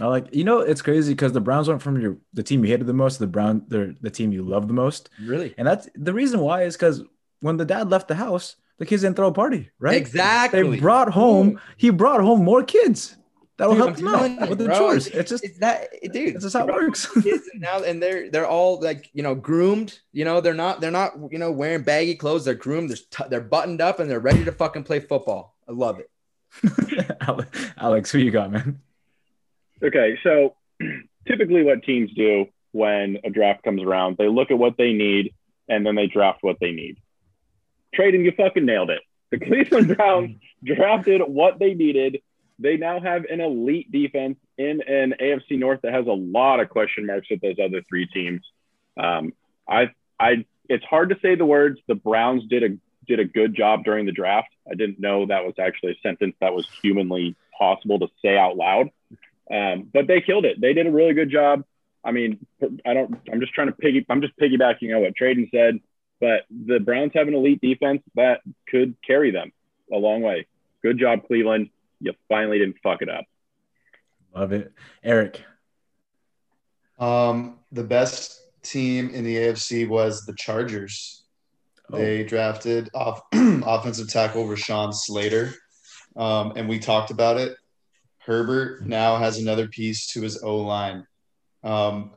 I like you know it's crazy because the Browns went from your the team you hated the most to the Brown the the team you love the most. Really, and that's the reason why is because when the dad left the house, the kids didn't throw a party, right? Exactly. They brought home. He brought home more kids. That'll dude, help them out with the bro, chores. It's just it's that, dude. That's just how it works. (laughs) now and they're they're all like you know groomed. You know they're not they're not you know wearing baggy clothes. They're groomed. They're t- they're buttoned up and they're ready to fucking play football. I love it. (laughs) Alex, who you got, man? Okay, so (clears throat) typically what teams do when a draft comes around, they look at what they need and then they draft what they need. Tradon, you fucking nailed it. The Cleveland (laughs) Browns drafted what they needed. They now have an elite defense in an AFC North that has a lot of question marks with those other three teams. Um, I, I, it's hard to say the words. The Browns did a did a good job during the draft. I didn't know that was actually a sentence that was humanly possible to say out loud. Um, but they killed it. They did a really good job. I mean, I don't. I'm just trying to piggy. I'm just piggybacking on what Tradon said. But the Browns have an elite defense that could carry them a long way. Good job, Cleveland. You finally didn't fuck it up. Love it. Eric. Um, the best team in the AFC was the Chargers. Oh. They drafted off (clears throat) offensive tackle Rashawn Slater. Um, and we talked about it. Herbert now has another piece to his O line. Um,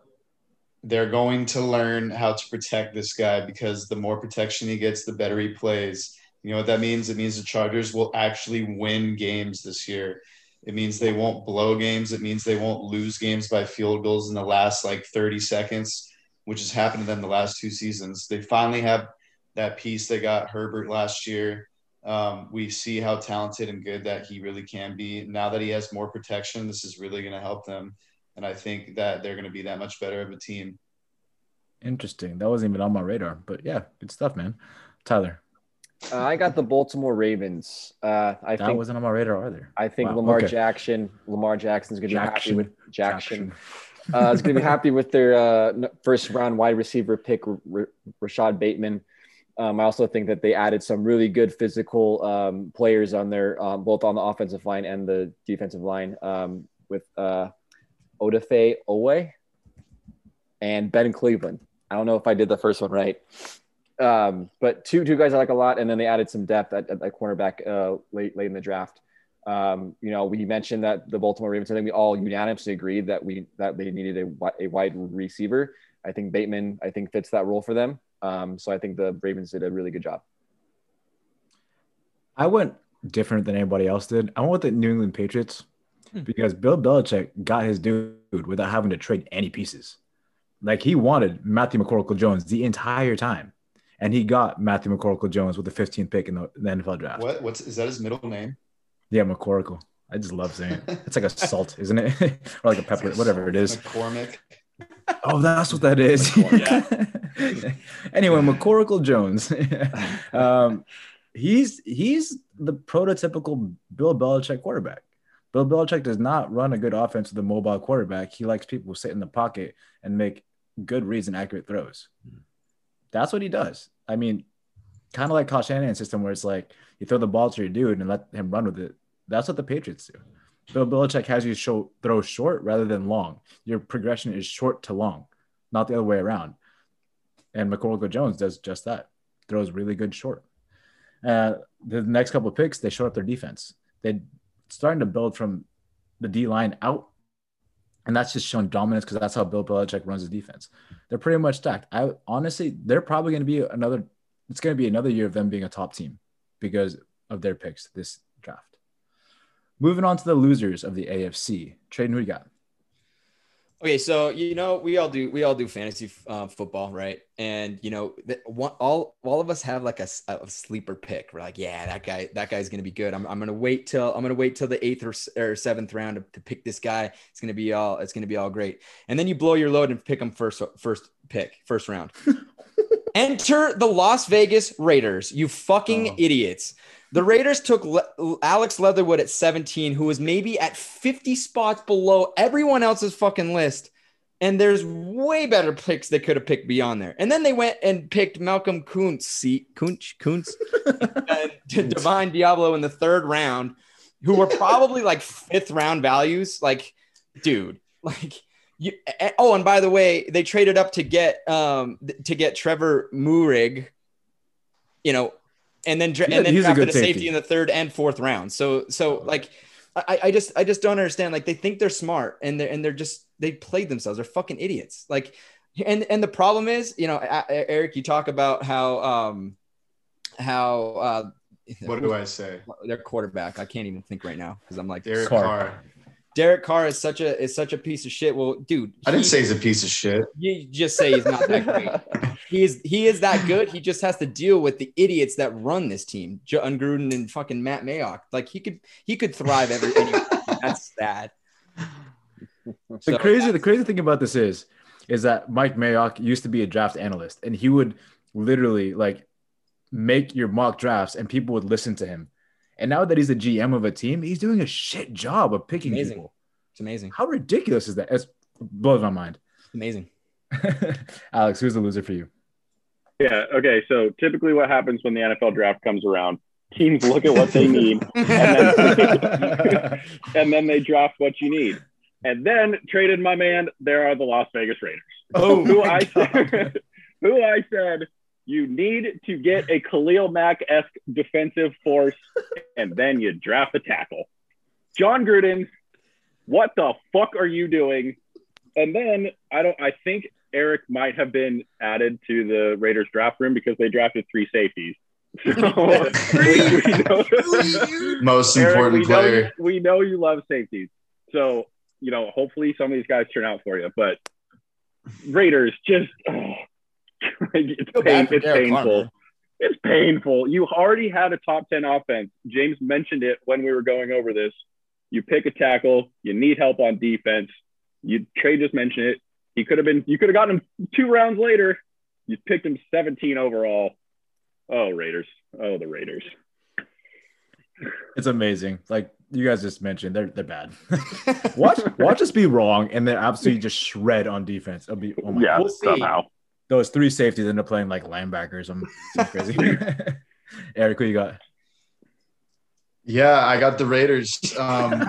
they're going to learn how to protect this guy because the more protection he gets, the better he plays. You know what that means? It means the Chargers will actually win games this year. It means they won't blow games. It means they won't lose games by field goals in the last like 30 seconds, which has happened to them the last two seasons. They finally have that piece they got Herbert last year. Um, we see how talented and good that he really can be. Now that he has more protection, this is really going to help them and I think that they're going to be that much better of a team. Interesting. That wasn't even on my radar, but yeah, good stuff, man. Tyler. Uh, I got the Baltimore Ravens. Uh, I that think wasn't on my radar either. I think Wow, Lamar okay. Jackson. Lamar Jackson's going to be happy with Jackson. Uh, is going to be (laughs) happy with their uh, first round wide receiver pick, R- R- Rashod Bateman. Um, I also think that they added some really good physical um, players on their um, both on the offensive line and the defensive line um, with uh, Odafe Oweh and Ben Cleveland. I don't know if I did the first one right, um, but two two guys I like a lot, and then they added some depth at, at, at cornerback uh, late late in the draft. Um, you know, we mentioned that the Baltimore Ravens. I think we all unanimously agreed that we that they needed a, a wide receiver. I think Bateman, I think fits that role for them. Um, so I think the Ravens did a really good job. I went different than anybody else did. I went with the New England Patriots Hmm. because Bill Belichick got his dude without having to trade any pieces. Like he wanted Matthew McCorkle Jones the entire time, and he got Matthew McCorkle Jones with the 15th pick in the, the NFL draft. What? What's is that his middle name? Yeah, McCorkle. I just love saying it. (laughs) It's like a salt, isn't it? (laughs) or like a pepper, whatever it is. McCormick. Oh, that's what that is. (laughs) anyway, McCorkle Jones. um, he's he's the prototypical Bill Belichick quarterback. Bill Belichick does not run a good offense with a mobile quarterback. He likes people who sit in the pocket and make good reads and accurate throws. That's what he does. I mean, kind of like Kyle Shanahan's system, where it's like you throw the ball to your dude and let him run with it. That's what the Patriots do. Bill Belichick has you show throw short rather than long. Your progression is short to long, not the other way around. And McCorkle Jones does just that. Throws really good short. Uh, the next couple of picks, they showed up their defense. They starting to build from the D line out, and that's just shown dominance because that's how Bill Belichick runs his defense. They're pretty much stacked. I honestly, they're probably going to be another. It's going to be another year of them being a top team because of their picks this draft. Moving on to the losers of the AFC. Tradon, who you got? Okay, so you know we all do we all do fantasy uh, football, right? And you know one, all all of us have like a sleeper pick. We're like, yeah, that guy that guy's gonna be good. I'm, I'm gonna wait till I'm gonna wait till the eighth or, or seventh round to, to pick this guy. It's gonna be all it's gonna be all great. And then you blow your load and pick him first first pick first round. (laughs) Enter the Las Vegas Raiders. You fucking Oh. idiots. The Raiders took Le- Alex Leatherwood at 17, who was maybe at 50 spots below everyone else's fucking list. And there's way better picks they could have picked beyond there. And then they went and picked Malcolm Kuntz, see, Kuntz, Kuntz, (laughs) and to (laughs) Divine Deablo in the third round, who were probably like fifth round values. Like, dude, like you. Oh, and by the way, they traded up to get um to get Trevon Moehrig, you know, and then dra- Yeah, and then he's a good a safety. safety. in the third and fourth round. So so like I, I just I just don't understand. Like they think they're smart and they're and they're just they played themselves. They're fucking idiots. Like and and the problem is, you know, A- A- Eric, you talk about how um how uh What do I say? their quarterback. I can't even think right now because I'm like Derek Carr. Carr. Derek Carr is such a is such a piece of shit. Well, dude, I didn't he- say he's a piece of shit. you just say he's not that great. (laughs) he is he is that good. He just has to deal with the idiots that run this team, Jon Gruden and fucking Matt Mayock. Like he could he could thrive every anywhere. (laughs) That's sad. The So- crazy, the crazy thing about this is, is that Mike Mayock used to be a draft analyst, and he would literally like make your mock drafts, and people would listen to him. And now that he's the GM of a team, he's doing a shit job of picking Amazing. people. It's amazing. How ridiculous is that? It blows my mind. (laughs) Amazing. Alex, who's the loser for you? Yeah. Okay. So typically, what happens when the NFL draft comes around? Teams look at what they need, and then, (laughs) (laughs) and then they draft what you need. And then Tradon my man. There are the Las Vegas Raiders, oh, who I said, who I said you need to get a Khalil Mack esque defensive force, and then you draft a tackle. Jon Gruden, what the fuck are you doing? And then I don't. I think Eric might have been added to the Raiders draft room because they drafted three safeties. So, (laughs) (laughs) we know- (laughs) Most Eric, important we player. you, we know you love safeties. So, you know, hopefully some of these guys turn out for you. But Raiders just, oh, (laughs) it's, pain, it's painful. man. It's painful. You already had a top 10 offense. James mentioned it when we were going over this. You pick a tackle, you need help on defense. You Trey just mentioned it. He could have been. You could have gotten him two rounds later. You picked him 17 overall. Oh Raiders. Oh the Raiders. It's amazing. Like you guys just mentioned, they're they're bad. (laughs) watch watch us be wrong and then absolutely just shred on defense. It'll be oh my yeah, we'll see. somehow. Those three safeties end up playing like linebackers. I'm crazy. (laughs) (laughs) Eric, who you got? Yeah, I got the Raiders. Um,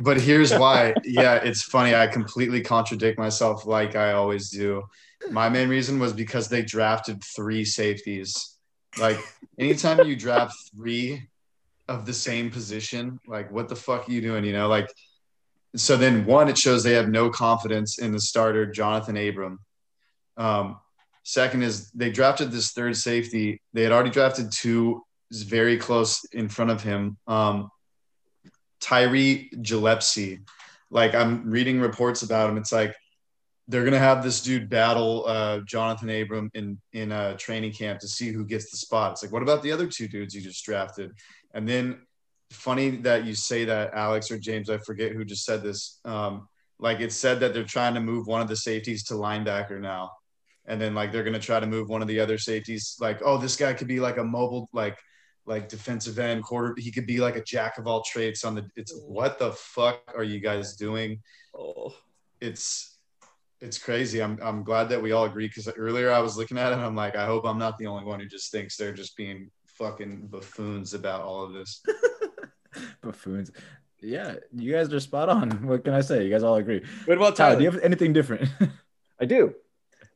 (laughs) but here's why. Yeah, it's funny. I completely contradict myself like I always do. My main reason was because they drafted three safeties. Like anytime you draft three of the same position, like what the fuck are you doing? You know, like so then one, it shows they have no confidence in the starter, Johnathan Abram. Um, second is they drafted this third safety. They had already drafted two very close in front of him. Um, Tyree Gillespie. Like I'm reading reports about him. It's like they're gonna have this dude battle uh, Johnathan Abram in in a training camp to see who gets the spot. It's like, what about the other two dudes you just drafted? And then funny that you say that, Alex or James. I forget who just said this. Um, like it said that they're trying to move one of the safeties to linebacker now, and then like they're gonna try to move one of the other safeties. Like, oh, this guy could be like a mobile like like defensive end quarter. He could be like a jack of all trades on the. It's oh. what the fuck are you guys doing? Oh. It's it's crazy. I'm I'm glad that we all agree because earlier I was looking at it and I'm like, I hope I'm not the only one who just thinks they're just being fucking buffoons about all of this. (laughs) Buffoons. Yeah, you guys are spot on. What can I say? You guys all agree. What about Tyler, Tyler? do you have anything different? (laughs) I do.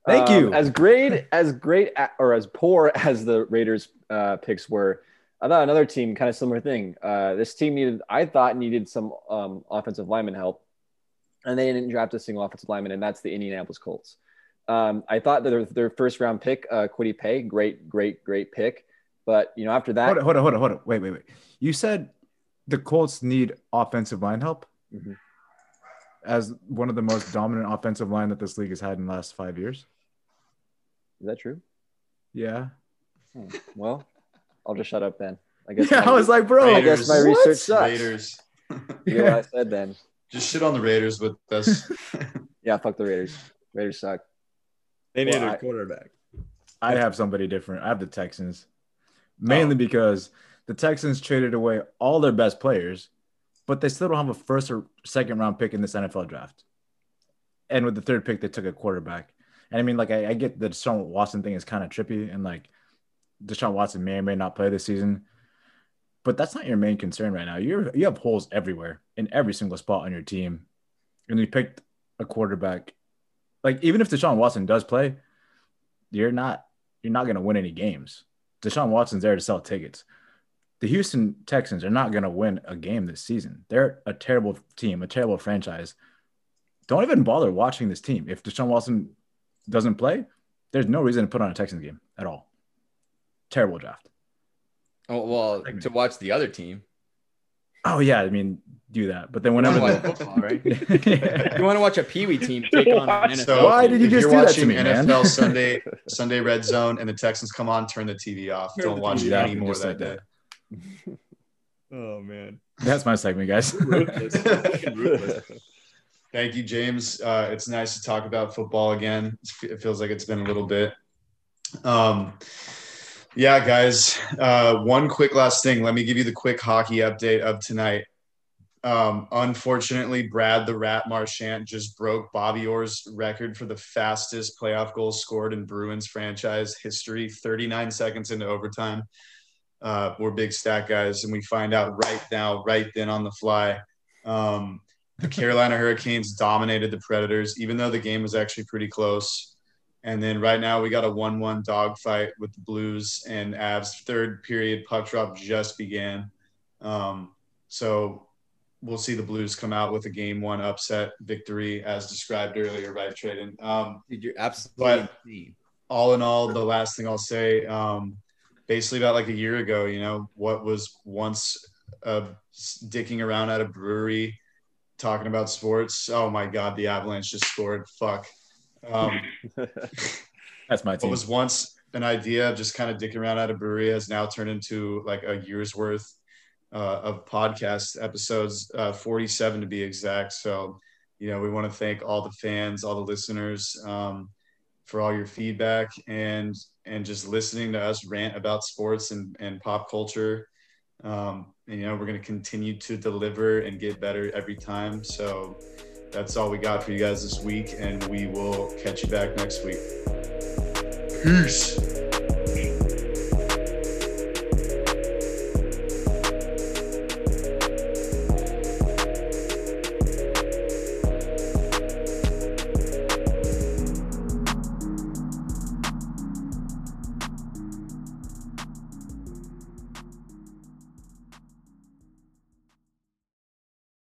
Thank Um, you. As great as great or as poor (laughs) as the Raiders uh, picks were, I thought another team kind of similar thing. Uh, this team needed, I thought, needed some um, offensive lineman help, and they didn't draft a single offensive lineman, and that's the Indianapolis Colts. Um, I thought that their, their first round pick, uh, Kwity Paye, great, great, great pick, but you know after that, hold on, hold on, hold on, hold on. Wait, wait, wait. You said the Colts need offensive line help Mhm. as one of the most dominant offensive line that this league has had in the last five years. Is that true? Yeah. Hmm. Well, I'll just shut up then. I guess. (laughs) Yeah, I was like, bro. I guess my Raiders. research sucks. Raiders. (laughs) You know what I said (laughs) then. Just shit on the Raiders with us. Yeah, fuck the Raiders. Raiders suck. They need Well, a I- quarterback. I have somebody different. I have the Texans, mainly because the Texans traded away all their best players, but they still don't have a first or second round pick in this NFL draft. And with the third pick, they took a quarterback. And I mean, like, I, I get the Deshaun Watson thing is kind of trippy, and like, Deshaun Watson may or may not play this season, but that's not your main concern right now. You're you have holes everywhere in every single spot on your team, and you picked a quarterback. Like, even if Deshaun Watson does play, you're not you're not going to win any games. Deshaun Watson's there to sell tickets. The Houston Texans are not going to win a game this season. They're a terrible team, a terrible franchise. Don't even bother watching this team. If Deshaun Watson doesn't play, there's no reason to put on a Texans game at all. Terrible draft. Oh, well, to watch the other team. Oh yeah, I mean do that, but then You whenever want the, football, right? (laughs) You want to watch a Pee Wee team (laughs) take on an NFL. So Why did you if just you're do that to watching me, man? NFL (laughs) Sunday Sunday Red Zone and the Texans come on, turn the TV off. Turn Don't watch TV it off. anymore Just that like day. that. Oh man, that's my segment, guys. ruthless. Ruthless. Thank you, James. Uh, it's nice to talk about football again. It feels like it's been a little bit. Um, yeah, guys. Uh, one quick last thing. Let me give you the quick hockey update of tonight. Um, unfortunately, Brad the Rat Marchand just broke Bobby Orr's record for the fastest playoff goals scored in Bruins franchise history 39 seconds into overtime. Uh, we're big stat guys, and we find out right now, right then on the fly. Um, the Carolina Hurricanes dominated the Predators, even though the game was actually pretty close. And then right now we got a 1 1 dogfight with the Blues and Avs. Third period puck drop just began. Um, so we'll see the Blues come out with a game one upset victory as described earlier by Tradon. Um, you're absolutely But- all in all, the last thing I'll say, um, basically about like a year ago, you know, what was once uh, dicking around at a brewery talking about sports. Oh my God, the Avalanche just scored. Fuck. Um, (laughs) That's my what was once an idea of just kind of dicking around at a brewery has now turned into like a year's worth uh, of podcast episodes, uh, 47 to be exact. So you know, we want to thank all the fans, all the listeners um, for all your feedback and and just listening to us rant about sports and, and pop culture. Um, and, you know, we're going to continue to deliver and get better every time. So that's all we got for you guys this week. And we will catch you back next week. Peace.